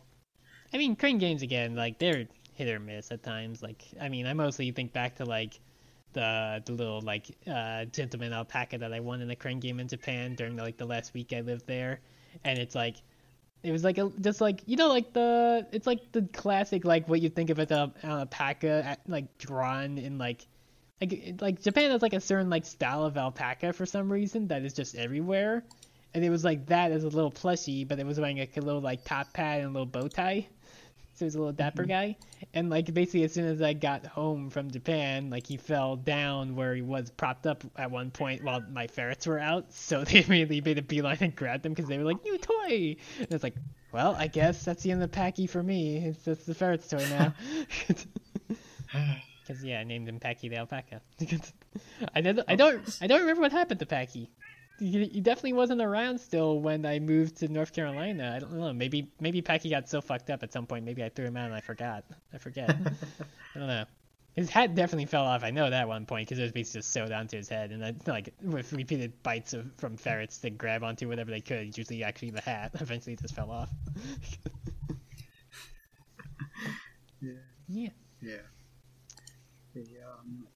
I mean, crane games again, like they're hit or miss at times. Like, I mean, I mostly think back to like the the little like uh gentleman alpaca that I won in a crane game in Japan during like the last week I lived there, and it's like. It was like a just like you know like the it's like the classic like what you think of as a alpaca like drawn in like like like Japan has like a certain like style of alpaca for some reason that is just everywhere, and it was like that as a little plushie, but it was wearing like a little like top hat and a little bow tie, so he was a little dapper mm-hmm. guy. And like basically as soon as I got home from Japan, like he fell down where he was propped up at one point while my ferrets were out, so they immediately made a beeline and grabbed him because they were like new toy. And it's like, well, I guess that's the end of the packy for me. It's just the ferret's toy now. Because yeah, I named him Packy the alpaca. I don't, I don't, I don't remember what happened to Packy. He, he definitely wasn't around still when I moved to North Carolina. I don't know. Maybe, maybe Packy got so fucked up at some point. Maybe I threw him out and I forgot. I forget. I don't know. His hat definitely fell off. I know that at one point because it was basically just sewed onto his head, and then like with repeated bites of from ferrets to grab onto whatever they could. Usually, actually, the hat eventually just fell off. yeah. yeah. Yeah. The um,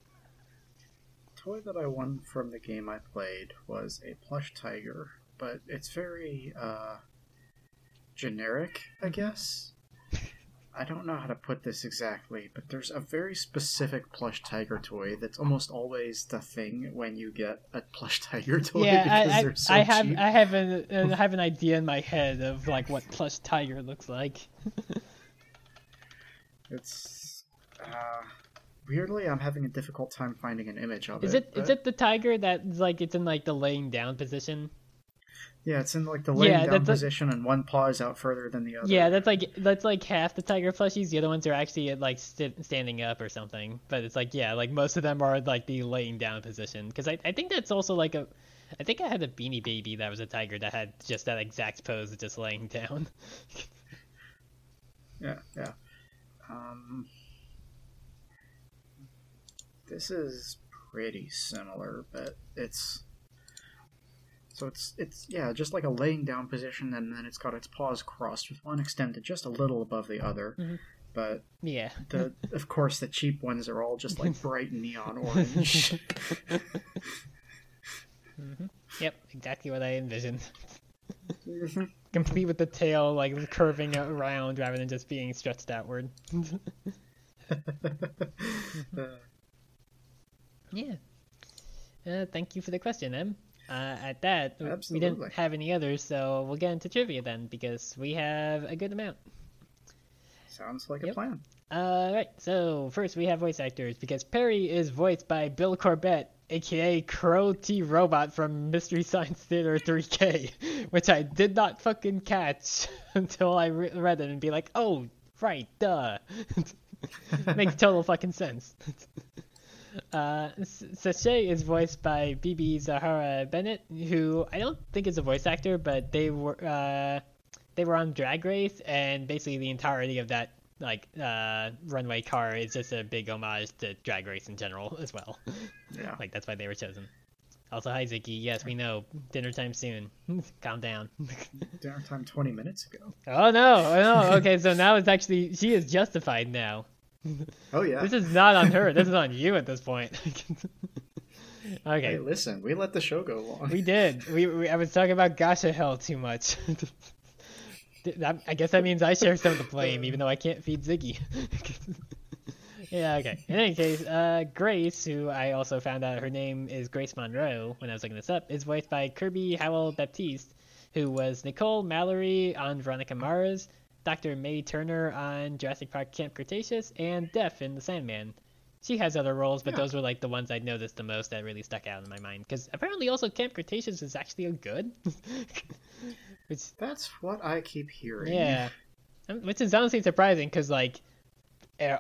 toy that I won from the game I played was a plush tiger, but it's very uh, generic, I guess. I don't know how to put this exactly, but there's a very specific plush tiger toy that's almost always the thing when you get a plush tiger toy yeah, because I, I, they're so I have cheap. I have an I have an idea in my head of like what plush tiger looks like. It's uh, weirdly, I'm having a difficult time finding an image of Is it. it is but- it the tiger that's like it's in like the laying down position? Yeah, it's in like the laying Yeah, down position, and one paw is out further than the other. Yeah, that's like that's like half the tiger plushies. The other ones are actually like st- standing up or something. But it's like yeah, like most of them are like the laying down position. Because I I think that's also like a, I think I had a Beanie Baby that was a tiger that had just that exact pose, just laying down. yeah, yeah. Um, this is pretty similar, but it's so it's it's yeah, just like a laying down position, and then it's got its paws crossed with one extended just a little above the other. Mhm. But yeah. the of course the cheap ones are all just like bright neon orange. hmm Yep, exactly what I envisioned. Mhm. Complete with the tail like curving around rather than just being stretched outward. Uh, Yeah. Uh, thank you for the question, Em. Uh, at that, w- we didn't have any others, so we'll get into trivia then, because we have a good amount. sounds like a Yep. plan. Uh, right, so first we have voice actors, because Perry is voiced by Bill Corbett, aka Crow T Robot from Mystery Science Theater 3K, which I did not fucking catch until I re- read it and be like, oh, right, duh. Makes total fucking sense. Uh, Sachet is voiced by BeBe Zahara Benet, who I don't think is a voice actor, but they were uh, they were on Drag Race, and basically the entirety of that like uh, runway car is just a big homage to Drag Race in general as well. Yeah. like that's why they were chosen. Also, hi Ziggy. Yes, we know dinner time soon. Calm down. Dinner time twenty minutes ago. oh no! Oh no! Okay, so now it's actually she is justified now. Oh yeah. This is not on her. This is on you at this point. okay. Hey, listen, we let the show go long. We did. We, we I was talking about Gacha Hell too much. that, I guess that means I share some of the blame, even though I can't feed Ziggy. yeah. Okay. In any case, uh, Grace, who I also found out her name is Grace Monroe when I was looking this up, is voiced by Kirby Howell Baptiste, who was Nicole Mallory on Veronica Mars, Dr. May Turner on Jurassic Park Camp Cretaceous, and Death in The Sandman. She has other roles, but Yeah. those were like the ones I noticed the most that really stuck out in my mind. Because apparently, also Camp Cretaceous is actually a good. which That's what I keep hearing. yeah, Um, which is honestly surprising because like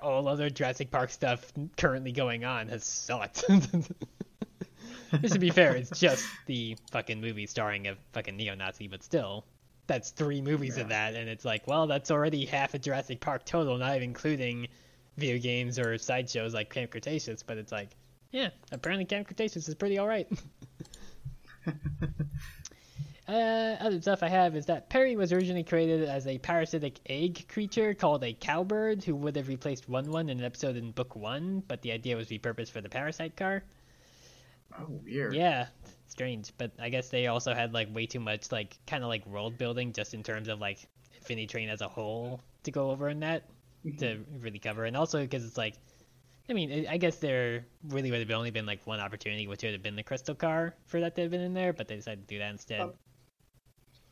all other Jurassic Park stuff currently going on has sucked. Just to be fair, it's just the fucking movie starring a fucking neo-Nazi, but still, that's three movies of that, and it's like, well, that's already half a Jurassic Park total, not even including video games or sideshows like Camp Cretaceous. But it's like, yeah, apparently Camp Cretaceous is pretty all right. Uh, other stuff I have is that Perry was originally created as a parasitic egg creature called a cowbird who would have replaced One One in an episode in Book One, but the idea was repurposed for the parasite car. Oh, weird. Yeah, strange, but I guess they also had like way too much like kind of like world building just in terms of like Infinity Train as a whole to go over in that to really cover, and also because it's like. I mean, I- guess there really would have only been like one opportunity, which would have been the crystal car for that to have been in there, but they decided to do that instead. Um,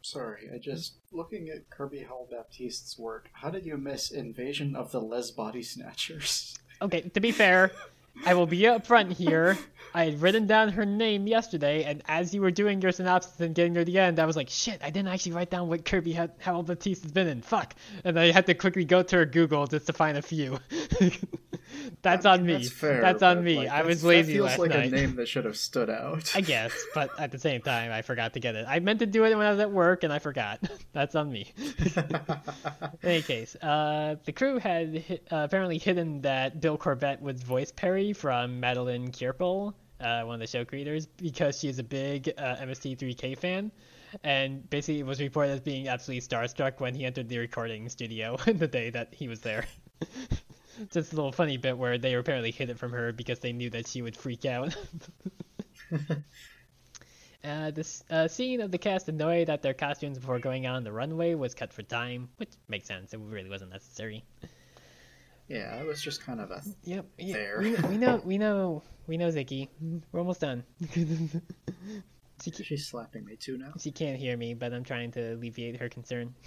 Sorry, I just looking at Kirby Howell Baptiste's work. How did you miss Invasion of the Les Body Snatchers? Okay, to be fair, I will be upfront here. I had written down her name yesterday, and as you were doing your synopsis and getting to the end, I was like, shit, I didn't actually write down what Kirby had, Howell Baptiste has been in. Fuck. And I had to quickly go to her Google just to find a few. That's on me. That's fair. That's on me. like, I was lazy That feels like night. a name that should have stood out. I guess, but at the same time, I forgot to get it. I meant to do it when I was at work, and I forgot. That's on me. In any case, uh, the crew had hi- uh, apparently hidden that Bill Corbett would voice Perry from Madeline Queripel, uh, one of the show creators, because she's a big uh, MST3K fan. And basically, it was reported as being absolutely starstruck when he entered the recording studio the day that he was there. Just a little funny bit where they apparently hid it from her because they knew that she would freak out. Uh, this uh, scene of the cast annoyed at their costumes before going on the runway was cut for time, which makes sense. It really wasn't necessary. yeah, it was just kind of a. Yep. yeah, There. We, we know. We know. We know, Ziggy. We're almost done. she, She's slapping me too now. she can't hear me, but I'm trying to alleviate her concern.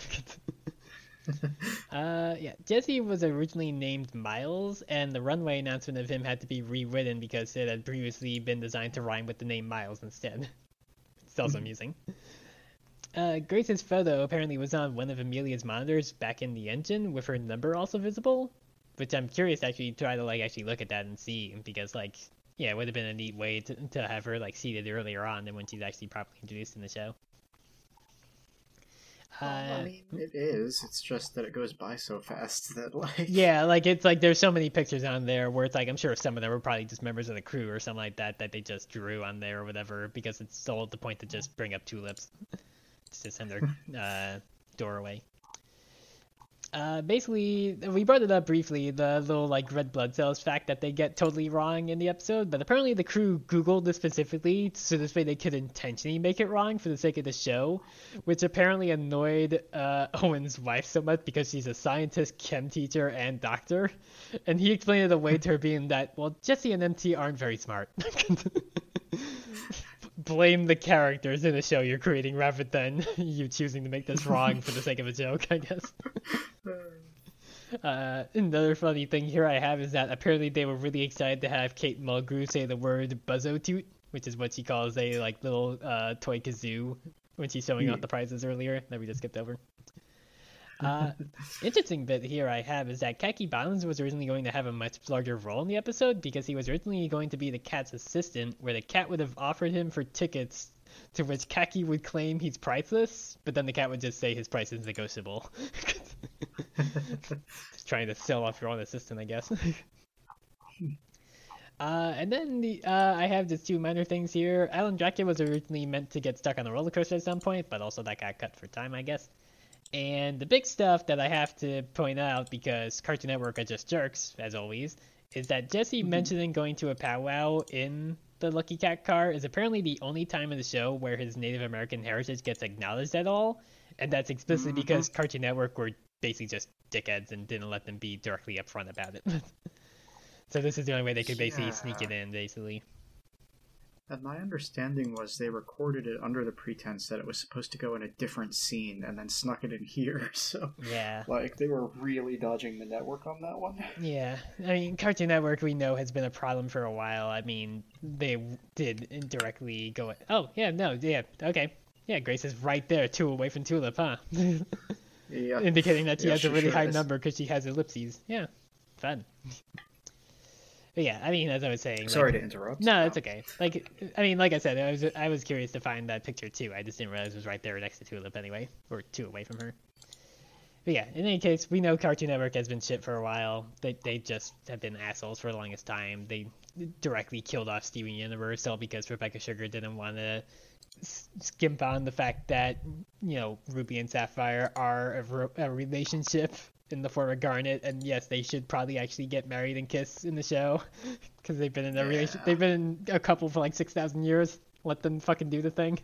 uh, yeah. Jesse was originally named Miles, and the runway announcement of him had to be rewritten because it had previously been designed to rhyme with the name Miles instead. It's also amusing. Uh, Grace's photo apparently was on one of Amelia's monitors back in the engine, with her number also visible. Which I'm curious to actually try to like actually look at that and see because like yeah, it would have been a neat way to to have her like seated earlier on than when she's actually properly introduced in the show. Well, I Uh, mean, it is. It's just that it goes by so fast that, like. Yeah, like it's like there's so many pictures on there where it's like I'm sure some of them were probably just members of the crew or something like that that they just drew on there or whatever because it's still at the point to just bring up tulips to just send their uh, doorway. Uh, basically, we brought it up briefly the little like red blood cells fact that they get totally wrong in the episode, but apparently the crew googled this specifically so this way they could intentionally make it wrong for the sake of the show, which apparently annoyed uh, Owen's wife so much because she's a scientist, chem teacher, and doctor, and he explained it away to her being that well Jesse and MT aren't very smart. Blame the characters in the show you're creating rather than you choosing to make this wrong for the sake of a joke, I guess. Uh, another funny thing here I have is that apparently they were really excited to have Kate Mulgrew say the word buzzotoot, which is what she calls a like little uh, toy kazoo when she's showing off the prizes earlier that we just skipped over. Uh, interesting bit here I have is that Kaki Bottoms was originally going to have a much larger role in the episode because he was originally going to be the cat's assistant, where the cat would have offered him for tickets to which Kaki would claim he's priceless, but then the cat would just say his price is negotiable. Just trying to sell off your own assistant, I guess. Uh, and then the uh, I have just two minor things here. Alan Dracula was originally meant to get stuck on a roller coaster at some point, but also that got cut for time, I guess. And the big stuff that I have to point out because Cartoon Network are just jerks, as always, is that Jesse mm-hmm. mentioning going to a powwow in the Lucky Cat car is apparently the only time in the show where his Native American heritage gets acknowledged at all, and that's explicitly mm-hmm. because Cartoon Network were basically just dickheads and didn't let them be directly upfront about it. so this is the only way they could basically sneak it in, basically. And my understanding was they recorded it under the pretense that it was supposed to go in a different scene and then snuck it in here. So, Yeah. like, they were really dodging the network on that one. Yeah, I mean, Cartoon Network we know has been a problem for a while. I mean, they did indirectly go. Oh, yeah, no, yeah, okay, yeah. Grace is right there, two away from Tulip, huh? Yeah. Indicating that she Yeah, has she a really sure high is. number because she has ellipses. Yeah, fun. But yeah, I mean, as I was saying. like- Sorry to interrupt. no, it's okay. Like, I mean, like I said, I was I was curious to find that picture too. I just didn't realize it was right there next to Tulip anyway, or two away from her. But yeah, in any case, we know Cartoon Network has been shit for a while. They they just have been assholes for the longest time. They directly killed off Steven Universe all because Rebecca Sugar didn't want to skimp on the fact that you know Ruby and Sapphire are a, a relationship in the form of Garnet, and yes, they should probably actually get married and kiss in the show because they've been in a. Yeah. They've been a couple for like six thousand years. Let them fucking do the thing.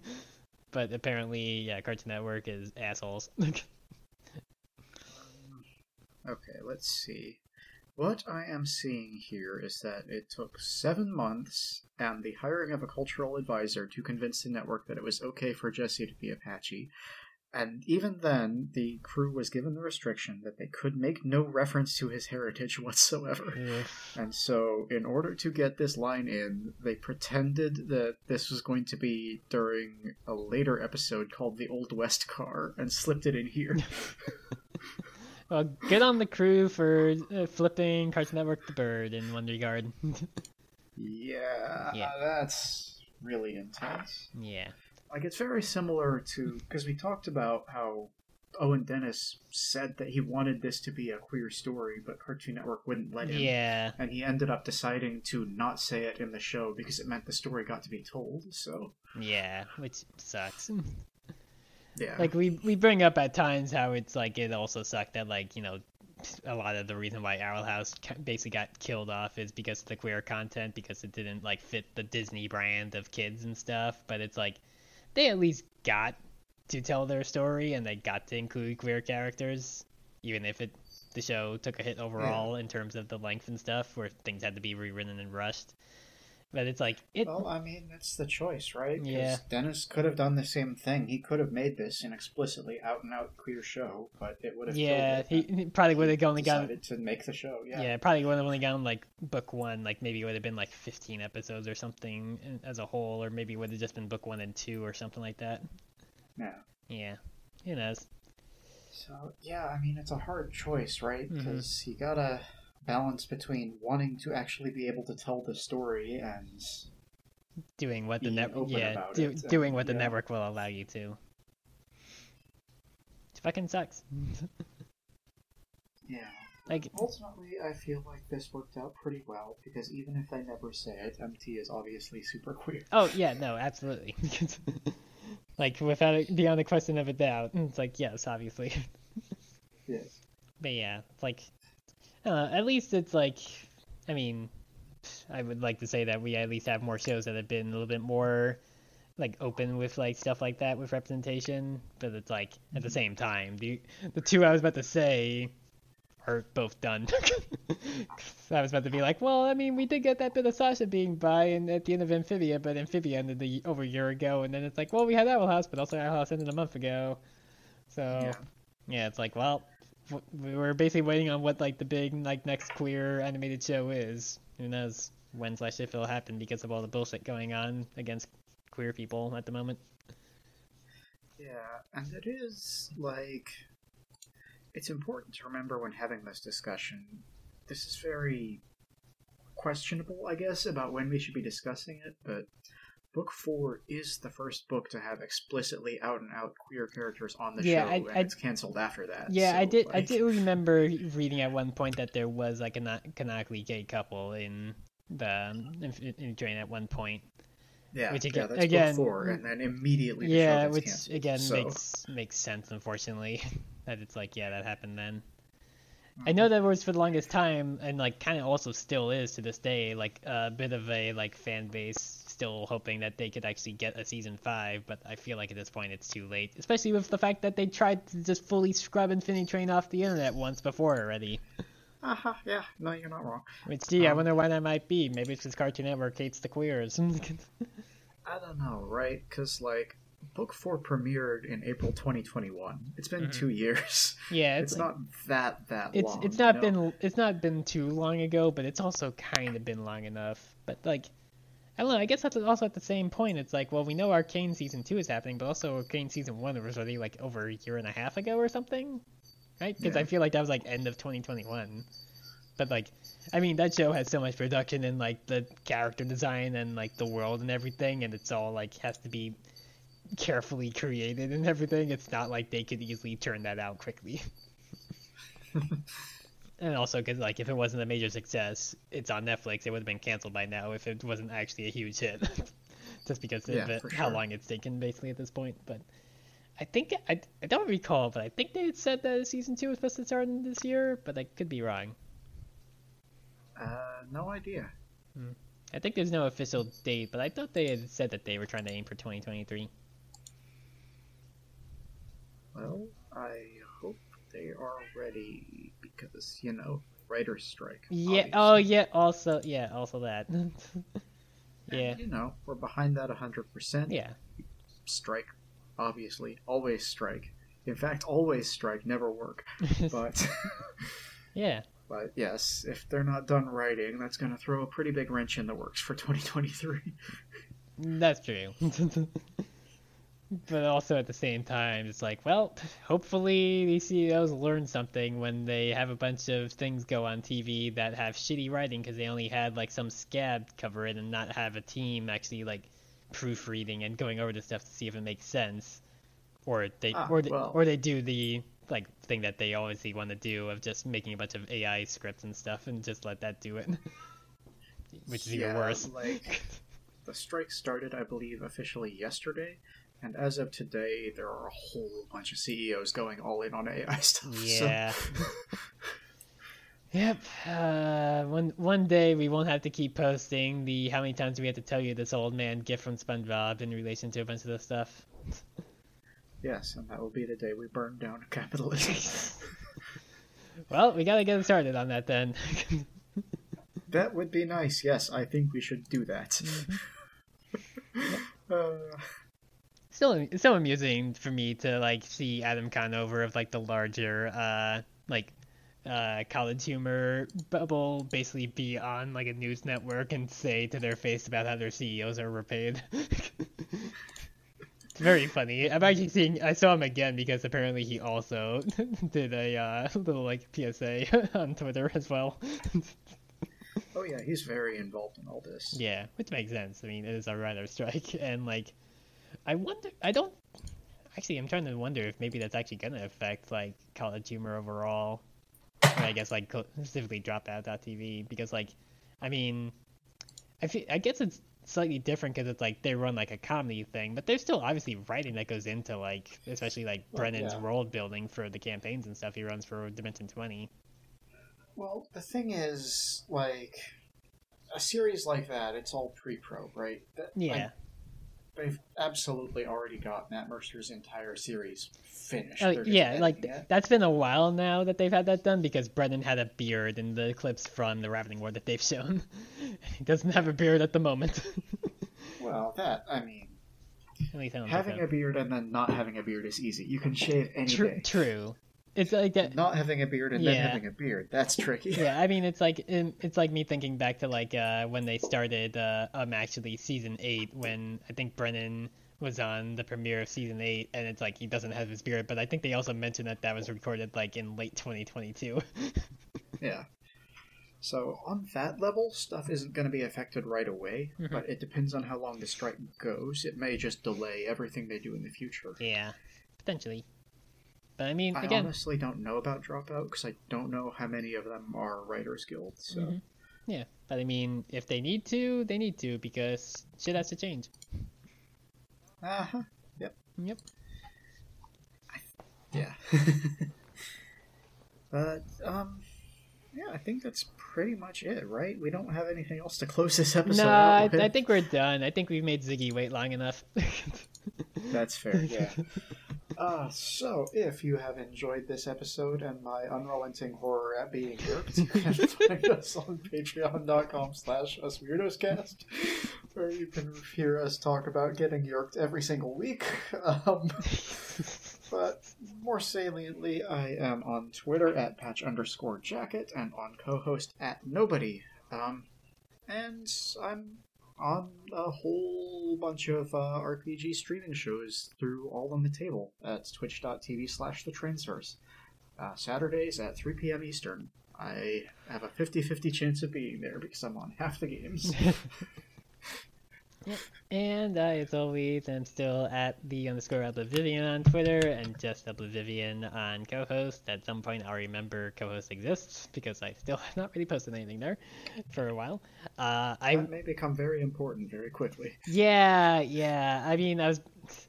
But apparently, yeah, Cartoon Network is assholes. Um, okay, let's see. What I am seeing here is that it took seven months and the hiring of a cultural advisor to convince the network that it was okay for Jesse to be Apache. And even then, the crew was given the restriction that they could make no reference to his heritage whatsoever. Ugh. And so, in order to get this line in, they pretended that this was going to be during a later episode called The Old West Car and slipped it in here. well, good on the crew for uh, flipping Cartoon Network the bird in one regard. Yeah, Yeah. that's really intense. yeah. Like it's very similar to because we talked about how Owen Dennis said that he wanted this to be a queer story, but Cartoon Network wouldn't let him. Yeah. And he ended up deciding to not say it in the show because it meant the story got to be told. So Yeah. Which sucks. yeah, like we we bring up at times how it's like it also sucked that like you know a lot of the reason why Owl House basically got killed off is because of the queer content because it didn't like fit the Disney brand of kids and stuff. But it's like they at least got to tell their story and they got to include queer characters, even if it the show took a hit overall in terms of the length and stuff, where things had to be rewritten and rushed. But it's like it. Well, I mean, that's the choice, right? Yeah. Dennis could have done the same thing. He could have made this an explicitly out and out queer show, but it would have. yeah, he, he probably would have only gotten decided to make the show. Yeah. Yeah, probably would have only gotten like book one, like maybe it would have been like 15 episodes or something as a whole, or maybe it would have just been book one and two or something like that. Yeah. Yeah, who knows? So yeah, I mean it's a hard choice, right? Mm-hmm. Because you gotta balance between wanting to actually be able to tell the story and Doing what the network, yeah, do, doing what the yeah. network will allow you to. It fucking sucks. yeah. like, Ultimately, I feel like this worked out pretty well because even if I never say it, MT is obviously super queer. oh yeah, no, absolutely. like without it, beyond a question of a doubt, it's like yes, obviously. Yes. But yeah, it's like, uh, at least it's like, I mean, I would like to say that we at least have more shows that have been a little bit more, like, open with like stuff like that with representation. But it's like at the same time, the the two I was about to say are both done. I was about to be like, well, I mean, we did get that bit of Sasha being bi and at the end of Amphibia, but Amphibia ended the, over a year ago, and then it's like, well, we had Owl House, but also Owl House ended a month ago. So Yeah. yeah, it's like, well, we were basically waiting on what like the big like next queer animated show is. Who knows when slash if it'll happen because of all the bullshit going on against queer people at the moment. Yeah, and it is like it's important to remember when having this discussion. This is very questionable, I guess, about when we should be discussing it, but book four is the first book to have explicitly out and out queer characters on the Yeah, show, I- and I- it's canceled after that. Yeah, I so, did. I did remember reading at one point that there was like a not- canonically gay couple in the in, in Drain at one point. Yeah, which yeah, again- that's again- book four, and then immediately the yeah, which canceled. again so, makes makes sense. Unfortunately, that it's like yeah, that happened then. Mm-hmm. I know that was for the longest time, and like kind of also still is to this day, like a bit of a like fan base still hoping that they could actually get a season five. But I feel like at this point it's too late, especially with the fact that they tried to just fully scrub Infinity Train off the internet once before already. Uh-huh, yeah, no, you're not wrong. Which gee, I Um, wonder why that might be. Maybe it's because Cartoon Network hates the queers. I don't know, right? Because like book four premiered in April 2021. It's been Mhm. two years. yeah, It's, it's, like- not that that it's long. it's not you know? been it's not been too long ago, but it's also kind of been long enough. But like, I don't know. I guess that's also at the same point. It's like, well, we know Arcane season two is happening, but also Arcane season one was already like over a year and a half ago or something, right? Because Yeah. I feel like that was like end of 2021. But like, I mean, that show has so much production and like the character design and like the world and everything, and it's all like has to be carefully created and everything. It's not like they could easily turn that out quickly. and also because like if it wasn't a major success, it's on Netflix. It would have been canceled by now if it wasn't actually a huge hit, just because Yeah, of it, for how long it's taken basically at this point. But I think I, I don't recall, but I think they had said that season two was supposed to start this year, but I could be wrong. Uh, no idea. I think there's no official date, but I thought they had said that they were trying to aim for 2023. Well, I hope they are ready because you know writers' strike. Yeah. obviously. Oh, yeah. Also, yeah. Also that. yeah. And, you know we're behind that hundred percent. Yeah. Strike, obviously, always strike. In fact, always strike, never work. But. yeah. But yes, if they're not done writing, that's going to throw a pretty big wrench in the works for 2023. That's true. But also at the same time, it's like, well, hopefully these CEOs learn something when they have a bunch of things go on TV that have shitty writing because they only had like some scab cover it and not have a team actually like proofreading and going over the stuff to see if it makes sense, or they Ah, or they, well. or they do the like thing that they obviously want to do of just making a bunch of AI scripts and stuff and just let that do it, which is even worse. Like the strike started, I believe, officially yesterday, and as of today, there are a whole bunch of CEOs going all in on AI stuff. so- Yeah. Yep. Uh, one one day we won't have to keep posting the how many times do we have to tell you this old man gift from SpongeBob in relation to a bunch of this stuff. yes, and that will be the day we burn down capitalism. Well, we gotta get started on that then. that would be nice. Yes, I think we should do that. Mm-hmm. uh, still, it's so amusing for me to like see Adam Conover of like the larger uh like uh college humor bubble basically be on like a news network and say to their face about how their CEOs are repaid. It's very funny. I'm actually seeing. I saw him again because apparently he also did a uh, little like PSA on Twitter as well. oh yeah, he's very involved in all this. Yeah, which makes sense. I mean, it is a writer strike, and like, I wonder. I don't. Actually, I'm trying to wonder if maybe that's actually gonna affect like college humor overall. Or I guess like specifically Dropout.tv because like, I mean, I feel I guess it's slightly different because it's like they run like a comedy thing, but there's still obviously writing that goes into like, especially like Well, Brennan's yeah. world building for the campaigns and stuff he runs for Dimension Twenty. Well, the thing is, like, a series like that, it's all pre-pro, right? That, Yeah, they've absolutely already got Matt Mercer's entire series finished. Oh, yeah, like it. that's been a while now that they've had that done because Brennan had a beard in the clips from the Ravening War that they've shown. he doesn't have a beard at the moment. Well, that I mean, I having think a beard and then not having a beard is easy. You can shave any so. Tr- day. true. It's like that. Not having a beard and then having a beard, that's tricky. Yeah, I mean, it's like it's like me thinking back to like uh, when they started uh, um actually season eight when I think Brennan was on the premiere of season eight and it's like he doesn't have his beard, but I think they also mentioned that that was recorded like in late 2022. Yeah. So on that level, stuff isn't going to be affected right away, Mhm. but it depends on how long the strike goes. It may just delay everything they do in the future. yeah, potentially. But I mean, I again, honestly don't know about Dropout because I don't know how many of them are Writers Guild. So Mhm. Yeah, but I mean, if they need to, they need to because shit has to change. uh-huh. Yep. Yep. Yeah. but um, yeah, I think that's pretty much it, right? We don't have anything else to close this episode No, I. I think we're done. I think we've made Ziggy wait long enough. That's fair, yeah. Uh, so, if you have enjoyed this episode and my unrelenting horror at being yeerked, you can find us on patreon.com slash us weirdoscast, where you can hear us talk about getting yeerked every single week. Um, but more saliently, I am on Twitter at patch underscore jacket and on Cohost at nobody. Um, and I'm on a whole bunch of uh, RPG streaming shows through All on the Table. That's twitch.tv slash the transverse. Uh, Saturdays at 3 p.m. Eastern. I have a 50 50 chance of being there because I'm on half the games. and I, as always, am still at the underscore Oblivivian on Twitter and just Oblivivian on Cohost. At some point, I'll remember Cohost exists because I still have not really posted anything there for a while. Uh, I that may become very important very quickly. Yeah, yeah. I mean, I was,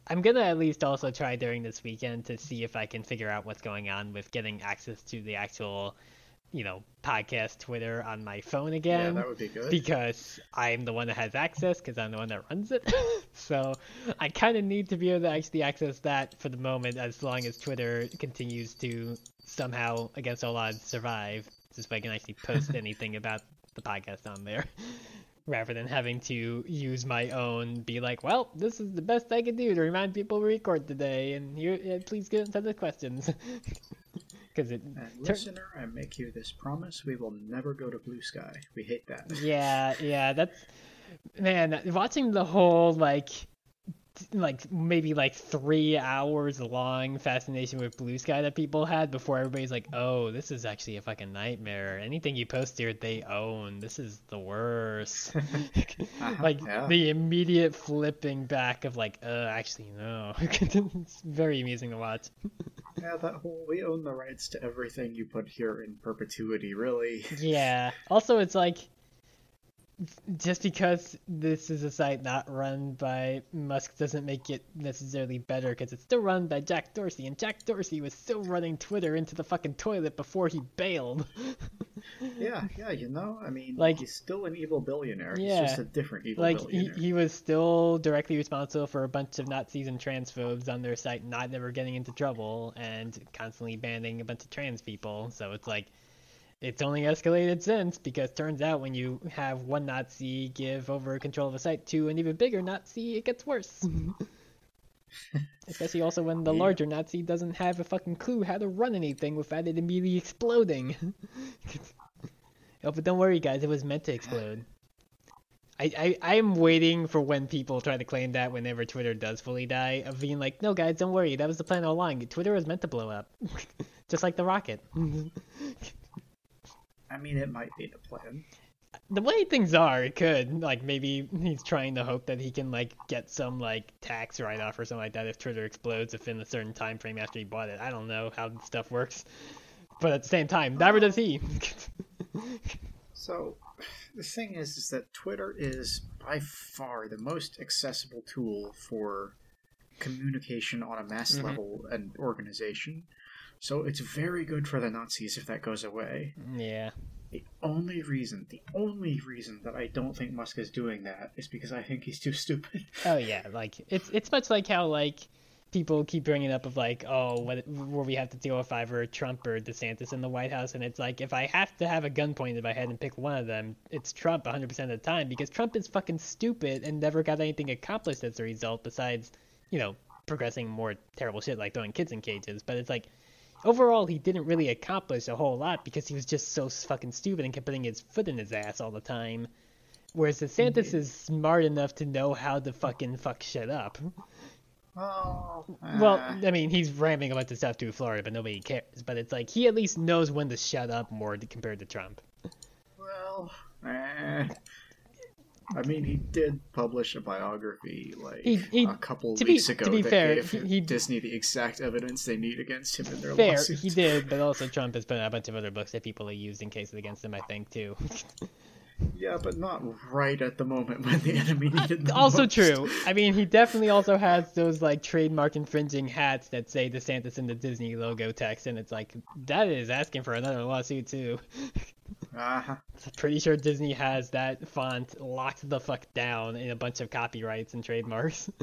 I'm gonna at least also try during this weekend to see if I can figure out what's going on with getting access to the actual, you know, podcast Twitter on my phone again. Yeah, that would be good. because I'm the one that has access because I'm the one that runs it. so I kind of need to be able to actually access that for the moment as long as Twitter continues to somehow, against all odds, survive. Just so I can actually post anything about the podcast on there. Rather than having to use my own, be like, well, this is the best I can do to remind people we record today, and here, please get into the questions. Because it, And Tur- listener, I make you this promise: we will never go to Bluesky. We hate that. yeah, yeah, that's man. Watching the whole like, like maybe like three hours long fascination with Bluesky that people had before everybody's like, oh, this is actually a fucking nightmare. Anything you post here, they own. This is the worst. like yeah. the immediate flipping back of like, uh, actually no. it's very amusing to watch. Yeah, that whole we own the rights to everything you put here in perpetuity. Really, Yeah. Also, it's like just because this is a site not run by Musk doesn't make it necessarily better because it's still run by Jack Dorsey, and Jack Dorsey was still running Twitter into the fucking toilet before he bailed. yeah, yeah. You know, I mean, Like- he's still an evil billionaire. Yeah. He's just a different evil like he, billionaire. he was still directly responsible for a bunch of Nazis and transphobes on their site not ever getting into trouble and constantly banning a bunch of trans people. So it's like it's only escalated since because turns out when you have one Nazi give over control of a site to an even bigger Nazi, it gets worse. Especially also when the Yeah. larger Nazi doesn't have a fucking clue how to run anything without it immediately exploding. oh, but don't worry, guys, it was meant to explode. I, I I'm waiting for when people try to claim that whenever Twitter does fully die, of being like, no guys, don't worry, that was the plan all along. Twitter was meant to blow up, just like the rocket. I mean, it might be the plan. the way things are, it could like maybe he's trying to hope that he can like get some like tax write off or something like that if Twitter explodes within a certain time frame after he bought it. I don't know how stuff works, but at the same time, neither does he. So, the thing is, is that Twitter is by far the most accessible tool for communication on a mass Mhm. level and organization. So it's very good for the Nazis if that goes away. yeah. The only reason, the only reason that I don't think Musk is doing that is because I think he's too stupid. Oh yeah, like it's it's much like how like people keep bringing up of like oh what where we have to deal with either Trump or DeSantis in the White House, and it's like if I have to have a gun pointed at my head and pick one of them, it's Trump 100% of the time because Trump is fucking stupid and never got anything accomplished as a result besides you know progressing more terrible shit like throwing kids in cages. But it's like overall he didn't really accomplish a whole lot because he was just so fucking stupid and kept putting his foot in his ass all the time. Whereas DeSantis is smart enough to know how to fucking fuck shit up. Oh, Well, uh, I mean, he's ramming a bunch of stuff to Florida, but nobody cares. But it's like he at least knows when to shut up more to, compared to Trump. well, eh. I mean, he did publish a biography like He- he- a couple to be- weeks ago to be that fair, he- Disney the exact evidence they need against him in their Fair, lawsuit. he did, but also Trump has put out a bunch of other books that people have used in cases against him, I think, too. Yeah, but not right at the moment when the enemy needed the also most. true. I mean, he definitely also has those like trademark infringing hats that say DeSantis in the Disney logo text, and it's like that is asking for another lawsuit too. Uh-huh. Pretty sure Disney has that font locked the fuck down in a bunch of copyrights and trademarks.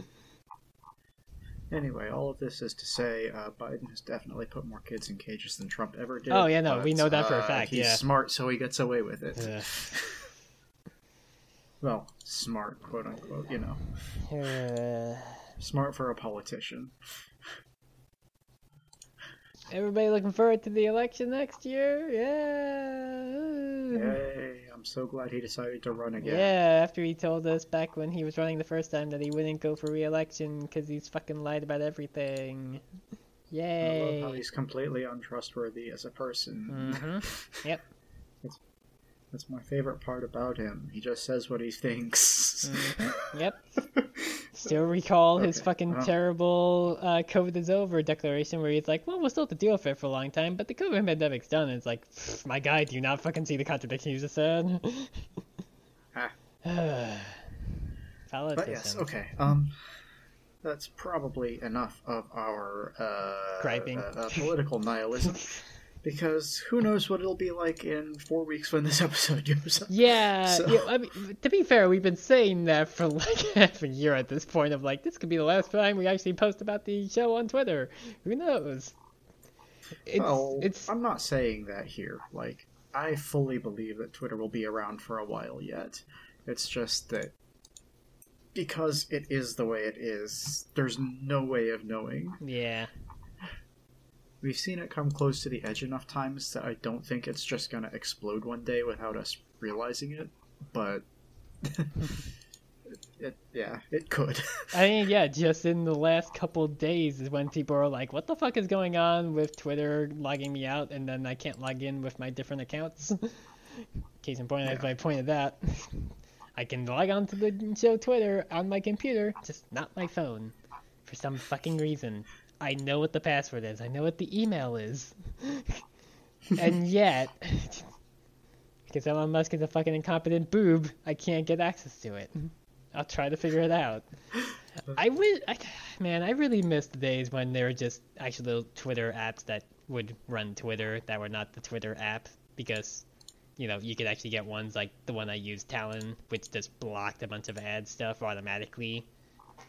Anyway, all of this is to say, uh, Biden has definitely put more kids in cages than Trump ever did. Oh, yeah, no, we know that for a uh, fact, He's yeah. smart, so he gets away with it. Ugh. Well, smart, quote unquote. You know, Uh, smart for a politician. everybody looking forward to the election next year? Yeah. Yay! I'm so glad he decided to run again. Yeah, after he told us back when he was running the first time that he wouldn't go for re-election because he's fucking lied about everything. Yay. I love how he's completely untrustworthy as a person. Mm-hmm. Yep. That's my favorite part about him. He just says what he thinks. Mhm. Yep. Still recall his Okay, fucking well. terrible uh, COVID is over declaration where he's like, well, we'll still have to deal with it for a long time, but the COVID pandemic's done. And it's like, my guy, do you not fucking see the contradiction you just said? Ah. But yes, okay. Um, that's probably enough of our uh, Griping. uh, uh, political nihilism. Because who knows what it'll be like in four weeks when this episode goes up. Yeah, So- yeah, I mean, to be fair, we've been saying that for like half a year at this point. Of like, this could be the last time we actually post about the show on Twitter. Who knows? It's well, it's I'm not saying that here. Like, I fully believe that Twitter will be around for a while yet. It's just that because it is the way it is, there's no way of knowing. yeah, We've seen it come close to the edge enough times that I don't think it's just gonna explode one day without us realizing it. But it, yeah, it could. I mean, yeah, just in the last couple days is when people are like, "What the fuck is going on with Twitter logging me out?" And then I can't log in with my different accounts. Case in point, as Yeah. I pointed that, I can log on to the show Twitter on my computer, just not my phone, for some fucking reason. I know what the password is. I know what the email is, and yet, because Elon Musk is a fucking incompetent boob, I can't get access to it. I'll try to figure it out. I would, I, man, I really missed the days when there were just little Twitter apps that would run Twitter that were not the Twitter app because, you know, you could actually get ones like the one I used, Talon, which just blocked a bunch of ad stuff automatically,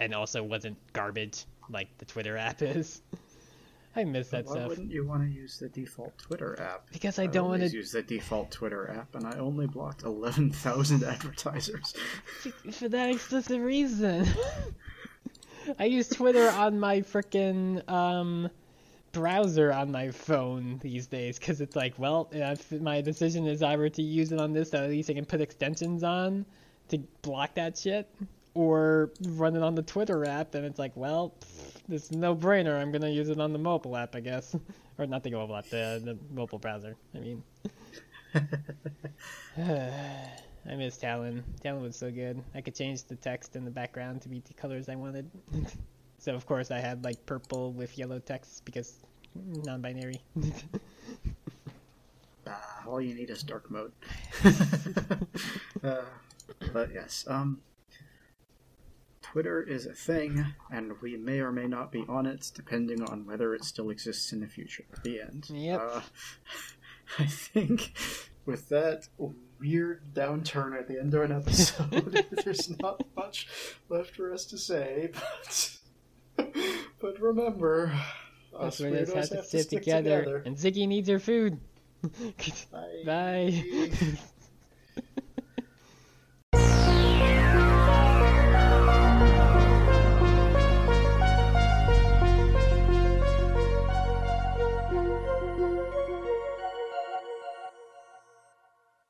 and also wasn't garbage like the Twitter app is. I miss that Why stuff wouldn't you want to use the default Twitter app? because I don't want to. use the default Twitter app, and I only blocked eleven thousand advertisers. for that explicit reason. I use Twitter on my frickin' um, browser on my phone these days because it's like, well, if my decision is I were to use it on this, so at least I can put extensions on. to block that shit, or run it on the Twitter app, then it's like, well, is no brainer. I'm gonna use it on the mobile app, I guess, or not the mobile app, the the mobile browser. I mean. I miss Talon. Talon was so good. I could change the text in the background to be the colors I wanted. so of course I had like purple with yellow text because non-binary. Ah, all you need is dark mode. uh, but yes, um, Twitter is a thing, and we may or may not be on it, depending on whether it still exists in the future. The end. Yep. Uh, I think with that weird downturn at the end of an episode, there's not much left for us to say, but but remember, us That's where this weirdos has to have sit stick together. together. And Ziggy needs her food. Bye. Bye.